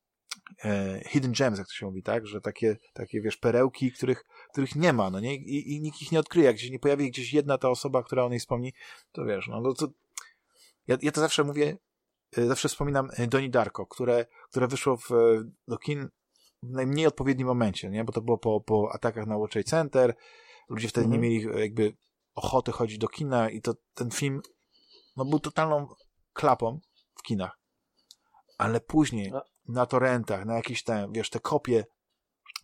e, hidden gems, jak to się mówi, tak? Że takie, takie wiesz, perełki, których, których nie ma, no nie? I, I nikt ich nie odkryje. Jak gdzieś nie pojawi gdzieś jedna ta osoba, która o niej wspomni, to wiesz, no, no to ja, ja to zawsze mówię, zawsze wspominam y, Doni Darko, które, które wyszło w, do kin w najmniej odpowiednim momencie, nie? Bo to było po, po atakach na World Trade Center, ludzie wtedy Mhm. nie mieli e, jakby ochoty chodzić do kina i to ten film no, był totalną klapą w kinach. Ale później A- na torrentach, na jakieś tam, wiesz, te kopie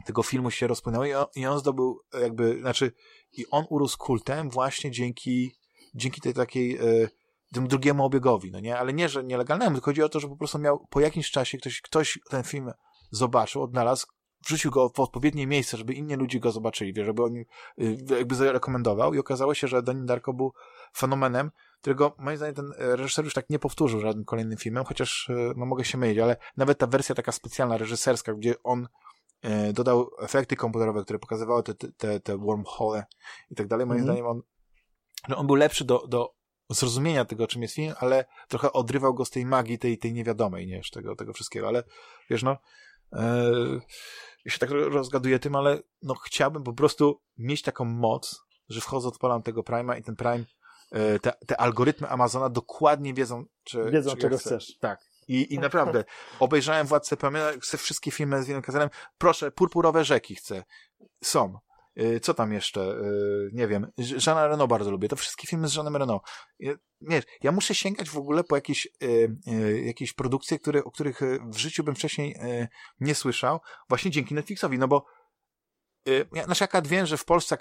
tego filmu się rozpłynęły i on, i on zdobył jakby, znaczy i on urósł kultem właśnie dzięki dzięki tej takiej tym drugiemu obiegowi, no nie? Ale nie, że nielegalnemu, tylko chodzi o to, że po prostu miał po jakimś czasie ktoś, ktoś ten film zobaczył, odnalazł, wrzucił go w odpowiednie miejsce, żeby inni ludzie go zobaczyli, wie, żeby on y, jakby zarekomendował i okazało się, że Donnie Darko był fenomenem, którego moim zdaniem ten reżyser już tak nie powtórzył żadnym kolejnym filmem, chociaż y, no mogę się mylić, ale nawet ta wersja taka specjalna, reżyserska, gdzie on y, dodał efekty komputerowe, które pokazywały te, te, te wormhole i tak dalej, moim mm -hmm. zdaniem on, że on był lepszy do, do zrozumienia tego, czym jest film, ale trochę odrywał go z tej magii, tej, tej niewiadomej, nie, tego, tego wszystkiego, ale wiesz, no, ja się tak rozgaduję tym, ale no chciałbym po prostu mieć taką moc, że wchodzę, odpalam tego Prime'a i ten Prime, e, te, te algorytmy Amazona dokładnie wiedzą, czy, wiedzą czy czego chcesz. Tak. I, I naprawdę, obejrzałem Władcę Pamiętam, chcę wszystkie filmy z Willem Kazalem, proszę, Purpurowe Rzeki chcę. Są. Y, co tam jeszcze? Y, nie wiem. Jeana Reno bardzo lubię. To wszystkie filmy z Jeanem Reno. Nie, ja muszę sięgać w ogóle po jakieś, y, jakieś produkcje, które, o których w życiu bym wcześniej nie słyszał, właśnie dzięki Netflixowi, no bo ja, znaczy akurat wiem, że w Polsce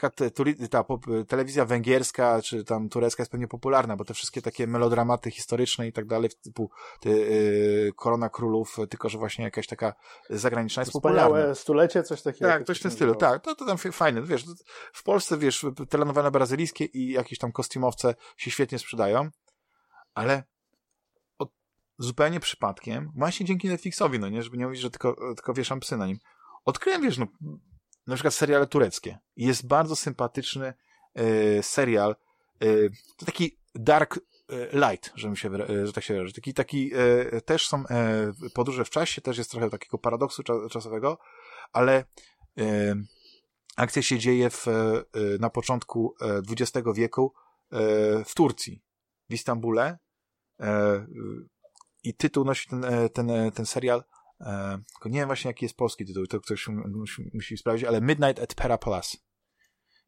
ta, telewizja węgierska czy tam turecka jest pewnie popularna, bo te wszystkie takie melodramaty historyczne i tak dalej, typu te, y, Korona Królów, tylko że właśnie jakaś taka zagraniczna jest Wspaniałe popularna. stulecie, coś takiego. Tak, coś w tym stylu, tak, to, to tam fajne, wiesz, w Polsce, wiesz, telenowele brazylijskie i jakieś tam kostiumowce się świetnie sprzedają, ale od, zupełnie przypadkiem, właśnie dzięki Netflixowi, no nie, żeby nie mówić, że tylko, tylko wieszam psy na nim, odkryłem, wiesz, no, na przykład seriale tureckie. Jest bardzo sympatyczny e, serial, e, to taki dark e, light, że, mi się, e, że tak się wyrażę. Taki, taki e, też są e, podróże w czasie, też jest trochę takiego paradoksu czasowego, ale akcja się dzieje w, na początku XX wieku w Turcji, w Istambule i tytuł nosi ten, ten, ten serial E, nie wiem właśnie jaki jest polski tytuł, to ktoś musi, musi sprawdzić, ale Midnight at Parapalas.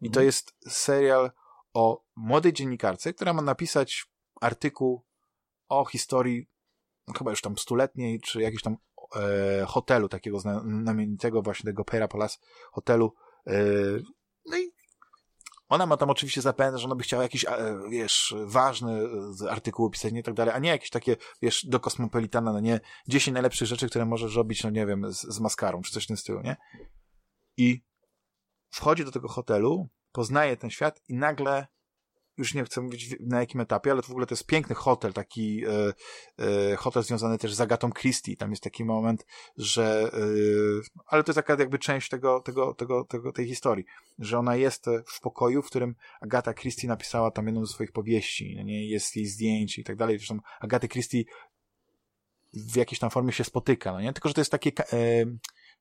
I to mhm. jest serial o młodej dziennikarce, która ma napisać artykuł o historii no, chyba już tam stuletniej, czy jakiegoś tam e, hotelu takiego znamienitego właśnie tego Parapalas hotelu. E, ona ma tam oczywiście zapewne, że ona by chciała jakiś, e, wiesz, ważny e, artykuł pisać, nie tak dalej, a nie jakieś takie, wiesz, do kosmopolitana, no nie, 10 najlepszych rzeczy, które możesz robić, no nie wiem, z, z maskarą, czy coś w tym stylu, nie? I wchodzi do tego hotelu, poznaje ten świat i nagle już nie chcę mówić na jakim etapie, ale to w ogóle to jest piękny hotel, taki e, e, hotel związany też z Agatą Christie. Tam jest taki moment, że e, ale to jest taka jakby część tego, tego, tego, tego, tej historii, że ona jest w pokoju, w którym Agata Christie napisała tam jedną ze swoich powieści, nie jest jej zdjęć i tak dalej. Zresztą Agaty Christie w jakiejś tam formie się spotyka, no nie? Tylko, że to jest takie, e,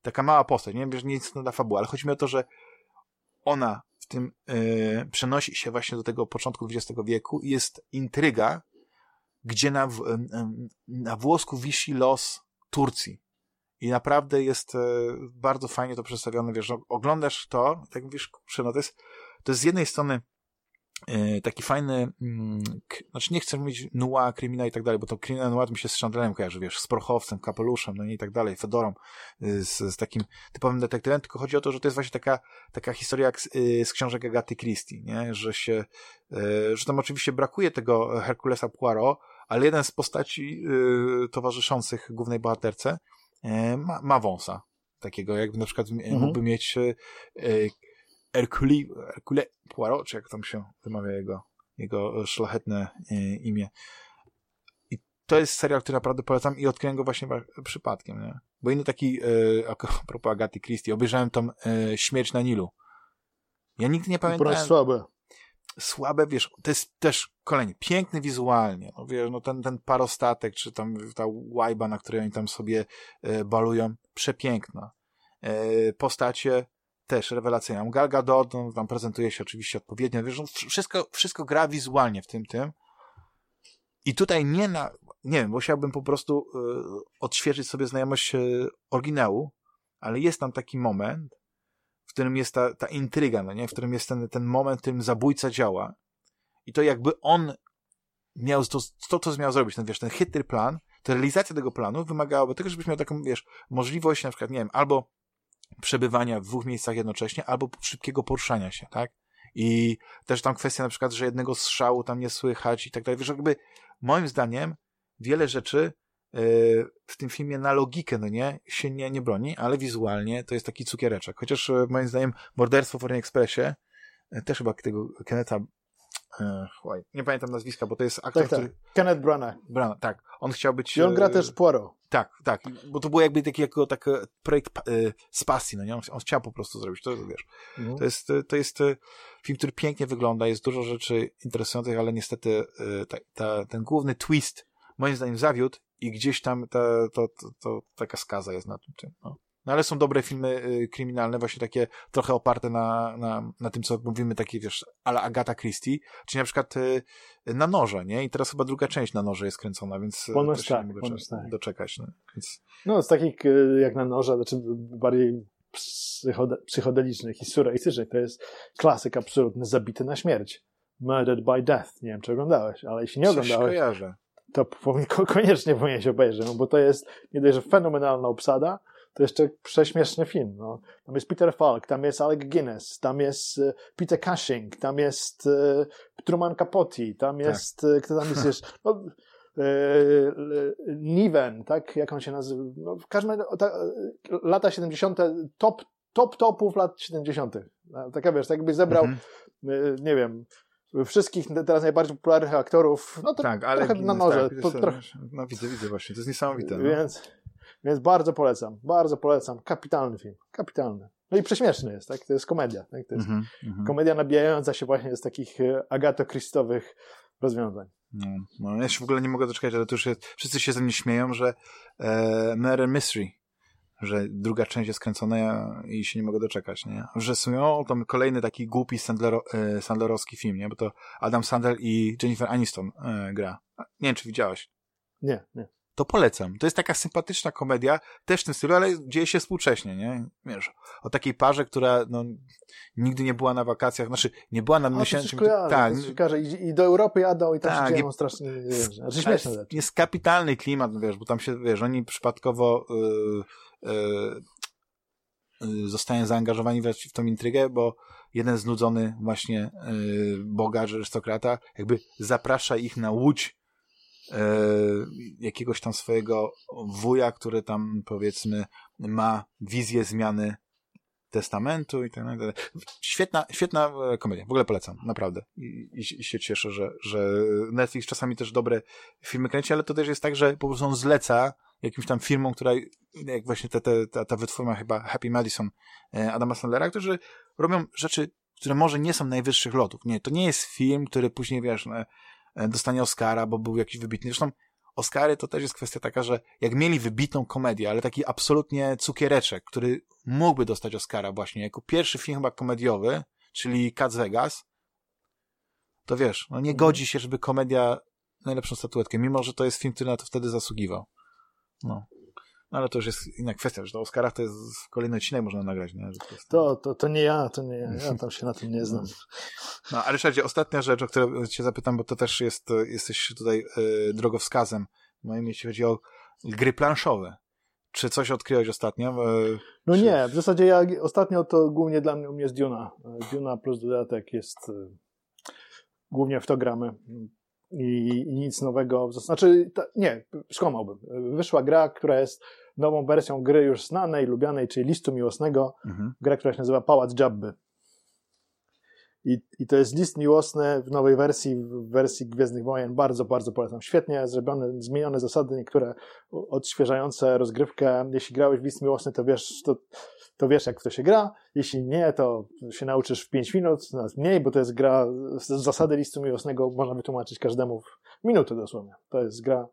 taka mała postać, nie wiem, że nic na fabuły, ale chodzi mi o to, że ona tym yy, przenosi się właśnie do tego początku XX wieku i jest intryga, gdzie na, na włosku wisi los Turcji. I naprawdę jest yy, bardzo fajnie to przedstawione, wiesz, oglądasz to, tak mówisz, kurczę, no to jest, to jest z jednej strony E, taki fajny, mm, znaczy nie chcę mówić noir, kryminał i tak dalej, bo to kryminał noir mi się z Chandlerem kojarzy, wiesz, z prochowcem, kapeluszem, no i tak dalej, Fedorą, y, z, z takim typowym detektywem, tylko chodzi o to, że to jest właśnie taka, taka historia jak z, y, z książek Agaty Christie, nie, że się, y, że tam oczywiście brakuje tego Herkulesa Poirot, ale jeden z postaci towarzyszących głównej bohaterce ma, ma wąsa, takiego jakby na przykład mhm. mógłby mieć Hercule, Hercule Poirot, czy jak tam się wymawia jego, jego szlachetne e, imię. I to jest serial, który naprawdę polecam i odkryłem go właśnie przypadkiem, nie? Bo inny taki, e, a propos Agaty Christie, obejrzałem tam e, Śmierć na Nilu. Ja nigdy nie pamiętam. słabe. Słabe, wiesz, to jest też kolejny, piękny wizualnie, no wiesz, no ten, ten parostatek, czy tam ta łajba, na której oni tam sobie e, balują, przepiękna. E, postacie też rewelacyjna. Gal Gadot, no, tam prezentuje się oczywiście odpowiednio, wiesz, no, wszystko, wszystko gra wizualnie w tym, tym. I tutaj nie na, nie wiem, bo chciałbym po prostu y, odświeżyć sobie znajomość y, oryginału, ale jest tam taki moment, w którym jest ta, ta intryga, no nie? W którym jest ten, ten moment, w którym zabójca działa. I to jakby on miał to, to, co miał zrobić, ten, wiesz, ten chytry plan, to realizacja tego planu wymagałaby tego, żebyś miał taką, wiesz, możliwość na przykład, nie wiem, albo przebywania w dwóch miejscach jednocześnie, albo szybkiego poruszania się, tak? I też tam kwestia na przykład, że jednego strzału tam nie słychać i tak dalej. Wiesz, jakby moim zdaniem wiele rzeczy yy, w tym filmie na logikę, no nie, się nie, nie broni, ale wizualnie to jest taki cukiereczek. Chociaż yy, moim zdaniem Morderstwo w Orient Expressie yy, też chyba tego Kenneta e, oj, nie pamiętam nazwiska, bo to jest aktor, Tak, tak. który... Kenneth Branagh. Branagh, tak. On chciał być... I on gra e, też Poirot. Tak, tak, bo to było jakby taki jako taki projekt e, z pasji, no nie? On, on chciał po prostu zrobić, to wiesz. Mhm. To jest, e, to jest e, film, który pięknie wygląda, jest dużo rzeczy interesujących, ale niestety e, ta, ta, ten główny twist moim zdaniem zawiódł i gdzieś tam ta, to, to, to taka skaza jest na tym. tym no. No ale są dobre filmy y, kryminalne, właśnie takie trochę oparte na, na, na tym, co mówimy, takie wiesz, ale Agata Christie, czyli na przykład y, na noże, nie? I teraz chyba druga część na noże jest kręcona, więc y, Ponoć też się tak, nie mogę ponoć cze- tak. doczekać. No. Więc, No, z takich jak na noże, znaczy bardziej psychode, psychodelicznych i surrealistycznych, to jest klasyk absolutny, zabity na śmierć. Murdered by Death. Nie wiem, czy oglądałeś, ale jeśli nie coś oglądałeś, kojarzę. to powinien, ko- koniecznie powinieneś obejrzeć, no bo to jest nie dość, że fenomenalna obsada, to jeszcze prześmieszny film. No. Tam jest Peter Falk, tam jest Alec Guinness, tam jest e, Peter Cushing, tam jest e, Truman Capote, tam jest, e, kto tam jest jeszcze, no, Niven, tak, jak on się nazywa, no, w każdym razie, o, ta, e, lata 70., top, top topów lat 70. No, Taka wiesz, tak jakby zebrał, Mhm. nie wiem, wszystkich teraz najbardziej popularnych aktorów, no to Tak, ale trochę na noże, tak, po, trochę, No widzę, widzę właśnie, to jest niesamowite. No. Więc, bardzo polecam, bardzo polecam. Kapitalny film, kapitalny. No i prześmieszny jest, tak? To jest komedia. Tak? To jest Mhm, mhm. komedia nabijająca się właśnie z takich e, agatokristowych rozwiązań. No, no, ja się w ogóle nie mogę doczekać, ale to już jest, wszyscy się ze mnie śmieją, że e, Murder Mystery, że druga część jest kręcona i się nie mogę doczekać, nie? Że są o, tam kolejny taki głupi Sandlero, e, Sandlerowski film, nie? Bo to Adam Sandler i Jennifer Aniston e, gra. Nie wiem, czy widziałeś. Nie, nie. To polecam. To jest taka sympatyczna komedia, też w tym stylu, ale dzieje się współcześnie, nie? Wiesz, o takiej parze, która no, nigdy nie była na wakacjach, znaczy nie była na miesięcznym... tak. I, I do Europy jadą i tam Tak, się dzieją strasznie rzeczy. Znaczy śmieszne jest, rzeczy. jest kapitalny klimat, wiesz, bo tam się, wiesz, oni przypadkowo y, y, y, zostają zaangażowani w, w tą intrygę, bo jeden znudzony właśnie y, bogacz, arystokrata, jakby zaprasza ich na łódź jakiegoś tam swojego wuja, który tam powiedzmy ma wizję zmiany testamentu i tak dalej. Świetna, świetna e, komedia. W ogóle polecam, naprawdę. I, i, się cieszę, że, że Netflix czasami też dobre filmy kręci, ale to też jest tak, że po prostu on zleca jakimś tam firmom, która, jak właśnie te, te, ta, ta wytwórnia chyba Happy Madison e, Adama Sandlera, którzy robią rzeczy, które może nie są najwyższych lotów. Nie, to nie jest film, który później, wiesz, e, e, dostanie Oscara, bo był jakiś wybitny. Zresztą Oscary to też jest kwestia taka, że jak mieli wybitną komedię, ale taki absolutnie cukiereczek, który mógłby dostać Oscara właśnie jako pierwszy film chyba komediowy, czyli Cat Vegas, to wiesz, no nie godzi się, żeby komedia najlepszą statuetkę, mimo że to jest film, który na to wtedy zasługiwał. No. No ale to już jest inna kwestia, że na Oscarach to jest kolejny odcinek można nagrać, nie? To jest... To, to, to nie ja, to nie ja. Ja tam się na tym nie znam. No, a Ryszardzie, ostatnia rzecz, o którą cię zapytam, bo to też jest, jesteś tutaj e, drogowskazem, moim jeśli chodzi o gry planszowe. Czy coś odkryłeś ostatnio? E, No Czy- nie, w zasadzie ja ostatnio to głównie dla mnie u mnie jest Duna. Duna plus dodatek jest y, głównie w to gramy. I, i nic nowego. Znaczy, ta, nie, skłamałbym. Wyszła gra, która jest nową wersją gry już znanej, lubianej, czyli Listu Miłosnego. mhm. Gra, która się nazywa Pałac Jabby. I, I to jest list miłosny w nowej wersji, w wersji Gwiezdnych Wojen. Bardzo, bardzo polecam. Świetnie zrobione, zmienione zasady, niektóre odświeżające rozgrywkę. Jeśli grałeś w list miłosny, to wiesz, to, to wiesz, jak w to się gra. Jeśli nie, to się nauczysz w 5 minut, nawet mniej, bo to jest gra, z- zasady listu miłosnego można wytłumaczyć każdemu w minutę dosłownie. To jest gra,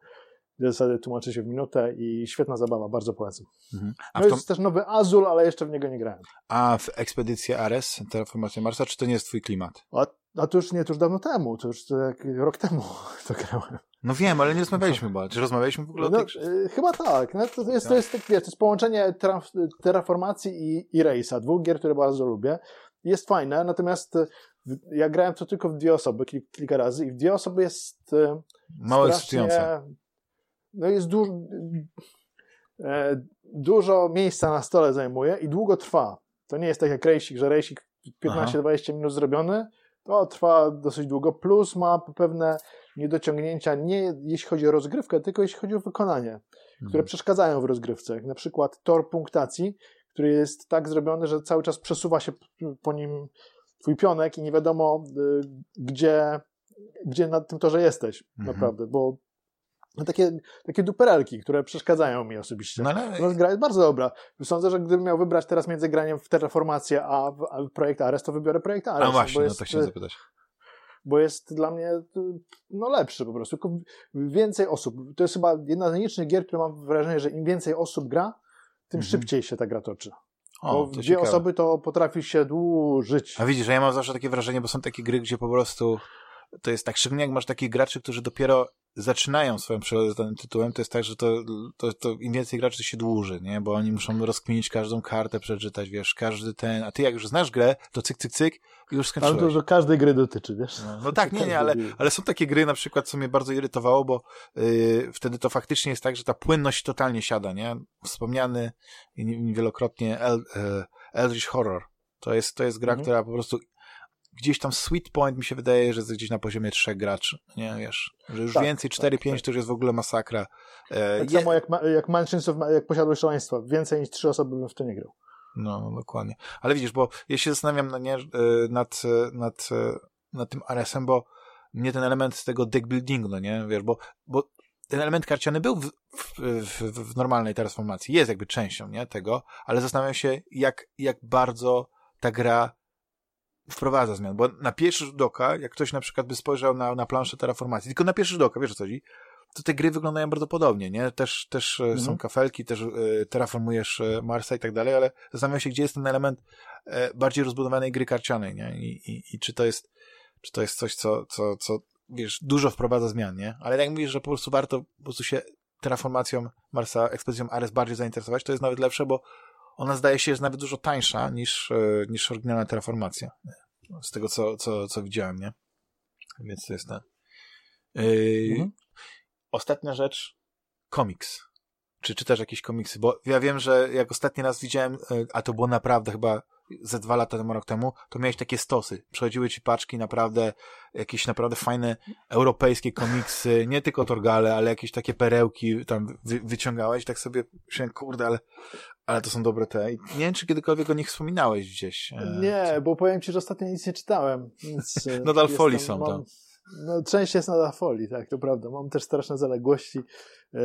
zasady tłumaczy się w minutę i świetna zabawa, bardzo polecam. Mhm. A, No jest też nowy Azul, ale jeszcze w niego nie grałem. a w ekspedycję Ares, Terraformacja Marsa, czy to nie jest twój klimat? A, a to już nie, to już dawno temu, to już to jak rok temu to grałem. No wiem, ale nie rozmawialiśmy chyba. Czy rozmawialiśmy w ogóle o No, tych... y, chyba tak. No, to, jest, to, jest, tak, wiesz, to jest połączenie traf, terraformacji i, i Race'a, dwóch gier, które bardzo lubię. Jest fajne, natomiast ja grałem to tylko w dwie osoby kil, kilka razy i w dwie osoby jest y, Mało strasznie. No jest du e, dużo miejsca na stole zajmuje i długo trwa. To nie jest tak jak rejsik, że rejsik 15-20 minut zrobiony, to trwa dosyć długo, plus ma pewne niedociągnięcia nie jeśli chodzi o rozgrywkę, tylko jeśli chodzi o wykonanie, które Mhm. przeszkadzają w rozgrywce. Jak na przykład tor punktacji, który jest tak zrobiony, że cały czas przesuwa się po nim twój pionek i nie wiadomo y, gdzie, gdzie na tym torze jesteś Mhm. naprawdę, bo takie, takie duperelki, które przeszkadzają mi osobiście. No ale Natomiast gra jest bardzo dobra. Sądzę, że gdybym miał wybrać teraz między graniem w Terraformację a, w, a Projekt Ares, to wybiorę Projekt Ares. A właśnie, no jest, to chciałem zapytać. bo jest dla mnie no, lepszy po prostu. Tylko Więcej osób. To jest chyba jedna z nielicznych gier, które mam wrażenie, że im więcej osób gra, tym Mhm. szybciej się ta gra toczy. O, bo to dwie ciekawe. osoby to potrafi się dłużyć. A widzisz, że ja mam zawsze takie wrażenie, bo są takie gry, gdzie po prostu to jest tak, szczególnie jak masz takich graczy, którzy dopiero zaczynają swoją przygodę z danym tytułem, to jest tak, że to, to, to im więcej graczy, to się dłuży, nie? Bo oni muszą rozkminić każdą kartę, przeczytać, wiesz, każdy ten, a ty jak już znasz grę, to cyk, cyk, cyk i już Ale to skończyłeś. do każdej gry dotyczy, wiesz? No, no tak, nie, nie, ale, ale są takie gry na przykład, co mnie bardzo irytowało, bo yy, wtedy to faktycznie jest tak, że ta płynność totalnie siada, nie? Wspomniany wielokrotnie El, e, Eldritch Horror. To jest, to jest gra, Mhm. która po prostu gdzieś tam Sweet Point mi się wydaje, że jest gdzieś na poziomie trzech graczy, nie, wiesz, że już Tak, więcej, tak, 4-5 tak. to już jest w ogóle masakra. E, Tak je- samo jak, ma- jak Mansions of, jak Posiadłość Szaleństwa. Więcej niż trzy osoby bym w to nie grał. No, no, dokładnie. Ale widzisz, bo ja się zastanawiam na nie, e, nad, e, nad, e, nad tym RS-em, bo mnie ten element tego deck buildingu, no nie, wiesz, bo, bo ten element karciany był w, w, w, w normalnej transformacji, jest jakby częścią, nie, tego, ale zastanawiam się, jak, jak bardzo ta gra wprowadza zmian, bo na pierwszy rzut oka, jak ktoś na przykład by spojrzał na, na planszę terraformacji, tylko na pierwszy rzut oka, wiesz o co chodzi, to te gry wyglądają bardzo podobnie, nie? Też, też e, są Mhm. kafelki, też e, terraformujesz e, Marsa i tak dalej, ale zastanawiam się, gdzie jest ten element bardziej rozbudowanej gry karcianej, nie? I, i, i czy to jest, czy to jest coś, co, co, co, wiesz, dużo wprowadza zmian, nie? Ale jak mówisz, że po prostu warto po prostu się terraformacją Marsa, ekspedycją Ares bardziej zainteresować, to jest nawet lepsze, bo ona zdaje się jest nawet dużo tańsza niż, e, niż oryginalna terraformacja. Z tego, co, co, co widziałem, nie? Więc to jest ten. Yy, Mhm. Ostatnia rzecz, komiks. Czy czytasz jakieś komiksy? Bo ja wiem, że jak ostatni raz widziałem, e, a to było naprawdę chyba ze dwa lata temu, rok temu, to miałeś takie stosy. Przechodziły ci paczki naprawdę, jakieś naprawdę fajne europejskie komiksy, nie tylko Torgale, ale jakieś takie perełki tam wy, wyciągałeś, tak sobie myślałem, kurde, ale, ale to są dobre te. Nie wiem, czy kiedykolwiek o nich wspominałeś gdzieś. e, Nie, bo powiem ci, że ostatnio nic nie czytałem. Nic, e, Nadal folii są mam, tam. No, część jest nadal folii, tak, to prawda. Mam też straszne zaległości. E,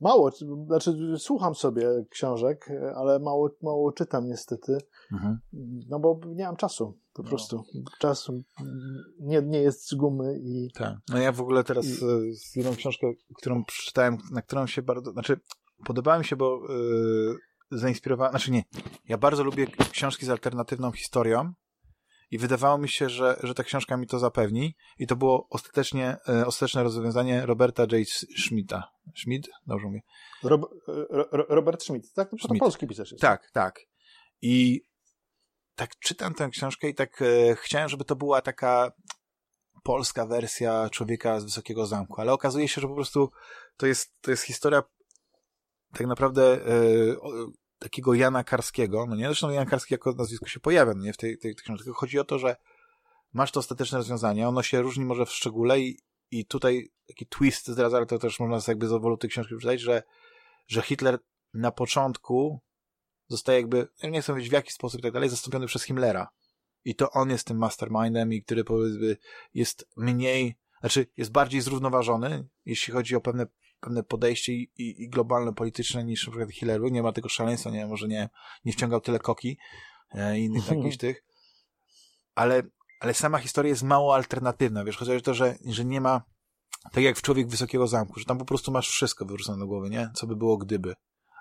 Mało, znaczy słucham sobie książek, ale mało, mało czytam niestety. Mhm. No bo nie mam czasu, po No. prostu. Czas nie, nie jest z gumy i Tak. No ja w ogóle teraz I- z jedną książkę, którą przeczytałem, na którą się bardzo, znaczy podobała mi się, bo e, zainspirowała, znaczy nie, ja bardzo lubię książki z alternatywną historią i wydawało mi się, że, że ta książka mi to zapewni i to było ostatecznie, e, ostateczne rozwiązanie Roberta J. Schmidta. Schmidt? Dobrze mówię. Rob, Ro, Ro- Robert Schmidt, tak? To Schmidt. polski pisarz jest. Tak, tak. I tak czytam tę książkę i tak e, chciałem, żeby to była taka polska wersja Człowieka z Wysokiego Zamku, ale okazuje się, że po prostu to jest, to jest historia tak naprawdę e, o, takiego Jana Karskiego, no nie, zresztą Jan Karski jako nazwisko się pojawia, no nie, w tej, tej, tej książce, tylko chodzi o to, że masz to ostateczne rozwiązanie, ono się różni może w szczególe i, i tutaj taki twist zdradza, ale to też można sobie jakby z owolu tej książki przeczytać, że, że Hitler na początku zostaje jakby, ja nie chcę mówić w jaki sposób i tak dalej, zastąpiony przez Himmlera. I to on jest tym mastermindem i który powiedzmy jest mniej, znaczy jest bardziej zrównoważony, jeśli chodzi o pewne, pewne podejście i, i, i globalne polityczne niż na przykład Hilleru. Nie ma tego szaleństwa, nie może nie, nie wciągał tyle koki e, i innych jakichś tych. Ale, ale sama historia jest mało alternatywna, wiesz, o to, że, że nie ma tak jak w Człowiek Wysokiego Zamku, że tam po prostu masz wszystko wyrzucone do głowy, nie? Co by było gdyby.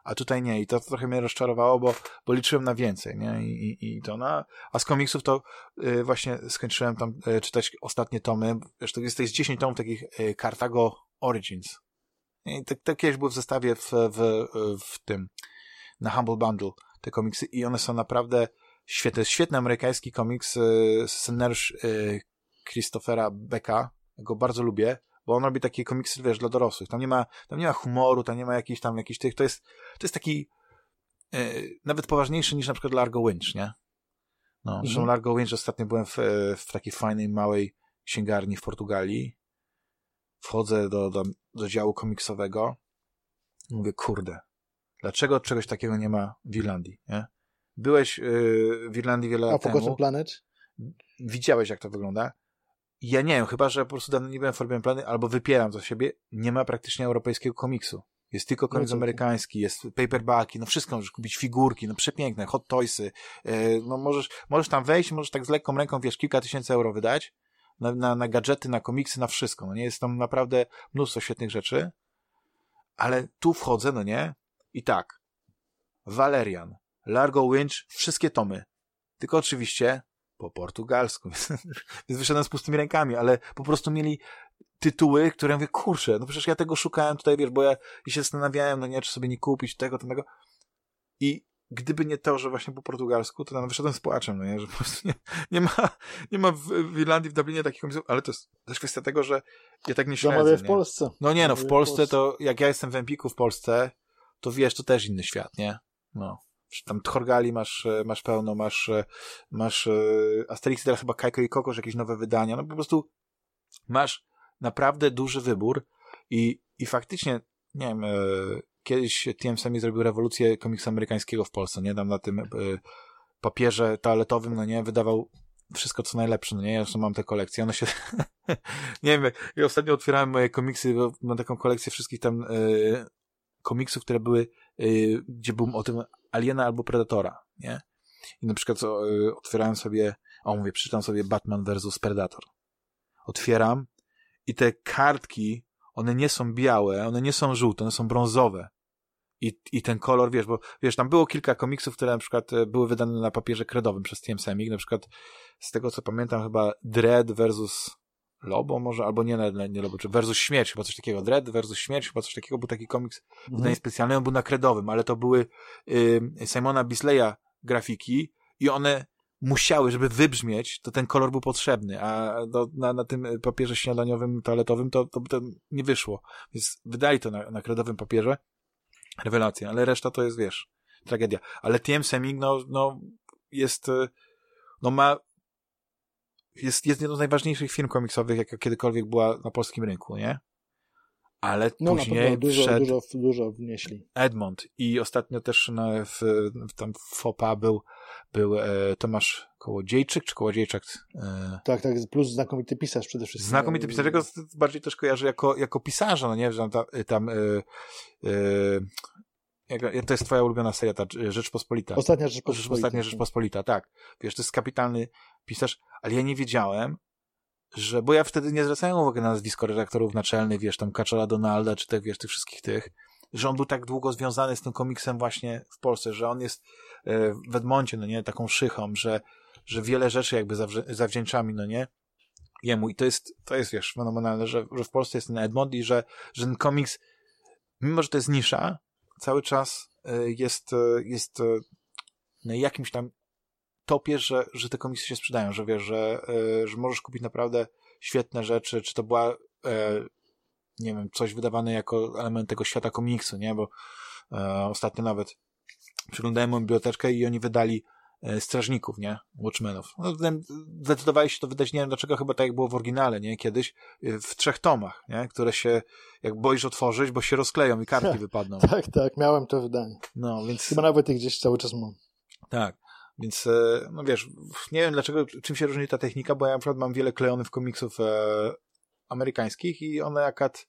A tutaj nie. I to trochę mnie rozczarowało, bo, bo liczyłem na więcej, nie? I, i, i to, no. A z komiksów to y, właśnie skończyłem tam y, czytać ostatnie tomy. Wiesz, to jest, to jest 10 tomów takich y, Carthago Origins. I te, te kiedyś były w zestawie w, w, w tym, na Humble Bundle, te komiksy i one są naprawdę świetne. Jest świetny amerykański komiks, y, scenariusz y, Christophera Becka. Go bardzo lubię. bo on robi takie komiksy, wiesz, dla dorosłych. Tam nie ma, tam nie ma humoru, tam nie ma jakichś tam, jakichś tych, to jest, to jest taki e, nawet poważniejszy niż na przykład Largo Winch, nie? No, zresztą Mhm. Largo Winch ostatnio byłem w, w takiej fajnej, małej księgarni w Portugalii. Wchodzę do, do, do działu komiksowego. Mówię, kurde, dlaczego czegoś takiego nie ma w Irlandii, nie? Byłeś y, w Irlandii wiele A lat Forgotten temu. Planet? Widziałeś, jak to wygląda. Ja nie wiem, chyba, że po prostu dawno nie byłem w Forgotten Planet, albo wypieram to z siebie. Nie ma praktycznie europejskiego komiksu. Jest tylko komiks ty. amerykański, jest paperbacki, no wszystko możesz kupić, figurki, no przepiękne, hot toysy, e, no możesz, możesz tam wejść, możesz tak z lekką ręką, wiesz, kilka tysięcy euro wydać na, na, na gadżety, na komiksy, na wszystko, no nie, jest tam naprawdę mnóstwo świetnych rzeczy, ale tu wchodzę, no nie, i tak, Valerian, Largo Winch, wszystkie tomy, tylko oczywiście po portugalsku, więc wyszedłem z pustymi rękami, ale po prostu mieli tytuły, które mówię, kurczę, no przecież ja tego szukałem tutaj, wiesz, bo ja, ja się zastanawiałem, no nie, czy sobie nie kupić tego, tego. I gdyby nie to, że właśnie po portugalsku, to no, wyszedłem z płaczem, no nie, że po prostu nie, nie ma, nie ma w, w Irlandii, w Dublinie takich komiksów, ale to jest też kwestia tego, że ja tak nie śledzę, Zamawiaj w? Polsce. No nie, no w Polsce to, jak ja jestem w Empiku w Polsce, to wiesz, to też inny świat, nie? No. Tam Tchorgali masz, e, masz pełno, masz, e, masz e, Asterix, teraz chyba Kajko i Kokosz, jakieś nowe wydania, no po prostu masz naprawdę duży wybór i, i faktycznie, nie wiem, kiedyś TMSM zrobił rewolucję komiksu amerykańskiego w Polsce, nie? Tam na tym e, papierze toaletowym, no nie, wydawał wszystko co najlepsze, no nie, ja zresztą mam te kolekcje, one się, nie wiem, ja ostatnio otwierałem moje komiksy, mam taką kolekcję wszystkich tam e, komiksów, które były, e, gdzie był o tym Aliena albo Predatora, nie? I na przykład o, e, otwierałem sobie, o mówię, przeczytam sobie Batman versus Predator. Otwieram i te kartki, one nie są białe, one nie są żółte, one są brązowe. I, I ten kolor, wiesz, bo wiesz, tam było kilka komiksów, które na przykład e, były wydane na papierze kredowym przez TM Semik, na przykład z tego co pamiętam chyba Dread versus Lobo może, albo nie, nie, nie Lobo, czy versus Śmierć, chyba coś takiego, Dread versus Śmierć, chyba coś takiego, był taki komiks Mhm. specjalne, on był na kredowym, ale to były y, Simona Bisleya grafiki i one musiały, żeby wybrzmieć, to ten kolor był potrzebny, a do, na, na tym papierze śniadaniowym, toaletowym to, to, to nie wyszło. Więc wydali to na, na kredowym papierze. Rewelacja, ale reszta to jest, wiesz, tragedia. Ale TM Seming, no, no, jest, y, no ma, jest, jest jedną z najważniejszych firm komiksowych, jaka kiedykolwiek była na polskim rynku, nie? Ale No na później pewno dużo, wszedł dużo, dużo wnieśli. Edmond i ostatnio też na, w, w, tam FOPA był, był e, Tomasz Kołodziejczyk, czy Kołodziejczak? E, Tak, tak, plus znakomity pisarz przede wszystkim. znakomity pisarz, ja go z- bardziej też kojarzę jako, jako pisarza, no nie, że tam, tam e, e, to jest twoja ulubiona seria, ta Rzeczpospolita. Ostatnia Rzecz, Rzeczpospolita. Ostatnia Rzeczpospolita, tak. Wiesz, to jest kapitalny pisarz, ale ja nie wiedziałem, że, bo ja wtedy nie zwracałem uwagi na nazwisko redaktorów naczelnych, wiesz, tam Kaczora Donalda, czy tych, wiesz, tych wszystkich tych, że on był tak długo związany z tym komiksem właśnie w Polsce, że on jest e, w Edmoncie, no nie, taką szychą, że, że wiele rzeczy jakby zawdzięczamy, no nie, jemu. I to jest, to jest, wiesz, fenomenalne, że, że w Polsce jest ten Edmond i że, że ten komiks, mimo, że to jest nisza, cały czas e, jest, e, jest na jakimś tam topie, że, że te komiksy się sprzedają, że wiesz, że, e, że możesz kupić naprawdę świetne rzeczy, czy to była e, nie wiem, coś wydawane jako element tego świata komiksu, nie, bo e, ostatnio nawet przyglądałem moją biblioteczkę i oni wydali strażników, nie, Watchmenów. No, zdecydowali się to wydać, nie wiem dlaczego, chyba tak jak było w oryginale, nie, kiedyś, w trzech tomach, nie, które się, jak boisz otworzyć, bo się rozkleją i kartki wypadną. Tak, tak, miałem to wydanie. No, więc... Chyba nawet ich gdzieś cały czas mam. Tak. Więc, e, no wiesz, nie wiem dlaczego, czym się różni ta technika, bo ja na przykład mam wiele klejonów komiksów e, amerykańskich i one akad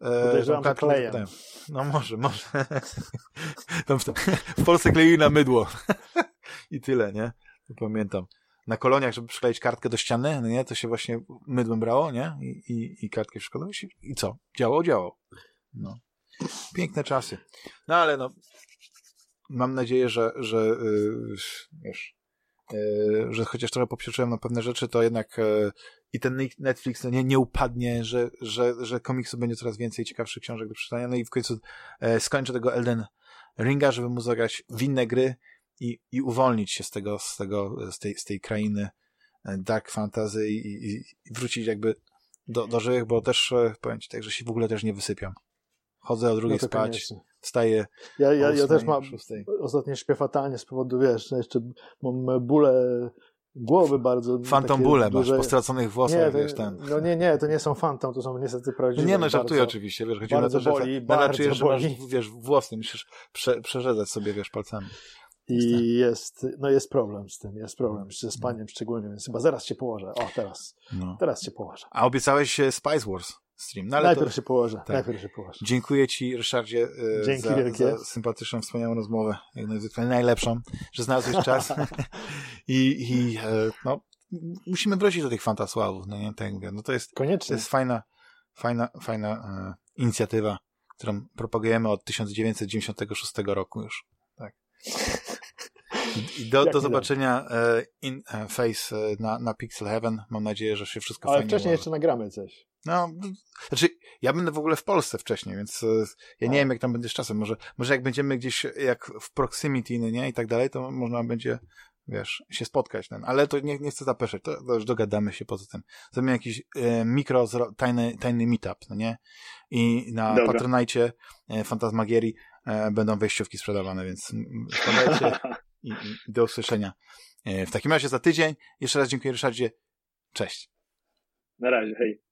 e, Podejrzewam, że klejem. No może, może. W, Polsce kleili na mydło. I tyle, nie? Pamiętam. Na koloniach, żeby przykleić kartkę do ściany, no nie, to się właśnie mydłem brało, nie? I, i, i kartkę przykładał i, się- i co? Działało, działało. No. Piękne czasy. No ale no, mam nadzieję, że, że yy, wiesz, yy, że chociaż trochę popieprzyłem na pewne rzeczy, to jednak yy, i ten Netflix nie, nie upadnie, że, że, że komiksu będzie coraz więcej ciekawszych książek do przeczytania, no i w końcu yy, skończę tego Elden Ringa, żeby móc zagrać w inne gry i, i uwolnić się z tego, z tego, z tej, z tej krainy yy, dark fantasy i, i, i wrócić jakby do, dożyłych, bo też e, powiem ci tak, że się w ogóle też nie wysypiam. Chodzę o drugiej No spać, koniecznie. Wstaję Ja, ja, ja też mam, ostatnio śpię fatalnie z powodu, wiesz, że jeszcze mam bóle głowy bardzo. Fantom bóle masz, duże. po straconych włosach, Nie, to, wiesz, ten. no nie, nie, to nie są fantom, to są niestety prawdziwe. Nie no, żartuję bardzo, oczywiście, wiesz, chodzi o to, że boli, nagle bardzo czujesz, że masz, wiesz, włosy, musisz prze, przerzedzać sobie, wiesz, palcami. I jest, no jest problem z tym, jest problem ze spaniem szczególnie, więc chyba zaraz się położę. O, teraz, No. teraz się położę. A obiecałeś e, Spice Wars stream, no najpierw to... się położę, tak. najpierw się położę. Dziękuję Ci, Ryszardzie, e, Dzięki za, wielkie. za sympatyczną, wspaniałą rozmowę, jak najzwykle najlepszą, że znalazłeś czas i, i e, no, musimy wrócić do tych fantasławów, no nie, tak mówię, no to jest, to Koniecznie. jest fajna, fajna, fajna e, inicjatywa, którą propagujemy od 1996 roku już, tak. I, do, do zobaczenia e, in e, face na, na Pixel Heaven. Mam nadzieję, że się wszystko Ale fajnie wcześniej ułoży. jeszcze nagramy coś. No, znaczy, ja będę w ogóle w Polsce wcześniej, więc e, ja nie wiem, jak tam będzie z czasem. Może, może jak będziemy gdzieś, jak w proximity, no nie, i tak dalej, to można będzie, wiesz, się spotkać. Ten. Ale to nie, nie chcę zapeszać, to, to już dogadamy się poza tym. Zrobimy jakiś e, mikro, tajny, tajny meetup, no nie? I na Dobra. Patronite e, Fantasmagierii e, będą wejściówki sprzedawane, więc wpadajcie i, i do usłyszenia. E, w takim razie za tydzień. Jeszcze raz dziękuję Ryszardzie. Cześć. Na razie, hej.